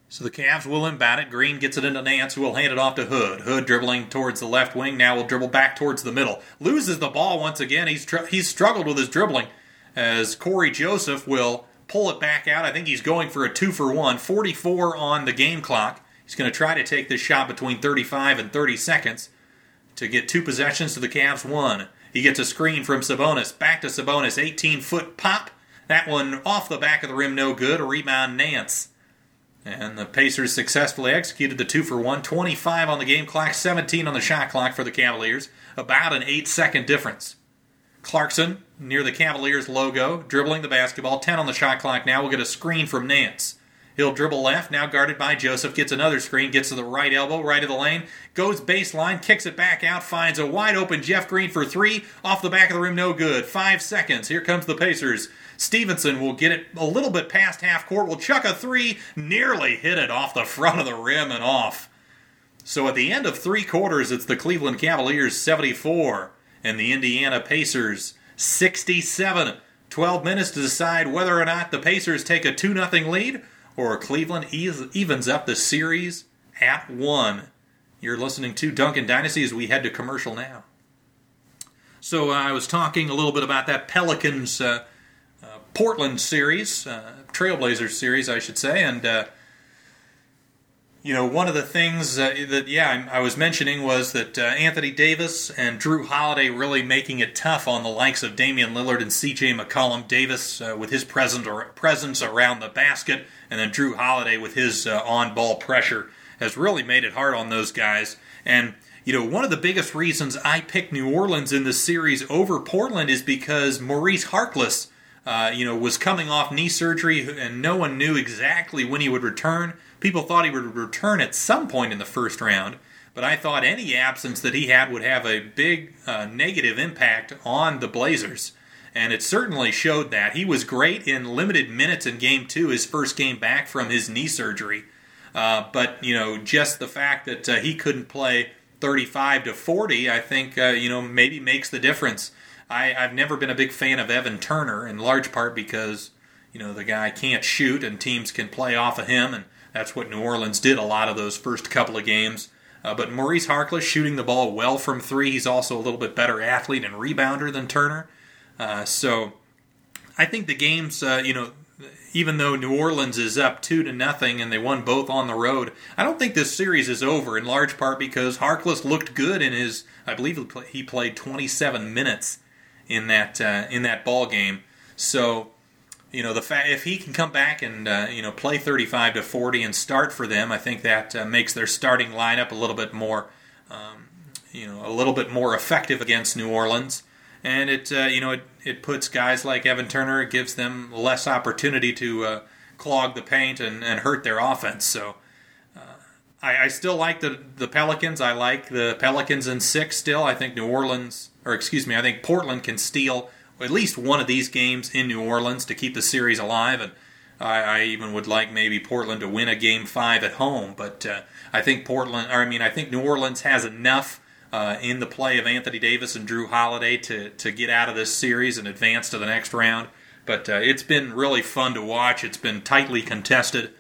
So the Cavs will inbound it. Green gets it into Nance, who will hand it off to Hood. Hood dribbling towards the left wing. Now will dribble back towards the middle. Loses the ball once again. He's tr- he's struggled with his dribbling as Cory Joseph will pull it back out. I think he's going for a two for one. 44 on the game clock. He's going to try to take this shot between 35 and 30 seconds to get two possessions to the Cavs one. He gets a screen from Sabonis. Back to Sabonis. 18 foot pop. That one off the back of the rim, no good. A rebound, Nance. And the Pacers successfully executed the two for one. 25 on the game clock, 17 on the shot clock for the Cavaliers. About an eight second difference. Clarkson near the Cavaliers logo, dribbling the basketball. 10 on the shot clock now. We'll get a screen from Nance. He'll dribble left, now guarded by Joseph, gets another screen, gets to the right elbow, right of the lane, goes baseline, kicks it back out, finds a wide open Jeff Green for three, off the back of the rim, no good. Five seconds. Here comes the Pacers. Stephenson will get it a little bit past half court, will chuck a three, nearly hit it off the front of the rim and off. So at the end of three quarters, it's the Cleveland Cavaliers 74 and the Indiana Pacers 67. 12 minutes to decide whether or not the Pacers take a 2 0 lead or Cleveland evens up the series at 1. You're listening to Dunkin Dynasty as we head to commercial now. So uh, I was talking a little bit about that Pelicans uh, Portland series, uh, Trailblazers series, I should say, and uh, you know one of the things uh, that yeah I, I, was mentioning was that uh, Anthony Davis and Jrue Holiday really making it tough on the likes of Damian Lillard and C.J. McCollum. Davis uh, with his presence presence around the basket, and then Jrue Holiday with his uh, on-ball pressure has really made it hard on those guys and. You know, one of the biggest reasons I picked New Orleans in this series over Portland is because Maurice Harkless uh, you know, was coming off knee surgery, and no one knew exactly when he would return. People thought he would return at some point in the first round, but I thought any absence that he had would have a big uh, negative impact on the Blazers. And it certainly showed that. He was great in limited minutes in game two, his first game back from his knee surgery. Uh, but, you know, just the fact that uh, he couldn't play 35 to 40, I think, uh, you know, maybe makes the difference. I, I've never been a big fan of Evan Turner, in large part because you know the guy can't shoot and teams can play off of him, and that's what New Orleans did a lot of those first couple of games. Uh, but Maurice Harkless shooting the ball well from three. He's also a little bit better athlete and rebounder than Turner. Uh, so I think the games, uh, you know, even though New Orleans is up two to nothing and they won both on the road, I don't think this series is over. In large part because Harkless looked good in his, I believe he played 27 minutes in that uh, in that ball game. So, you know, the fa- if he can come back and uh, you know play 35 to 40 and start for them, I think that uh, makes their starting lineup a little bit more, um, you know, a little bit more effective against New Orleans. And it uh, you know it, it puts guys like Evan Turner, it gives them less opportunity to uh, clog the paint and, and hurt their offense. So. Uh, I, I, still like the the Pelicans. I like the Pelicans in six still. I think New Orleans or excuse me, I think Portland can steal at least one of these games in New Orleans to keep the series alive. And I, I even would like maybe Portland to win a game five at home. But uh, I think Portland, or I mean, I think New Orleans has enough uh, in the play of Anthony Davis and Jrue Holiday to, to get out of this series and advance to the next round. But uh, it's been really fun to watch. It's been tightly contested.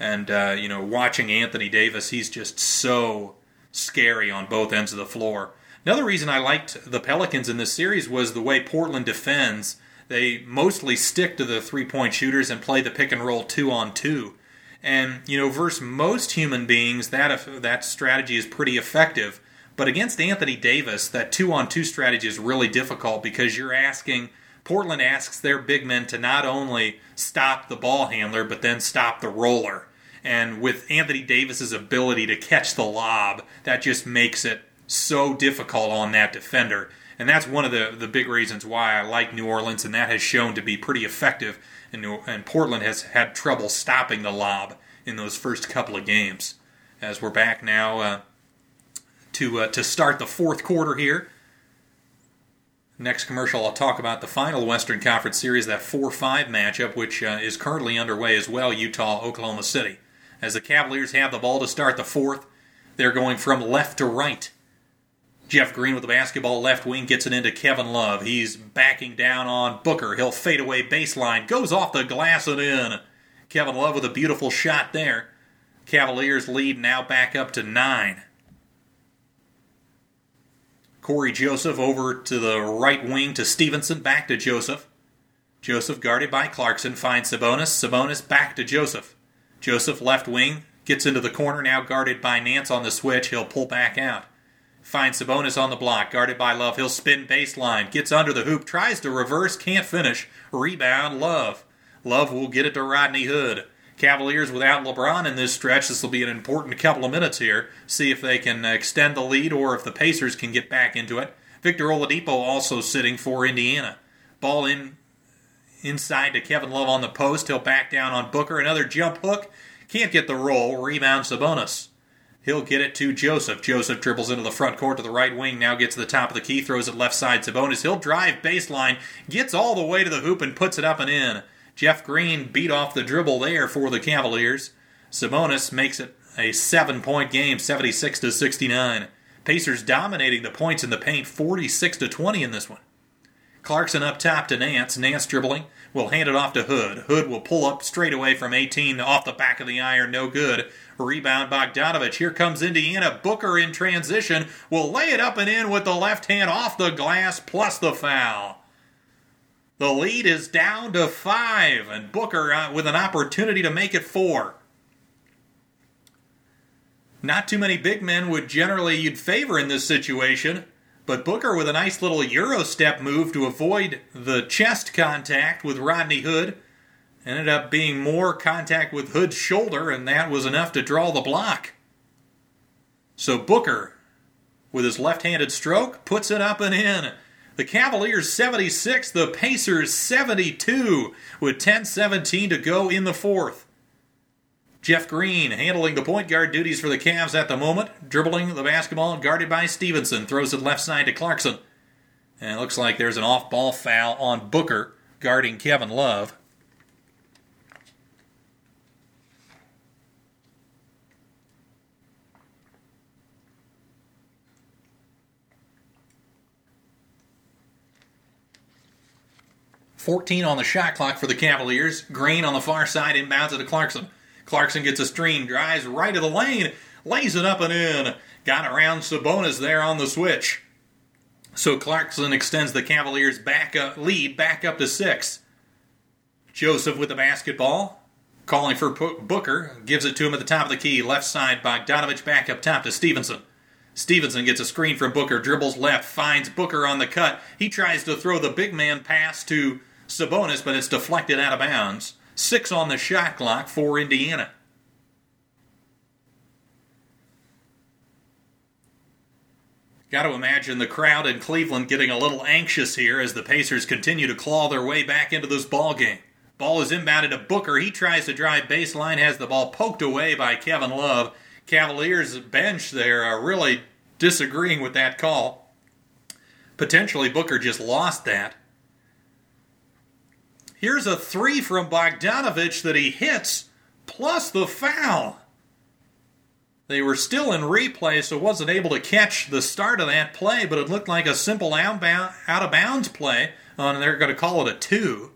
And, uh, you know, watching Anthony Davis, he's just so scary on both ends of the floor. Another reason I liked the Pelicans in this series was the way Portland defends. They mostly stick to the three point shooters and play the pick and roll two on two. And, you know, versus most human beings, that, that strategy is pretty effective. But against Anthony Davis, that two on two strategy is really difficult because you're asking, Portland asks their big men to not only stop the ball handler, but then stop the roller. And with Anthony Davis's ability to catch the lob, that just makes it so difficult on that defender. And that's one of the, the big reasons why I like New Orleans, and that has shown to be pretty effective. And, New, and Portland has had trouble stopping the lob in those first couple of games. As we're back now uh, to uh, to start the fourth quarter here. Next commercial, I'll talk about the final Western Conference Series, that 4 5 matchup, which uh, is currently underway as well Utah, Oklahoma City. As the Cavaliers have the ball to start the fourth, they're going from left to right. Jeff Green with the basketball left wing gets it into Kevin Love. He's backing down on Booker. He'll fade away baseline, goes off the glass and in. Kevin Love with a beautiful shot there. Cavaliers lead now back up to nine. Cory Joseph over to the right wing to Stephenson, back to Joseph. Joseph guarded by Clarkson finds Sabonis. Sabonis back to Joseph. Joseph left wing gets into the corner now guarded by Nance on the switch. He'll pull back out. Finds Sabonis on the block, guarded by Love. He'll spin baseline, gets under the hoop, tries to reverse, can't finish. Rebound, Love. Love will get it to Rodney Hood. Cavaliers without LeBron in this stretch. This will be an important couple of minutes here. See if they can extend the lead or if the Pacers can get back into it. Victor Oladipo also sitting for Indiana. Ball in inside to Kevin Love on the post. He'll back down on Booker. Another jump hook. Can't get the roll. Rebound Sabonis. He'll get it to Joseph. Joseph dribbles into the front court to the right wing. Now gets to the top of the key. Throws it left side. Sabonis. He'll drive baseline. Gets all the way to the hoop and puts it up and in. Jeff Green beat off the dribble there for the Cavaliers. Sabonis makes it a seven point game, 76 to 69. Pacers dominating the points in the paint, 46 to 20 in this one. Clarkson up top to Nance. Nance dribbling. Will hand it off to Hood. Hood will pull up straight away from 18 off the back of the iron. No good. Rebound Bogdanovic. Here comes Indiana. Booker in transition. Will lay it up and in with the left hand off the glass plus the foul. The lead is down to five, and Booker uh, with an opportunity to make it four. Not too many big men would generally you'd favor in this situation, but Booker with a nice little Euro step move to avoid the chest contact with Rodney Hood ended up being more contact with Hood's shoulder, and that was enough to draw the block. So Booker, with his left handed stroke, puts it up and in. The Cavaliers 76, the Pacers 72, with 10 17 to go in the fourth. Jeff Green handling the point guard duties for the Cavs at the moment, dribbling the basketball guarded by Stephenson, throws it left side to Clarkson. And it looks like there's an off ball foul on Booker guarding Kevin Love. 14 on the shot clock for the Cavaliers. Green on the far side inbounds it to Clarkson. Clarkson gets a screen, drives right of the lane, lays it up and in. Got around Sabonis there on the switch. So Clarkson extends the Cavaliers' back up, lead back up to six. Joseph with the basketball, calling for Booker, gives it to him at the top of the key. Left side, Bogdanovic back up top to Stephenson. Stephenson gets a screen from Booker, dribbles left, finds Booker on the cut. He tries to throw the big man pass to Sabonis, but it's deflected out of bounds. Six on the shot clock for Indiana. Got to imagine the crowd in Cleveland getting a little anxious here as the Pacers continue to claw their way back into this ball game. Ball is inbounded to Booker. He tries to drive baseline, has the ball poked away by Kevin Love. Cavaliers bench there are really disagreeing with that call. Potentially, Booker just lost that. Here's a three from Bogdanovic that he hits, plus the foul. They were still in replay, so wasn't able to catch the start of that play, but it looked like a simple out of bounds play, uh, and they're going to call it a two.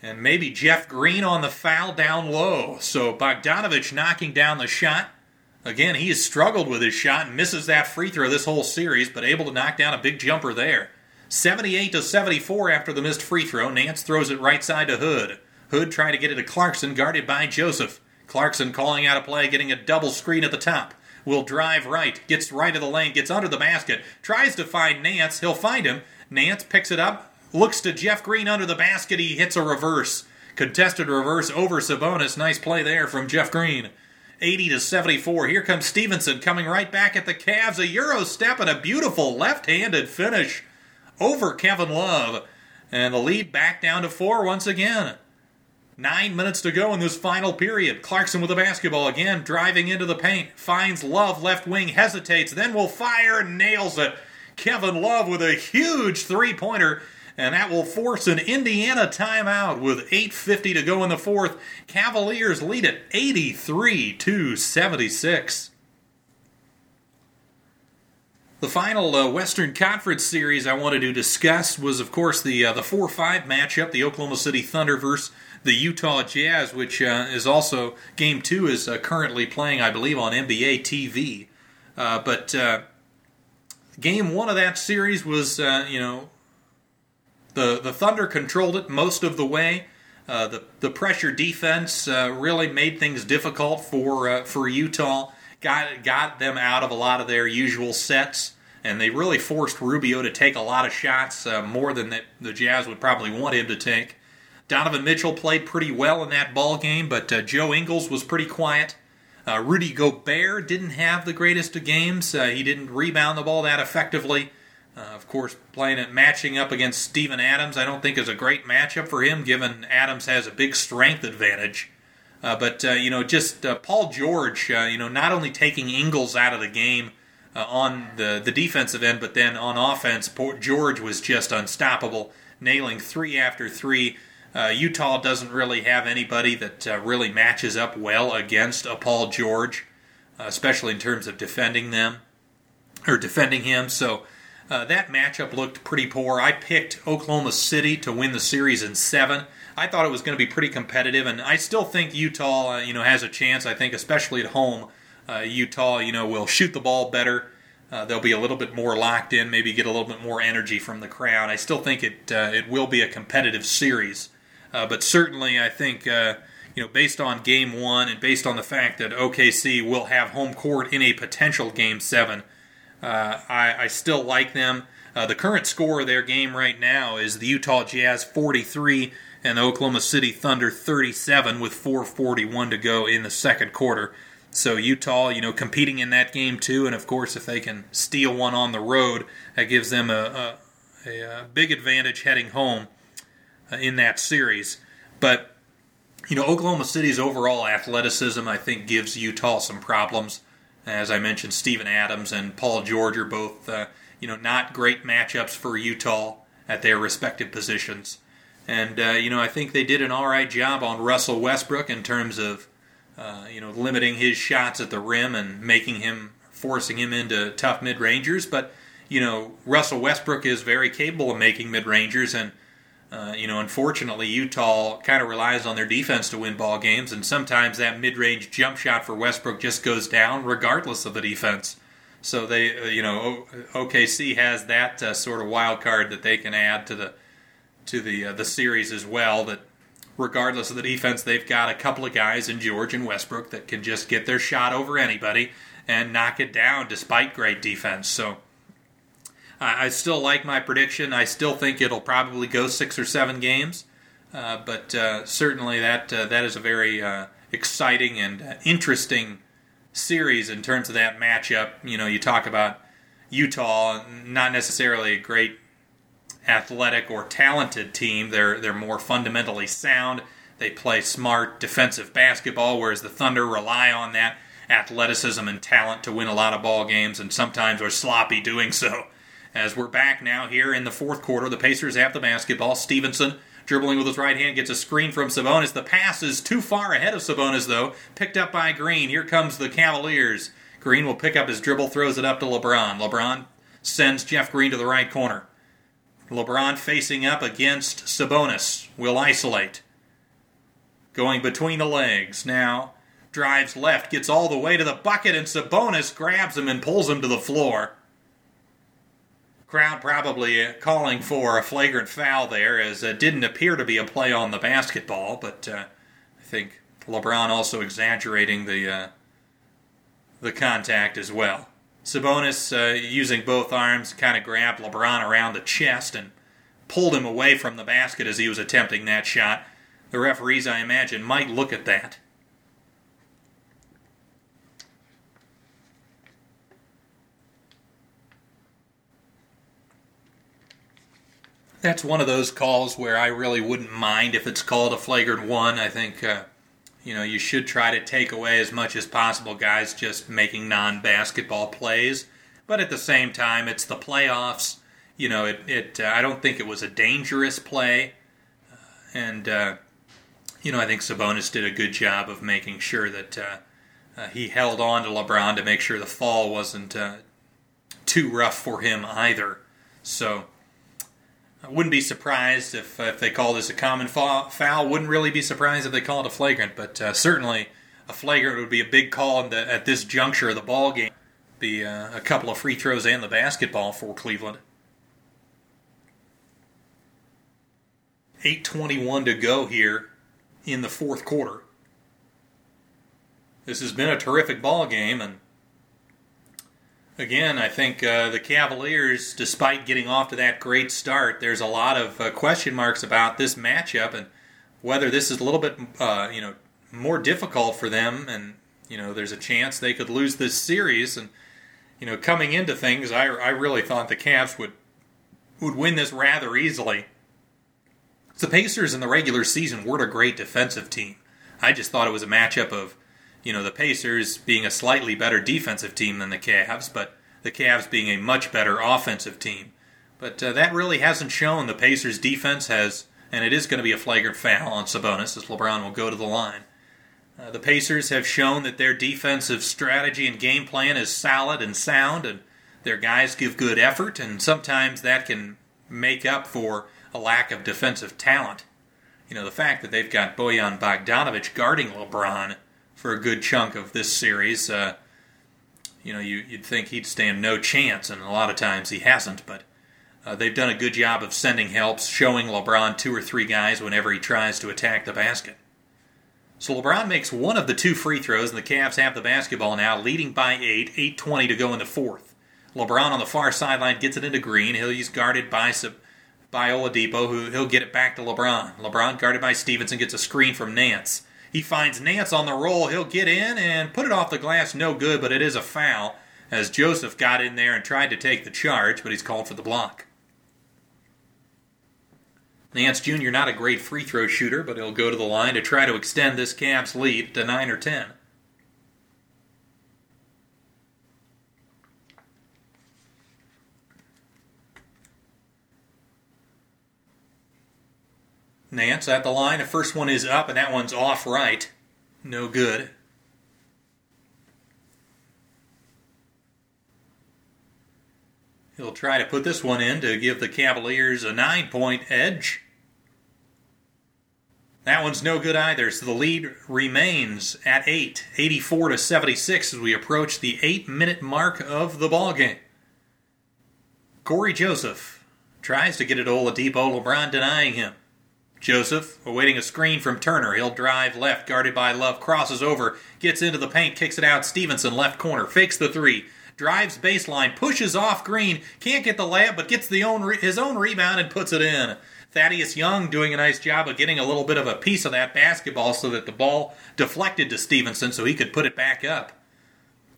And maybe Jeff Green on the foul down low. So Bogdanovic knocking down the shot. Again, he has struggled with his shot and misses that free throw this whole series, but able to knock down a big jumper there. 78 to 74 after the missed free throw. Nance throws it right side to Hood. Hood trying to get it to Clarkson, guarded by Joseph. Clarkson calling out a play, getting a double screen at the top. Will drive right, gets right of the lane, gets under the basket, tries to find Nance. He'll find him. Nance picks it up, looks to Jeff Green under the basket. He hits a reverse. Contested reverse over Sabonis. Nice play there from Jeff Green. 80 to 74. Here comes Stephenson coming right back at the Cavs. A Euro step and a beautiful left handed finish over Kevin Love. And the lead back down to four once again. Nine minutes to go in this final period. Clarkson with the basketball again, driving into the paint. Finds Love left wing, hesitates, then will fire, and nails it. Kevin Love with a huge three pointer, and that will force an Indiana timeout with 8.50 to go in the fourth. Cavaliers lead it 83 to 76. The final uh, Western Conference series I wanted to discuss was, of course, the uh, the four five matchup, the Oklahoma City Thunder versus the Utah Jazz, which uh, is also game two is uh, currently playing, I believe, on NBA TV. Uh, but uh, game one of that series was, you know, the the Thunder controlled it most of the way. the the pressure defense really made things difficult for for Utah got got them out of a lot of their usual sets, and they really forced Rubio to take a lot of shots, uh, more than that the Jazz would probably want him to take. Donovan Mitchell played pretty well in that ball game, but uh, Joe Ingles was pretty quiet. Uh, Rudy Gobert didn't have the greatest of games. Uh, he didn't rebound the ball that effectively. Uh, of course, playing it matching up against Steven Adams, I don't think is a great matchup for him, given Adams has a big strength advantage. Uh, but uh, you know, just uh, Paul George, uh, you know, not only taking Ingles out of the game uh, on the the defensive end, but then on offense, George was just unstoppable, nailing three after three. Uh, Utah doesn't really have anybody that really matches up well against a Paul George, especially in terms of defending them or defending him. So. that matchup looked pretty poor. I picked Oklahoma City to win the series in seven. I thought it was going to be pretty competitive, and I still think Utah, uh, you know, has a chance. I think, especially at home, uh, Utah, you know, will shoot the ball better. Uh, they'll be a little bit more locked in, maybe get a little bit more energy from the crowd. I still think it uh, it will be a competitive series, uh, but certainly I think uh, you know based on Game One and based on the fact that OKC will have home court in a potential Game Seven, I, I, still like them. the current score of their game right now is the Utah Jazz 43 and the Oklahoma City Thunder 37 with 4:41 to go in the second quarter. So Utah, you know, competing in that game too, and of course, if they can steal one on the road, that gives them a, a, a big advantage heading home uh, in that series. But you know, Oklahoma City's overall athleticism, I think, gives Utah some problems. As I mentioned, Steven Adams and Paul George are both, uh, you know, not great matchups for Utah at their respective positions. And uh, you know, I think they did an all right job on Russell Westbrook in terms of uh, you know limiting his shots at the rim and making him forcing him into tough mid rangers. But you know, Russell Westbrook is very capable of making mid rangers, and uh, you know, unfortunately, Utah kind of relies on their defense to win ball games, and sometimes that mid range jump shot for Westbrook just goes down regardless of the defense. So they, uh, you know, OKC has that uh, sort of wild card that they can add to the to the uh, the series as well. That regardless of the defense, they've got a couple of guys in George and Westbrook that can just get their shot over anybody and knock it down despite great defense. So I still like my prediction. I still think it'll probably go six or seven games, uh, but uh, certainly that uh, that is a very uh, exciting and uh, interesting series in terms of that matchup. You know, you talk about Utah, not necessarily a great athletic or talented team. They're they're more fundamentally sound. They play smart defensive basketball, whereas the Thunder rely on that athleticism and talent to win a lot of ball games, and sometimes are sloppy doing so. As we're back now here in the fourth quarter, the Pacers have the basketball. Stephenson dribbling with his right hand gets a screen from Sabonis. The pass is too far ahead of Sabonis, though. Picked up by Green. Here comes the Cavaliers. Green will pick up his dribble, throws it up to LeBron. LeBron sends Jeff Green to the right corner. LeBron facing up against Sabonis will isolate. Going between the legs now. Drives left, gets all the way to the bucket, and Sabonis grabs him and pulls him to the floor. Crowd probably calling for a flagrant foul there, as it didn't appear to be a play on the basketball, but uh, I think LeBron also exaggerating the uh, the contact as well. Sabonis, uh, using both arms, kind of grabbed LeBron around the chest and pulled him away from the basket as he was attempting that shot. The referees, I imagine, might look at that. That's one of those calls where I really wouldn't mind if it's called a flagrant one. I think uh, you know, you should try to take away as much as possible guys just making non basketball plays. But at the same time, it's the playoffs. You know, it, it uh, I don't think it was a dangerous play. Uh, and, uh, you know, I think Sabonis did a good job of making sure that uh, uh, he held on to LeBron to make sure the fall wasn't uh, too rough for him either. So I wouldn't be surprised if, if they call this a common foul. Wouldn't really be surprised if they call it a flagrant, but uh, certainly a flagrant would be a big call the, at this juncture of the ball game. Be uh, a couple of free throws and the basketball for Cleveland. 8:21 to go here in the fourth quarter. This has been a terrific ball game, and again, I think uh, the Cavaliers, despite getting off to that great start, there's a lot of uh, question marks about this matchup and whether this is a little bit, uh, you know, more difficult for them, and you know, there's a chance they could lose this series. And you know, coming into things, I, I really thought the Cavs would would win this rather easily. The Pacers in the regular season weren't a great defensive team. I just thought it was a matchup of, you know, the Pacers being a slightly better defensive team than the Cavs, but the Cavs being a much better offensive team. But uh, that really hasn't shown. The Pacers' defense has, and it is going to be a flagrant foul on Sabonis as LeBron will go to the line. Uh, the Pacers have shown that their defensive strategy and game plan is solid and sound, and their guys give good effort, and sometimes that can make up for a lack of defensive talent. You know, the fact that they've got Bojan Bogdanovic guarding LeBron for a good chunk of this series, uh, you know, you, would think he'd stand no chance, and a lot of times he hasn't, but uh, they've done a good job of sending helps, showing LeBron two or three guys whenever he tries to attack the basket. So LeBron makes one of the two free throws, and the Cavs have the basketball now, leading by eight, 8.20 to go in the fourth. LeBron on the far sideline gets it into Green. He's guarded by by Oladipo, who he'll get it back to LeBron. LeBron guarded by Stephenson gets a screen from Nance. He finds Nance on the roll. He'll get in and put it off the glass. No good, but it is a foul as Joseph got in there and tried to take the charge, but he's called for the block. Nance Jr. not a great free throw shooter, but he'll go to the line to try to extend this Cavs lead to 9 or 10. Nance at the line. The first one is up, and that one's off right. No good. He'll try to put this one in to give the Cavaliers a nine point edge. That one's no good either, so the lead remains at 8, 84 to 76 as we approach the 8 minute mark of the ball game. Cory Joseph tries to get it Oladipo, LeBron denying him. Joseph, awaiting a screen from Turner. He'll drive left, guarded by Love, crosses over, gets into the paint, kicks it out. Stephenson, left corner, fakes the three, drives baseline, pushes off Green, can't get the layup, but gets the own re- his own rebound and puts it in. Thaddeus Young doing a nice job of getting a little bit of a piece of that basketball so that the ball deflected to Stephenson so he could put it back up.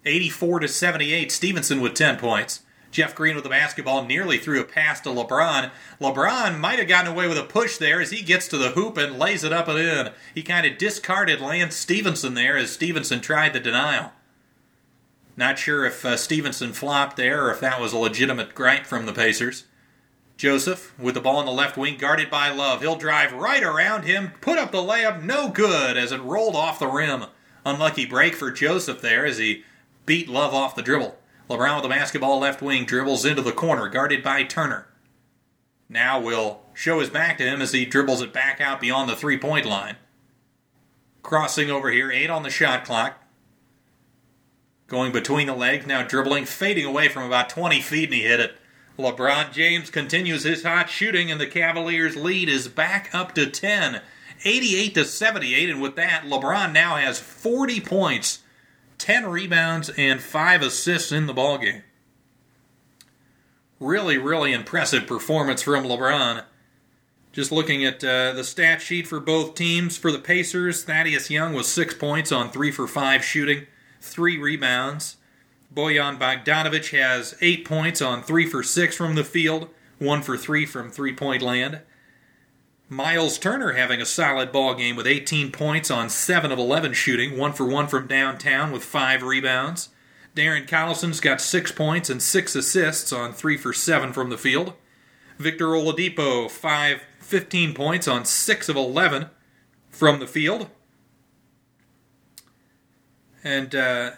84 to 78, Stephenson with 10 points. Jeff Green with the basketball nearly threw a pass to LeBron. LeBron might have gotten away with a push there as he gets to the hoop and lays it up and in. He kind of discarded Lance Stephenson there as Stephenson tried the denial. Not sure if uh, Stephenson flopped there or if that was a legitimate gripe from the Pacers. Joseph with the ball in the left wing, guarded by Love. He'll drive right around him, put up the layup, no good as it rolled off the rim. Unlucky break for Joseph there as he beat Love off the dribble. LeBron with the basketball left wing dribbles into the corner, guarded by Turner. Now we'll show his back to him as he dribbles it back out beyond the three point line. Crossing over here, eight on the shot clock. Going between the legs, now dribbling, fading away from about 20 feet, and he hit it. LeBron James continues his hot shooting, and the Cavaliers' lead is back up to 10, 88 to 78. And with that, LeBron now has 40 points 10 rebounds and 5 assists in the ballgame. Really, really impressive performance from LeBron. Just looking at uh, the stat sheet for both teams. For the Pacers, Thaddeus Young was 6 points on 3 for 5 shooting, 3 rebounds. Bojan Bogdanovic has 8 points on 3 for 6 from the field, 1 for 3 from three point land. Miles Turner having a solid ball game with 18 points on 7 of 11 shooting, 1 for 1 from downtown with 5 rebounds. Darren Collison's got 6 points and 6 assists on 3 for 7 from the field. Victor Oladipo, 5, 15 points on 6 of 11 from the field. And uh,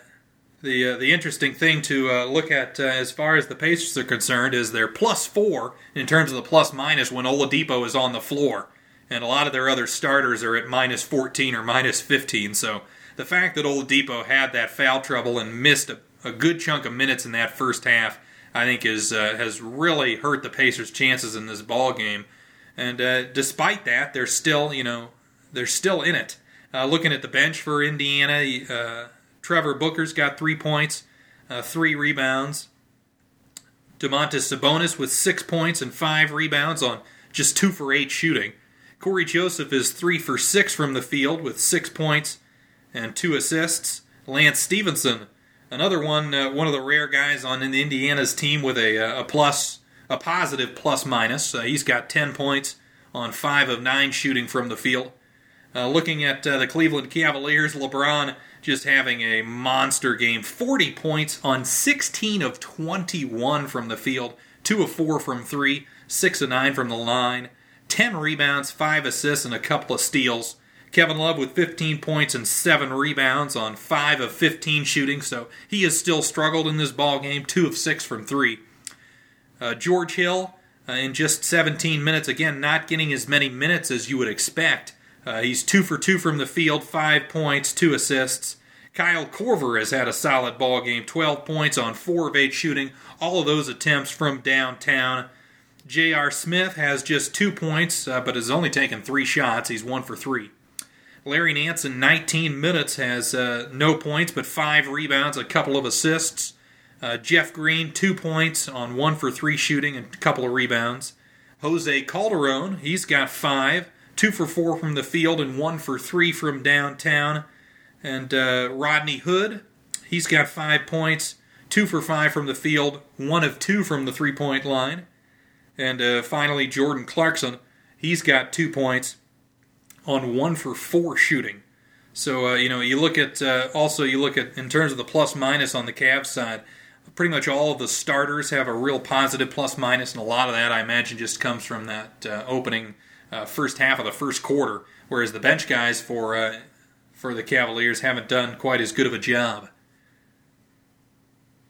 The uh, the interesting thing to uh, look at uh, as far as the Pacers are concerned is they're plus four in terms of the plus minus when Oladipo is on the floor, and a lot of their other starters are at minus 14 or minus 15. So the fact that Oladipo had that foul trouble and missed a, a good chunk of minutes in that first half, I think is uh, has really hurt the Pacers' chances in this ball game. And uh, despite that, they're still you know they're still in it. Uh, looking at the bench for Indiana Trevor Booker's got three points, uh, three rebounds. Domantas Sabonis with six points and five rebounds on just two for eight shooting. Cory Joseph is three for six from the field with six points and two assists. Lance Stephenson, another one, uh, one of the rare guys on Indiana's team with a, uh, a plus, a positive plus minus. Uh, he's got ten points on five of nine shooting from the field. Uh, looking at uh, the Cleveland Cavaliers, LeBron just having a monster game. 40 points on 16 of 21 from the field, 2 of 4 from 3, 6 of 9 from the line, 10 rebounds, 5 assists, and a couple of steals. Kevin Love with 15 points and 7 rebounds on 5 of 15 shooting, so he has still struggled in this ball game, 2 of 6 from 3. Uh, George Hill uh, in just 17 minutes, again, not getting as many minutes as you would expect. Uh, he's two for two from the field, five points, two assists. Kyle Korver has had a solid ball game, 12 points on four of eight shooting, all of those attempts from downtown. J.R. Smith has just two points, uh, but has only taken three shots. He's one for three. Larry Nance in 19 minutes has uh, no points, but five rebounds, a couple of assists. Uh, Jeff Green, two points on one for three shooting and a couple of rebounds. Jose Calderon, he's got five two for four from the field and one for three from downtown. And uh, Rodney Hood, he's got five points, two for five from the field, one of two from the three point line. And uh, finally, Jordan Clarkson, he's got two points on one for four shooting. So uh, you know, you look at uh, also you look at in terms of the plus minus on the Cavs side. Pretty much all of the starters have a real positive plus minus, and a lot of that I imagine just comes from that uh, opening uh, first half of the first quarter, whereas the bench guys for uh, for the Cavaliers haven't done quite as good of a job.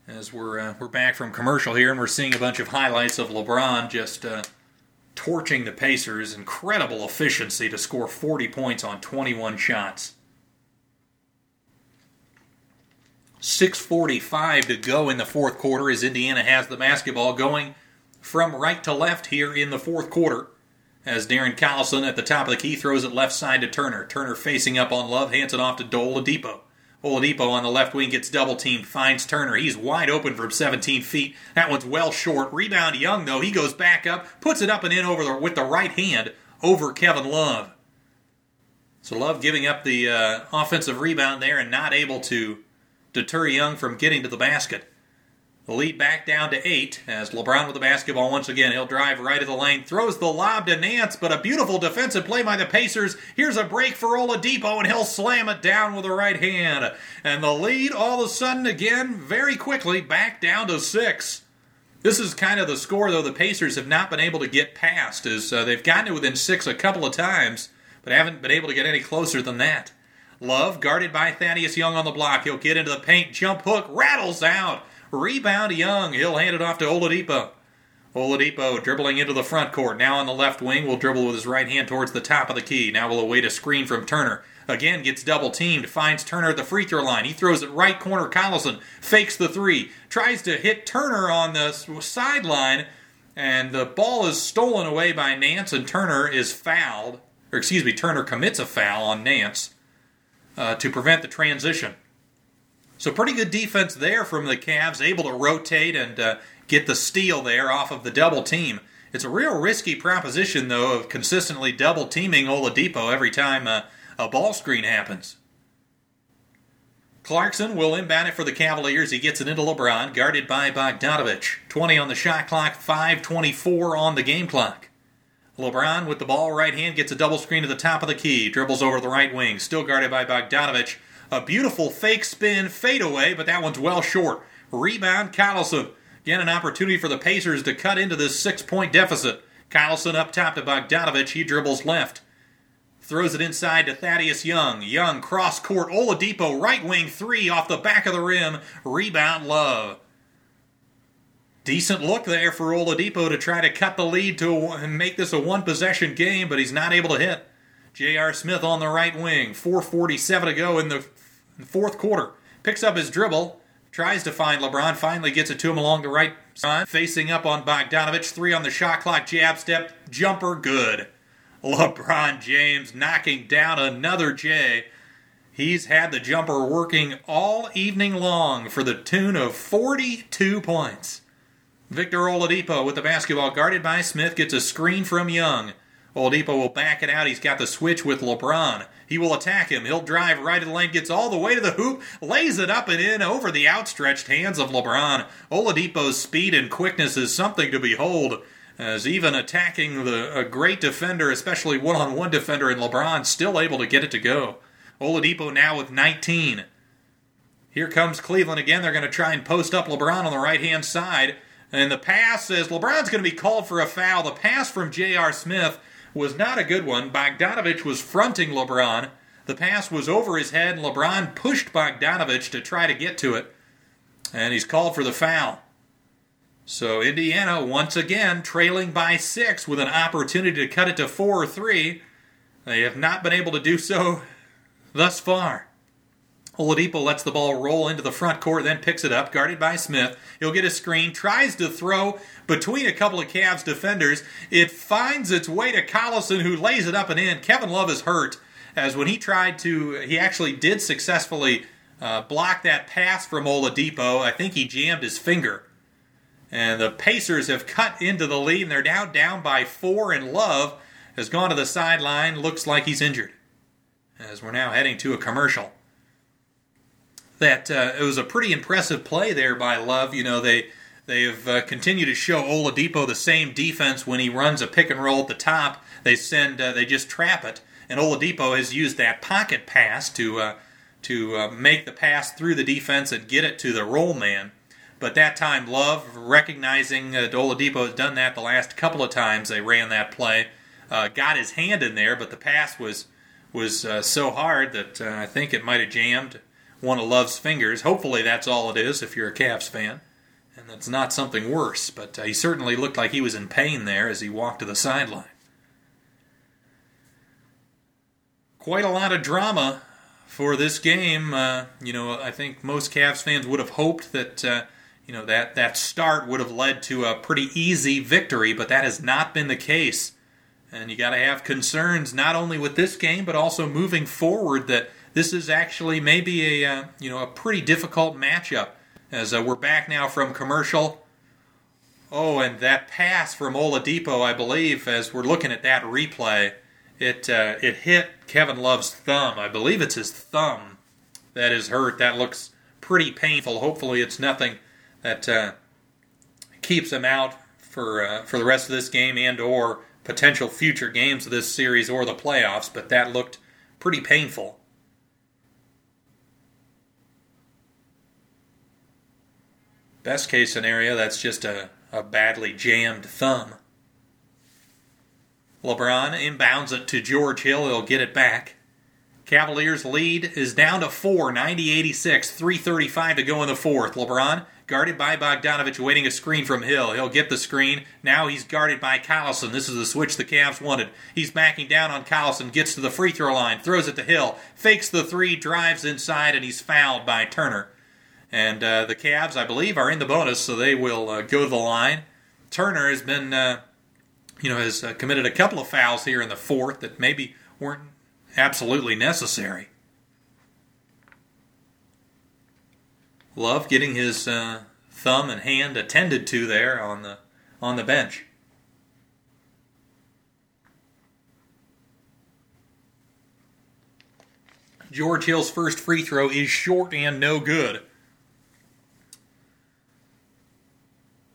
As we're uh, we're back from commercial here, and we're seeing a bunch of highlights of LeBron just uh, torching the Pacers. Incredible efficiency to score 40 points on 21 shots. 6:45 to go in the fourth quarter as Indiana has the basketball going from right to left here in the fourth quarter as Darren Collison at the top of the key throws it left side to Turner. Turner facing up on Love, hands it off to Oladipo. Oladipo on the left wing gets double teamed, finds Turner. He's wide open from 17 feet. That one's well short. Rebound Young, though. He goes back up, puts it up and in over the, with the right hand over Kevin Love. So Love giving up the uh, offensive rebound there and not able to deter Young from getting to the basket. The lead back down to eight as LeBron with the basketball once again. He'll drive right of the lane, throws the lob to Nance, but a beautiful defensive play by the Pacers. Here's a break for Oladipo, and he'll slam it down with the right hand. And the lead all of a sudden again, very quickly, back down to six. This is kind of the score, though, the Pacers have not been able to get past, as uh, they've gotten to within six a couple of times, but haven't been able to get any closer than that. Love, guarded by Thaddeus Young on the block. He'll get into the paint, jump hook, rattles out. Rebound Young. He'll hand it off to Oladipo. Oladipo dribbling into the front court. Now on the left wing, will dribble with his right hand towards the top of the key. Now will await a screen from Turner. Again gets double teamed. Finds Turner at the free throw line. He throws it right corner. Collison fakes the three. Tries to hit Turner on the sideline. And the ball is stolen away by Nance, and Turner is fouled. Or excuse me, Turner commits a foul on Nance uh, to prevent the transition. So pretty good defense there from the Cavs, able to rotate and uh, get the steal there off of the double team. It's a real risky proposition, though, of consistently double teaming Oladipo every time uh, a ball screen happens. Clarkson will inbound it for the Cavaliers. He gets it into LeBron, guarded by Bogdanovic. 20 on the shot clock, 5.24 on the game clock. LeBron with the ball right hand gets a double screen to the top of the key, dribbles over the right wing, still guarded by Bogdanovic. A beautiful fake spin fadeaway, but that one's well short. Rebound, Collison. Again, an opportunity for the Pacers to cut into this six point deficit. Collison up top to Bogdanovic. He dribbles left. Throws it inside to Thaddeus Young. Young cross court. Oladipo right wing three off the back of the rim. Rebound Love. Decent look there for Oladipo to try to cut the lead to make this a one possession game, but he's not able to hit. J.R. Smith on the right wing. 4.47 to go in the fourth quarter. Picks up his dribble. Tries to find LeBron. Finally gets it to him along the right side. Facing up on Bogdanovic. Three on the shot clock. Jab step. Jumper. Good. LeBron James knocking down another J. He's had the jumper working all evening long for the tune of 42 points. Victor Oladipo with the basketball guarded by Smith gets a screen from Young. Oladipo will back it out. He's got the switch with LeBron. He will attack him. He'll drive right to the lane, gets all the way to the hoop, lays it up and in over the outstretched hands of LeBron. Oladipo's speed and quickness is something to behold. As even attacking the a great defender, especially one-on-one defender in LeBron, still able to get it to go. Oladipo now with 19. Here comes Cleveland again. They're going to try and post up LeBron on the right-hand side. And the pass says LeBron's going to be called for a foul. The pass from J.R. Smith was not a good one. Bogdanovic was fronting LeBron. The pass was over his head, and LeBron pushed Bogdanovic to try to get to it. And he's called for the foul. So Indiana once again trailing by six with an opportunity to cut it to four or three. They have not been able to do so thus far. Oladipo lets the ball roll into the front court, then picks it up, guarded by Smith. He'll get a screen, tries to throw between a couple of Cavs defenders. It finds its way to Collison, who lays it up and in. Kevin Love is hurt, as when he tried to, he actually did successfully uh, block that pass from Oladipo. I think he jammed his finger. And the Pacers have cut into the lead, and they're now down by four, and Love has gone to the sideline. Looks like he's injured. As we're now heading to a commercial that uh, it was a pretty impressive play there by Love. You know, they they have uh, continued to show Oladipo the same defense when he runs a pick and roll at the top. They send uh, they just trap it, and Oladipo has used that pocket pass to uh, to uh, make the pass through the defense and get it to the roll man. But that time, Love recognizing that Oladipo has done that the last couple of times they ran that play, uh, got his hand in there, but the pass was was so hard that I think it might have jammed one of Love's fingers. Hopefully, that's all it is if you're a Cavs fan, and that's not something worse. But uh, he certainly looked like he was in pain there as he walked to the sideline. Quite a lot of drama for this game. Uh, you know, I think most Cavs fans would have hoped that. Uh, you know that that start would have led to a pretty easy victory, but that has not been the case. And you got to have concerns not only with this game, but also moving forward that this is actually maybe a uh, you know a pretty difficult matchup. As uh, we're back now from commercial. Oh, and that pass from Oladipo, I believe, as we're looking at that replay, it uh, it hit Kevin Love's thumb. I believe it's his thumb that is hurt. That looks pretty painful. Hopefully, it's nothing that uh, keeps him out for uh, for the rest of this game and or potential future games of this series or the playoffs. But that looked pretty painful. Best case scenario, that's just a, a badly jammed thumb. LeBron inbounds it to George Hill. He'll get it back. Cavaliers lead is down to 4, 90 86, 3.35 to go in the fourth. LeBron guarded by Bogdanovic, waiting a screen from Hill. He'll get the screen. Now he's guarded by Collison. This is the switch the Cavs wanted. He's backing down on Collison, gets to the free throw line, throws it to Hill, fakes the three, drives inside, and he's fouled by Turner. And uh, the Cavs, I believe, are in the bonus, so they will uh, go to the line. Turner has been, uh, you know, has uh, committed a couple of fouls here in the fourth that maybe weren't absolutely necessary. Love getting his uh, thumb and hand attended to there on the on the bench. George Hill's first free throw is short and no good.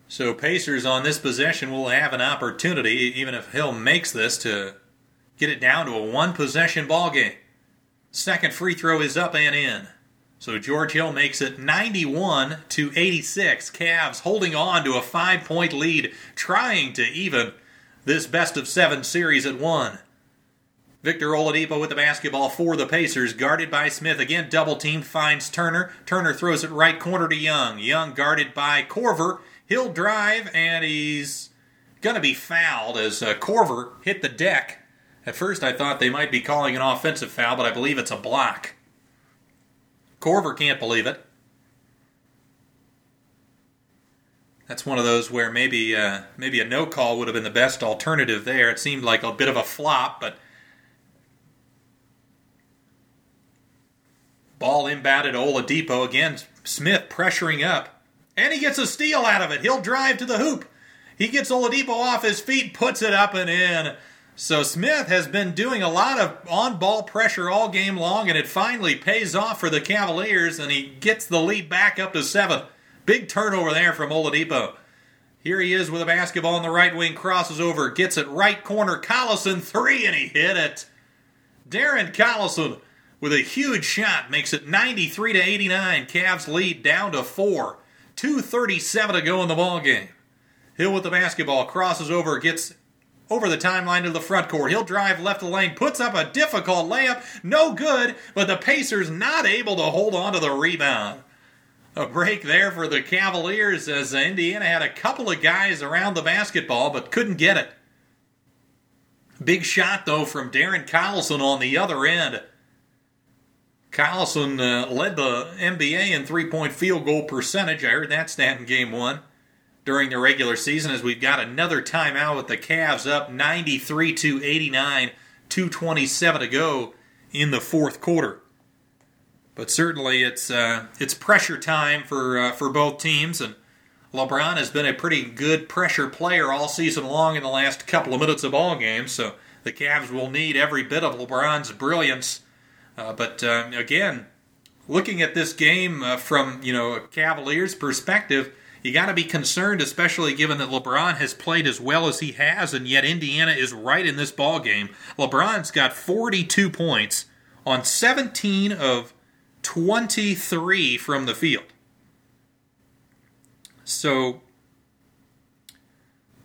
So Pacers on this possession will have an opportunity, even if Hill makes this, to get it down to a one possession ball game. Second free throw is up and in. So George Hill makes it 91 to 86. Cavs holding on to a five point lead, trying to even this best of seven series at one. Victor Oladipo with the basketball for the Pacers, guarded by Smith. Again, double team finds Turner. Turner throws it right corner to Young. Young guarded by Korver. He'll drive, and he's going to be fouled as uh, Korver hit the deck. At first, I thought they might be calling an offensive foul, but I believe it's a block. Korver can't believe it. That's one of those where maybe uh, maybe a no call would have been the best alternative there. It seemed like a bit of a flop, but ball inbounded Oladipo again. Smith pressuring up, and he gets a steal out of it. He'll drive to the hoop. He gets Oladipo off his feet, puts it up and in. So Smith has been doing a lot of on-ball pressure all game long, and it finally pays off for the Cavaliers, and he gets the lead back up to seven. Big turnover there from Oladipo. Here he is with a basketball on the right wing, crosses over, gets it right corner. Collison three, and he hit it. Darren Collison with a huge shot makes it 93 to 89. Cavs lead down to four. 2:37 to go in the ball game. Hill with the basketball crosses over, gets over the timeline to the front court. He'll drive left the lane, puts up a difficult layup, no good, but the Pacers not able to hold on to the rebound. A break there for the Cavaliers as Indiana had a couple of guys around the basketball but couldn't get it. Big shot though from Darren Collison on the other end. Collison uh, led the NBA in three point field goal percentage. I heard that stat in game one during the regular season as we've got another timeout with the Cavs up 93 to 89, 227 to go in the fourth quarter. But certainly it's uh, it's pressure time for uh, for both teams, and LeBron has been a pretty good pressure player all season long in the last couple of minutes of ball games. So the Cavs will need every bit of LeBron's brilliance. Uh, but uh, again, looking at this game uh, from you know a Cavaliers perspective, you got to be concerned, especially given that LeBron has played as well as he has, and yet Indiana is right in this ball game. LeBron's got 42 points on 17 of 23 from the field. So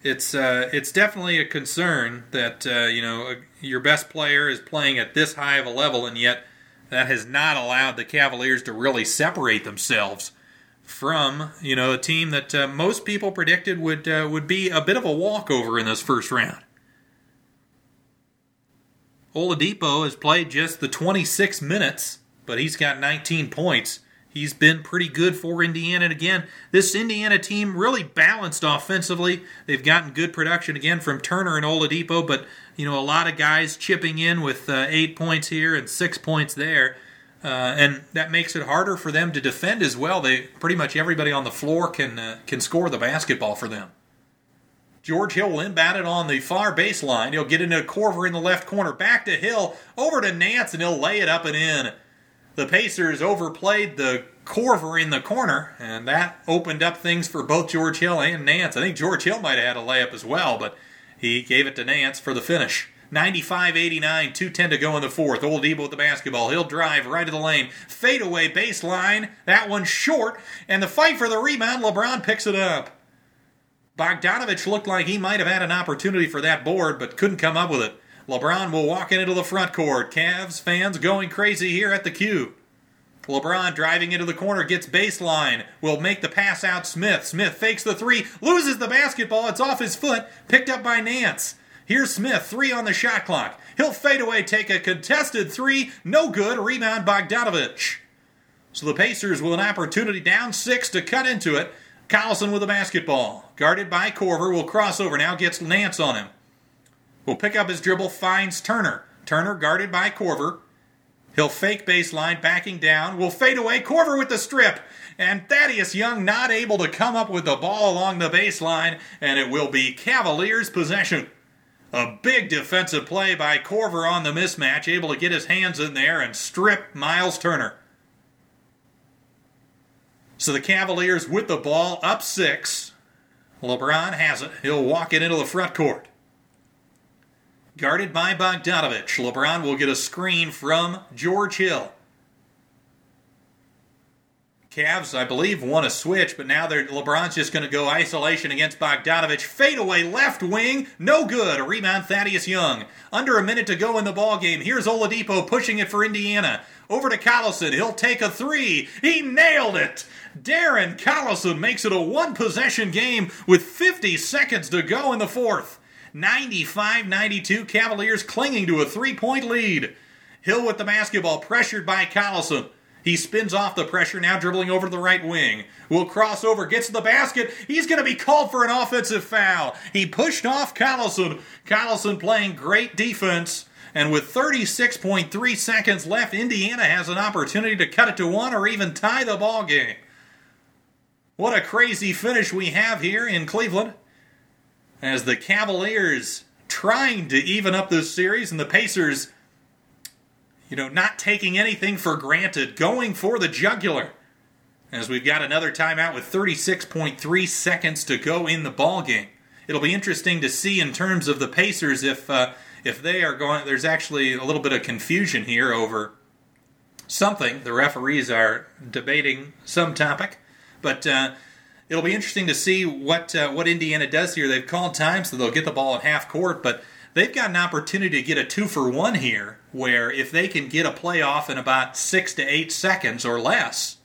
it's uh, it's definitely a concern that uh, you know your best player is playing at this high of a level, and yet that has not allowed the Cavaliers to really separate themselves from you know a team that uh, most people predicted would uh, would be a bit of a walkover in this first round. Oladipo has played just the 26 minutes but he's got 19 points. He's been pretty good for Indiana. And again, this Indiana team really balanced offensively. They've gotten good production again from Turner and Oladipo, but you know a lot of guys chipping in with uh, eight points here and six points there, uh, and that makes it harder for them to defend as well. They pretty much everybody on the floor can uh, can score the basketball for them. George Hill will inbound it on the far baseline. He'll get into a Korver in the left corner, back to Hill, over to Nance, and he'll lay it up and in the Pacers overplayed the Korver in the corner, and that opened up things for both George Hill and Nance. I think George Hill might have had a layup as well, but he gave it to Nance for the finish. 95 89, 210 to go in the fourth. Oladipo with the basketball. He'll drive right to the lane. Fadeaway baseline. That one short. And the fight for the rebound, LeBron picks it up. Bogdanovic looked like he might have had an opportunity for that board, but couldn't come up with it. LeBron will walk into the front court. Cavs fans going crazy here at the Q. LeBron driving into the corner gets baseline. Will make the pass out Smith. Smith fakes the three, loses the basketball. It's off his foot, picked up by Nance. Here's Smith, three on the shot clock. He'll fade away, take a contested three, no good. Rebound Bogdanovic. So the Pacers with an opportunity down six to cut into it. Collison with the basketball. Guarded by Korver, will cross over now, gets Nance on him will pick up his dribble, finds Turner. Turner guarded by Korver. He'll fake baseline, backing down, will fade away. Korver with the strip. And Thaddeus Young not able to come up with the ball along the baseline, and it will be Cavaliers' possession. A big defensive play by Korver on the mismatch, able to get his hands in there and strip Miles Turner. So the Cavaliers with the ball up six. LeBron has it. He'll walk it into the front court. Guarded by Bogdanovic. LeBron will get a screen from George Hill. Cavs, I believe, won a switch, but now they're, LeBron's just going to go isolation against Bogdanovic. Fadeaway left wing, no good. A rebound, Thaddeus Young. Under a minute to go in the ball game. Here's Oladipo pushing it for Indiana. Over to Collison. He'll take a three. He nailed it. Darren Collison makes it a one possession game with 50 seconds to go in the fourth. 95 92, Cavaliers clinging to a three point lead. Hill with the basketball, pressured by Collison. He spins off the pressure, now dribbling over to the right wing. Will cross over, gets to the basket. He's going to be called for an offensive foul. He pushed off Collison. Collison playing great defense. And with 36.3 seconds left, Indiana has an opportunity to cut it to one or even tie the ball game. What a crazy finish we have here in Cleveland. As the Cavaliers trying to even up this series and the Pacers you know, not taking anything for granted, going for the jugular. As we've got another timeout with 36.3 seconds to go in the ball game. It'll be interesting to see in terms of the Pacers if uh, if they are going. There's actually a little bit of confusion here over something. The referees are debating some topic, but uh, it'll be interesting to see what uh, what Indiana does here. They've called time, so they'll get the ball at half court, but they've got an opportunity to get a two for one here, where if they can get a playoff in about six to eight seconds or less,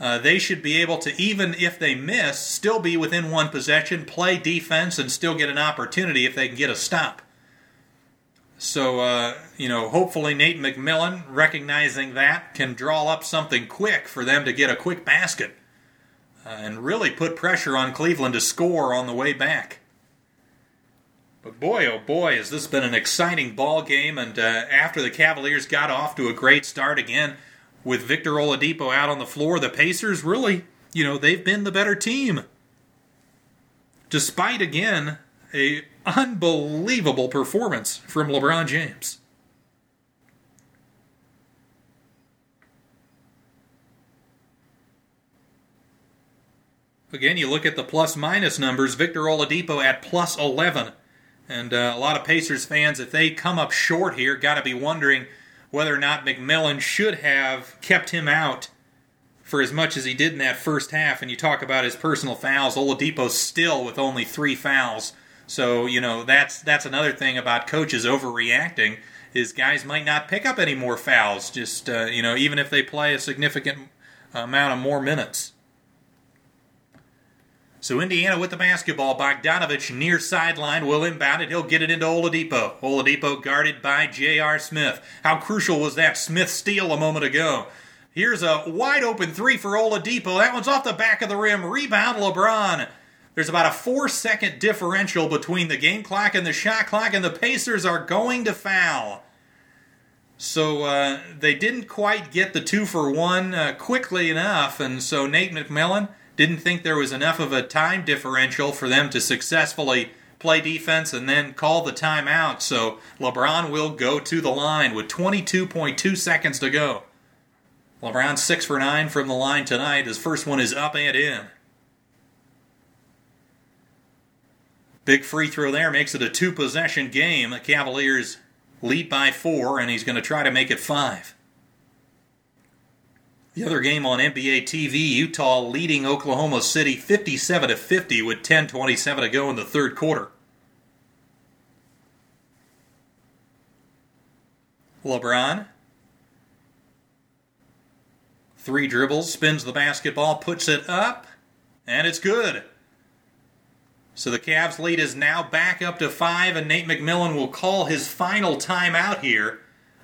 uh, they should be able to, even if they miss, still be within one possession, play defense, and still get an opportunity if they can get a stop. So, uh, you know, hopefully Nate McMillan, recognizing that, can draw up something quick for them to get a quick basket and really put pressure on Cleveland to score on the way back. But boy, oh boy, has this been an exciting ball game. And uh, after the Cavaliers got off to a great start again with Victor Oladipo out on the floor, the Pacers really, you know, they've been the better team. Despite again a unbelievable performance from LeBron James. Again, you look at the plus minus numbers. Victor Oladipo at plus 11. And uh, a lot of Pacers fans, if they come up short here, got to be wondering whether or not McMillan should have kept him out for as much as he did in that first half. And you talk about his personal fouls, Oladipo still with only three fouls. So you know that's that's another thing about coaches overreacting is guys might not pick up any more fouls. Just uh, you know even if they play a significant amount of more minutes. So Indiana with the basketball. Bogdanovic near sideline will inbound it. He'll get it into Oladipo. Oladipo guarded by J.R. Smith. How crucial was that Smith steal a moment ago? Here's a wide open three for Oladipo. That one's off the back of the rim. Rebound LeBron. There's about a four second differential between the game clock and the shot clock, and the Pacers are going to foul. So uh, they didn't quite get the two for one uh, quickly enough, and so Nate McMillan didn't think there was enough of a time differential for them to successfully play defense and then call the timeout. So LeBron will go to the line with 22.2 seconds to go. LeBron 6 for 9 from the line tonight. His first one is up and in. Big free throw there makes it a two possession game. The Cavaliers lead by four, and he's going to try to make it five. The other game on NBA TV, Utah leading Oklahoma City 57 to 50 with 10:27 to go in the third quarter. LeBron three dribbles, spins the basketball, puts it up, and it's good. So the Cavs lead is now back up to 5 and Nate McMillan will call his final timeout here.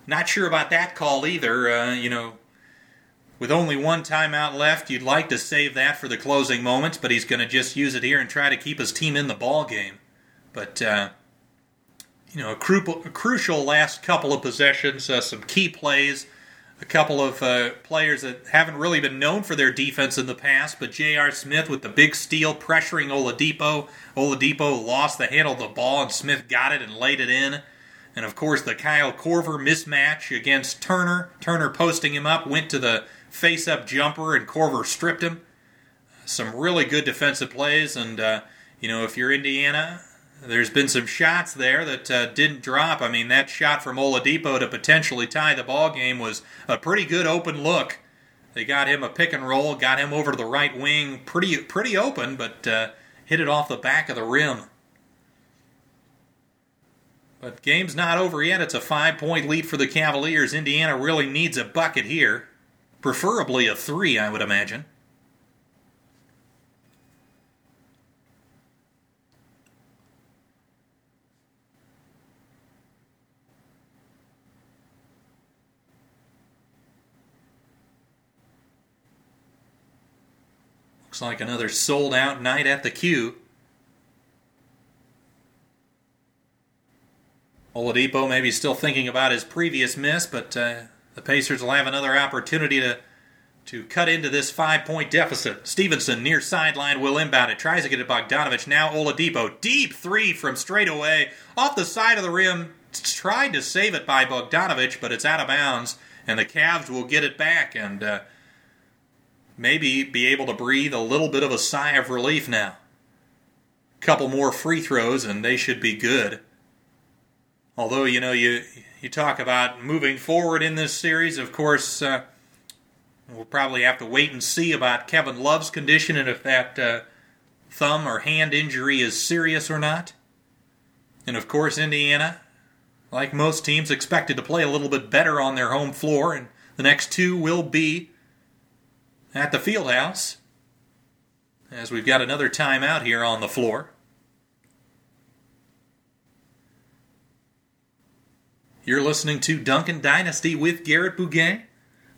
Not sure about that call either, uh, you know, with only one timeout left, you'd like to save that for the closing moments, but he's going to just use it here and try to keep his team in the ball game. But uh, you know, a, cru- a, crucial last couple of possessions, uh, some key plays, a couple of uh, players that haven't really been known for their defense in the past. But J.R. Smith with the big steal, pressuring Oladipo. Oladipo lost the handle of the ball, and Smith got it and laid it in. And of course, the Kyle Korver mismatch against Turner. Turner posting him up, went to the face up jumper, and Korver stripped him. Some really good defensive plays, and uh, you know if you're Indiana, there's been some shots there that uh, didn't drop. I mean, that shot from Oladipo to potentially tie the ball game was a pretty good open look They got him a pick and roll, got him over to the right wing, pretty pretty open, but uh, hit it off the back of the rim. But game's not over yet. It's a five point lead for the Cavaliers. Indiana really needs a bucket here, preferably a three, I would imagine. Looks like another sold out night at the Q. Oladipo maybe still thinking about his previous miss, but uh, the Pacers will have another opportunity to to cut into this five point deficit. Stephenson near sideline will inbound it. Tries to get it Bogdanovic. Now Oladipo. Deep three from straight away. Off the side of the rim. Tried to save it by Bogdanovic, but it's out of bounds. And the Cavs will get it back. And uh, maybe be able to breathe a little bit of a sigh of relief now. Couple more free throws and they should be good. Although you know you you talk about moving forward in this series, of course uh, we'll probably have to wait and see about Kevin Love's condition and if that uh, thumb or hand injury is serious or not. And of course, Indiana, like most teams, expected to play a little bit better on their home floor, and the next two will be at the field house as we've got another timeout here on the floor. You're listening to Dunkin Dynasty with Garrett Bouguet.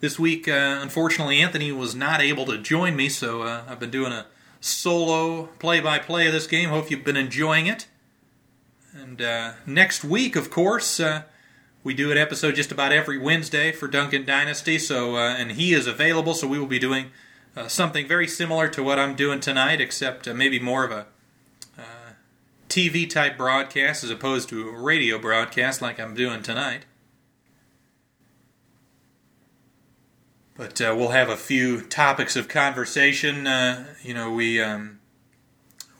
This week, uh, unfortunately, Anthony was not able to join me, so uh, I've been doing a solo play by play of this game. Hope you've been enjoying it. And uh, next week, of course, uh, we do an episode just about every Wednesday for Dunkin Dynasty, so uh, and he is available, so we will be doing uh, something very similar to what I'm doing tonight, except maybe more of a TV type broadcast as opposed to a radio broadcast like I'm doing tonight. But uh, we'll have a few topics of conversation. Uh, you know, we um,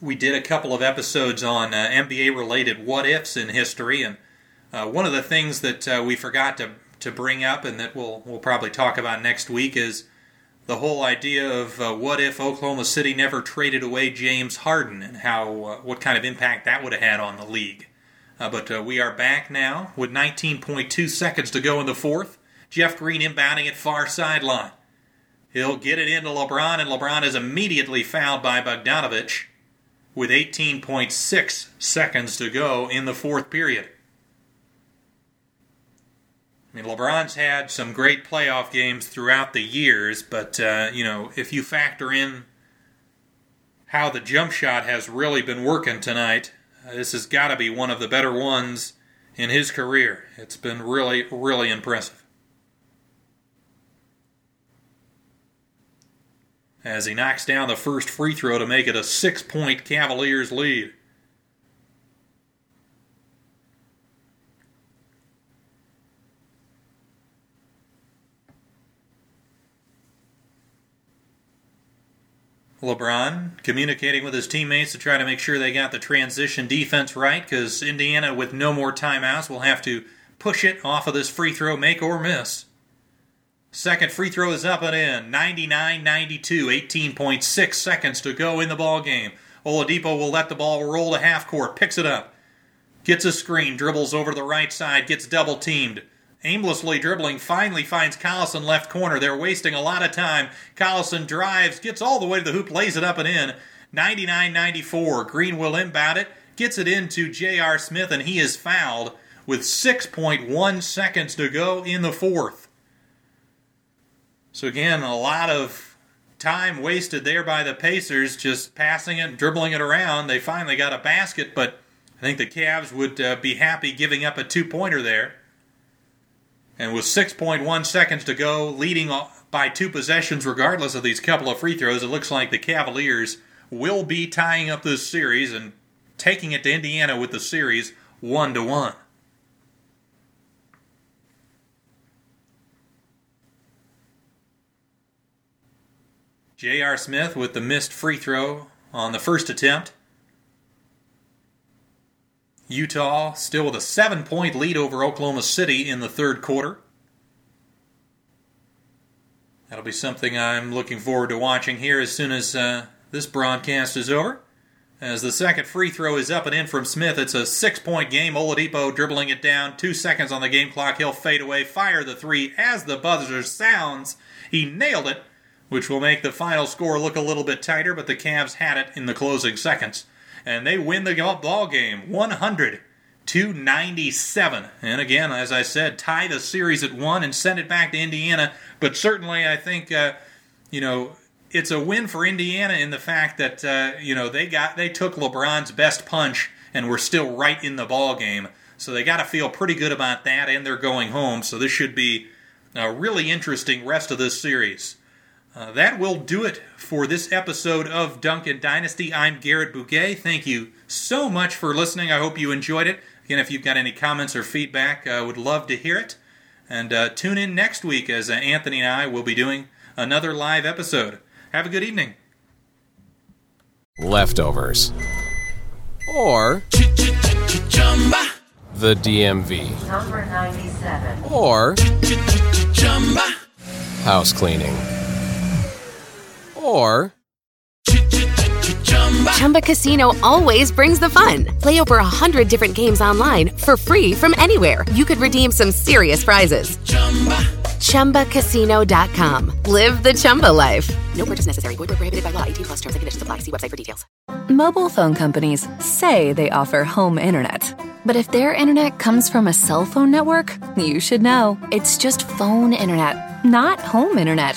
we did a couple of episodes on NBA related what ifs in history and uh, one of the things that uh, we forgot to, to bring up and that we'll, we'll probably talk about next week is the whole idea of uh, what if Oklahoma City never traded away James Harden and how uh, what kind of impact that would have had on the league. Uh, but uh, we are back now with 19.2 seconds to go in the fourth. Jeff Green inbounding at far sideline. He'll get it into LeBron, and LeBron is immediately fouled by Bogdanovic with 18.6 seconds to go in the fourth period. I mean, LeBron's had some great playoff games throughout the years, but uh, you know, if you factor in how the jump shot has really been working tonight, uh, this has got to be one of the better ones in his career. It's been really, really impressive. As he knocks down the first free throw to make it a six point Cavaliers lead. LeBron communicating with his teammates to try to make sure they got the transition defense right because Indiana, with no more timeouts, will have to push it off of this free throw, make or miss. Second free throw is up and in. 99 92, 18.6 seconds to go in the ball game. Oladipo will let the ball roll to half court, picks it up, gets a screen, dribbles over to the right side, gets double teamed aimlessly dribbling, finally finds Collison left corner. They're wasting a lot of time. Collison drives, gets all the way to the hoop, lays it up and in. 99 94. Green will inbound it, gets it into J.R. Smith, and he is fouled with 6.1 seconds to go in the fourth. So, again, a lot of time wasted there by the Pacers, just passing it, dribbling it around. They finally got a basket, but I think the Cavs would uh, be happy giving up a two pointer there. And with 6.1 seconds to go, leading by two possessions, regardless of these couple of free throws, it looks like the Cavaliers will be tying up this series and taking it to Indiana with the series one to one. J.R. Smith with the missed free throw on the first attempt. Utah still with a seven point lead over Oklahoma City in the third quarter. That'll be something I'm looking forward to watching here as soon as uh, this broadcast is over. As the second free throw is up and in from Smith, it's a six point game. Oladipo dribbling it down, two seconds on the game clock. He'll fade away, fire the three as the buzzer sounds. He nailed it, which will make the final score look a little bit tighter, but the Cavs had it in the closing seconds. And they win the ball game 100 to 97. And again, as I said, tie the series at one and send it back to Indiana. But certainly, I think, uh, you know, it's a win for Indiana in the fact that uh, you know they got they took LeBron's best punch and were still right in the ball game. So they got to feel pretty good about that, and they're going home. So this should be a really interesting rest of this series. Uh, that will do it for this episode of Dunkin Dynasty. I'm Garrett Bouguet. Thank you so much for listening. I hope you enjoyed it. Again, if you've got any comments or feedback, I uh, would love to hear it. And uh, tune in next week as uh, Anthony and I will be doing another live episode. Have a good evening. Leftovers. Or the DMV. Number 97. Or house cleaning. Or Chumba Casino always brings the fun. Play over a hundred different games online for free from anywhere. You could redeem some serious prizes. Chumba. ChumbaCasino.com. Live the Chumba life. No purchase necessary. Void where prohibited by law. 18 plus terms and conditions apply. See website for details. Mobile phone companies say they offer home internet. But if their internet comes from a cell phone network, you should know. It's just phone internet, not home internet.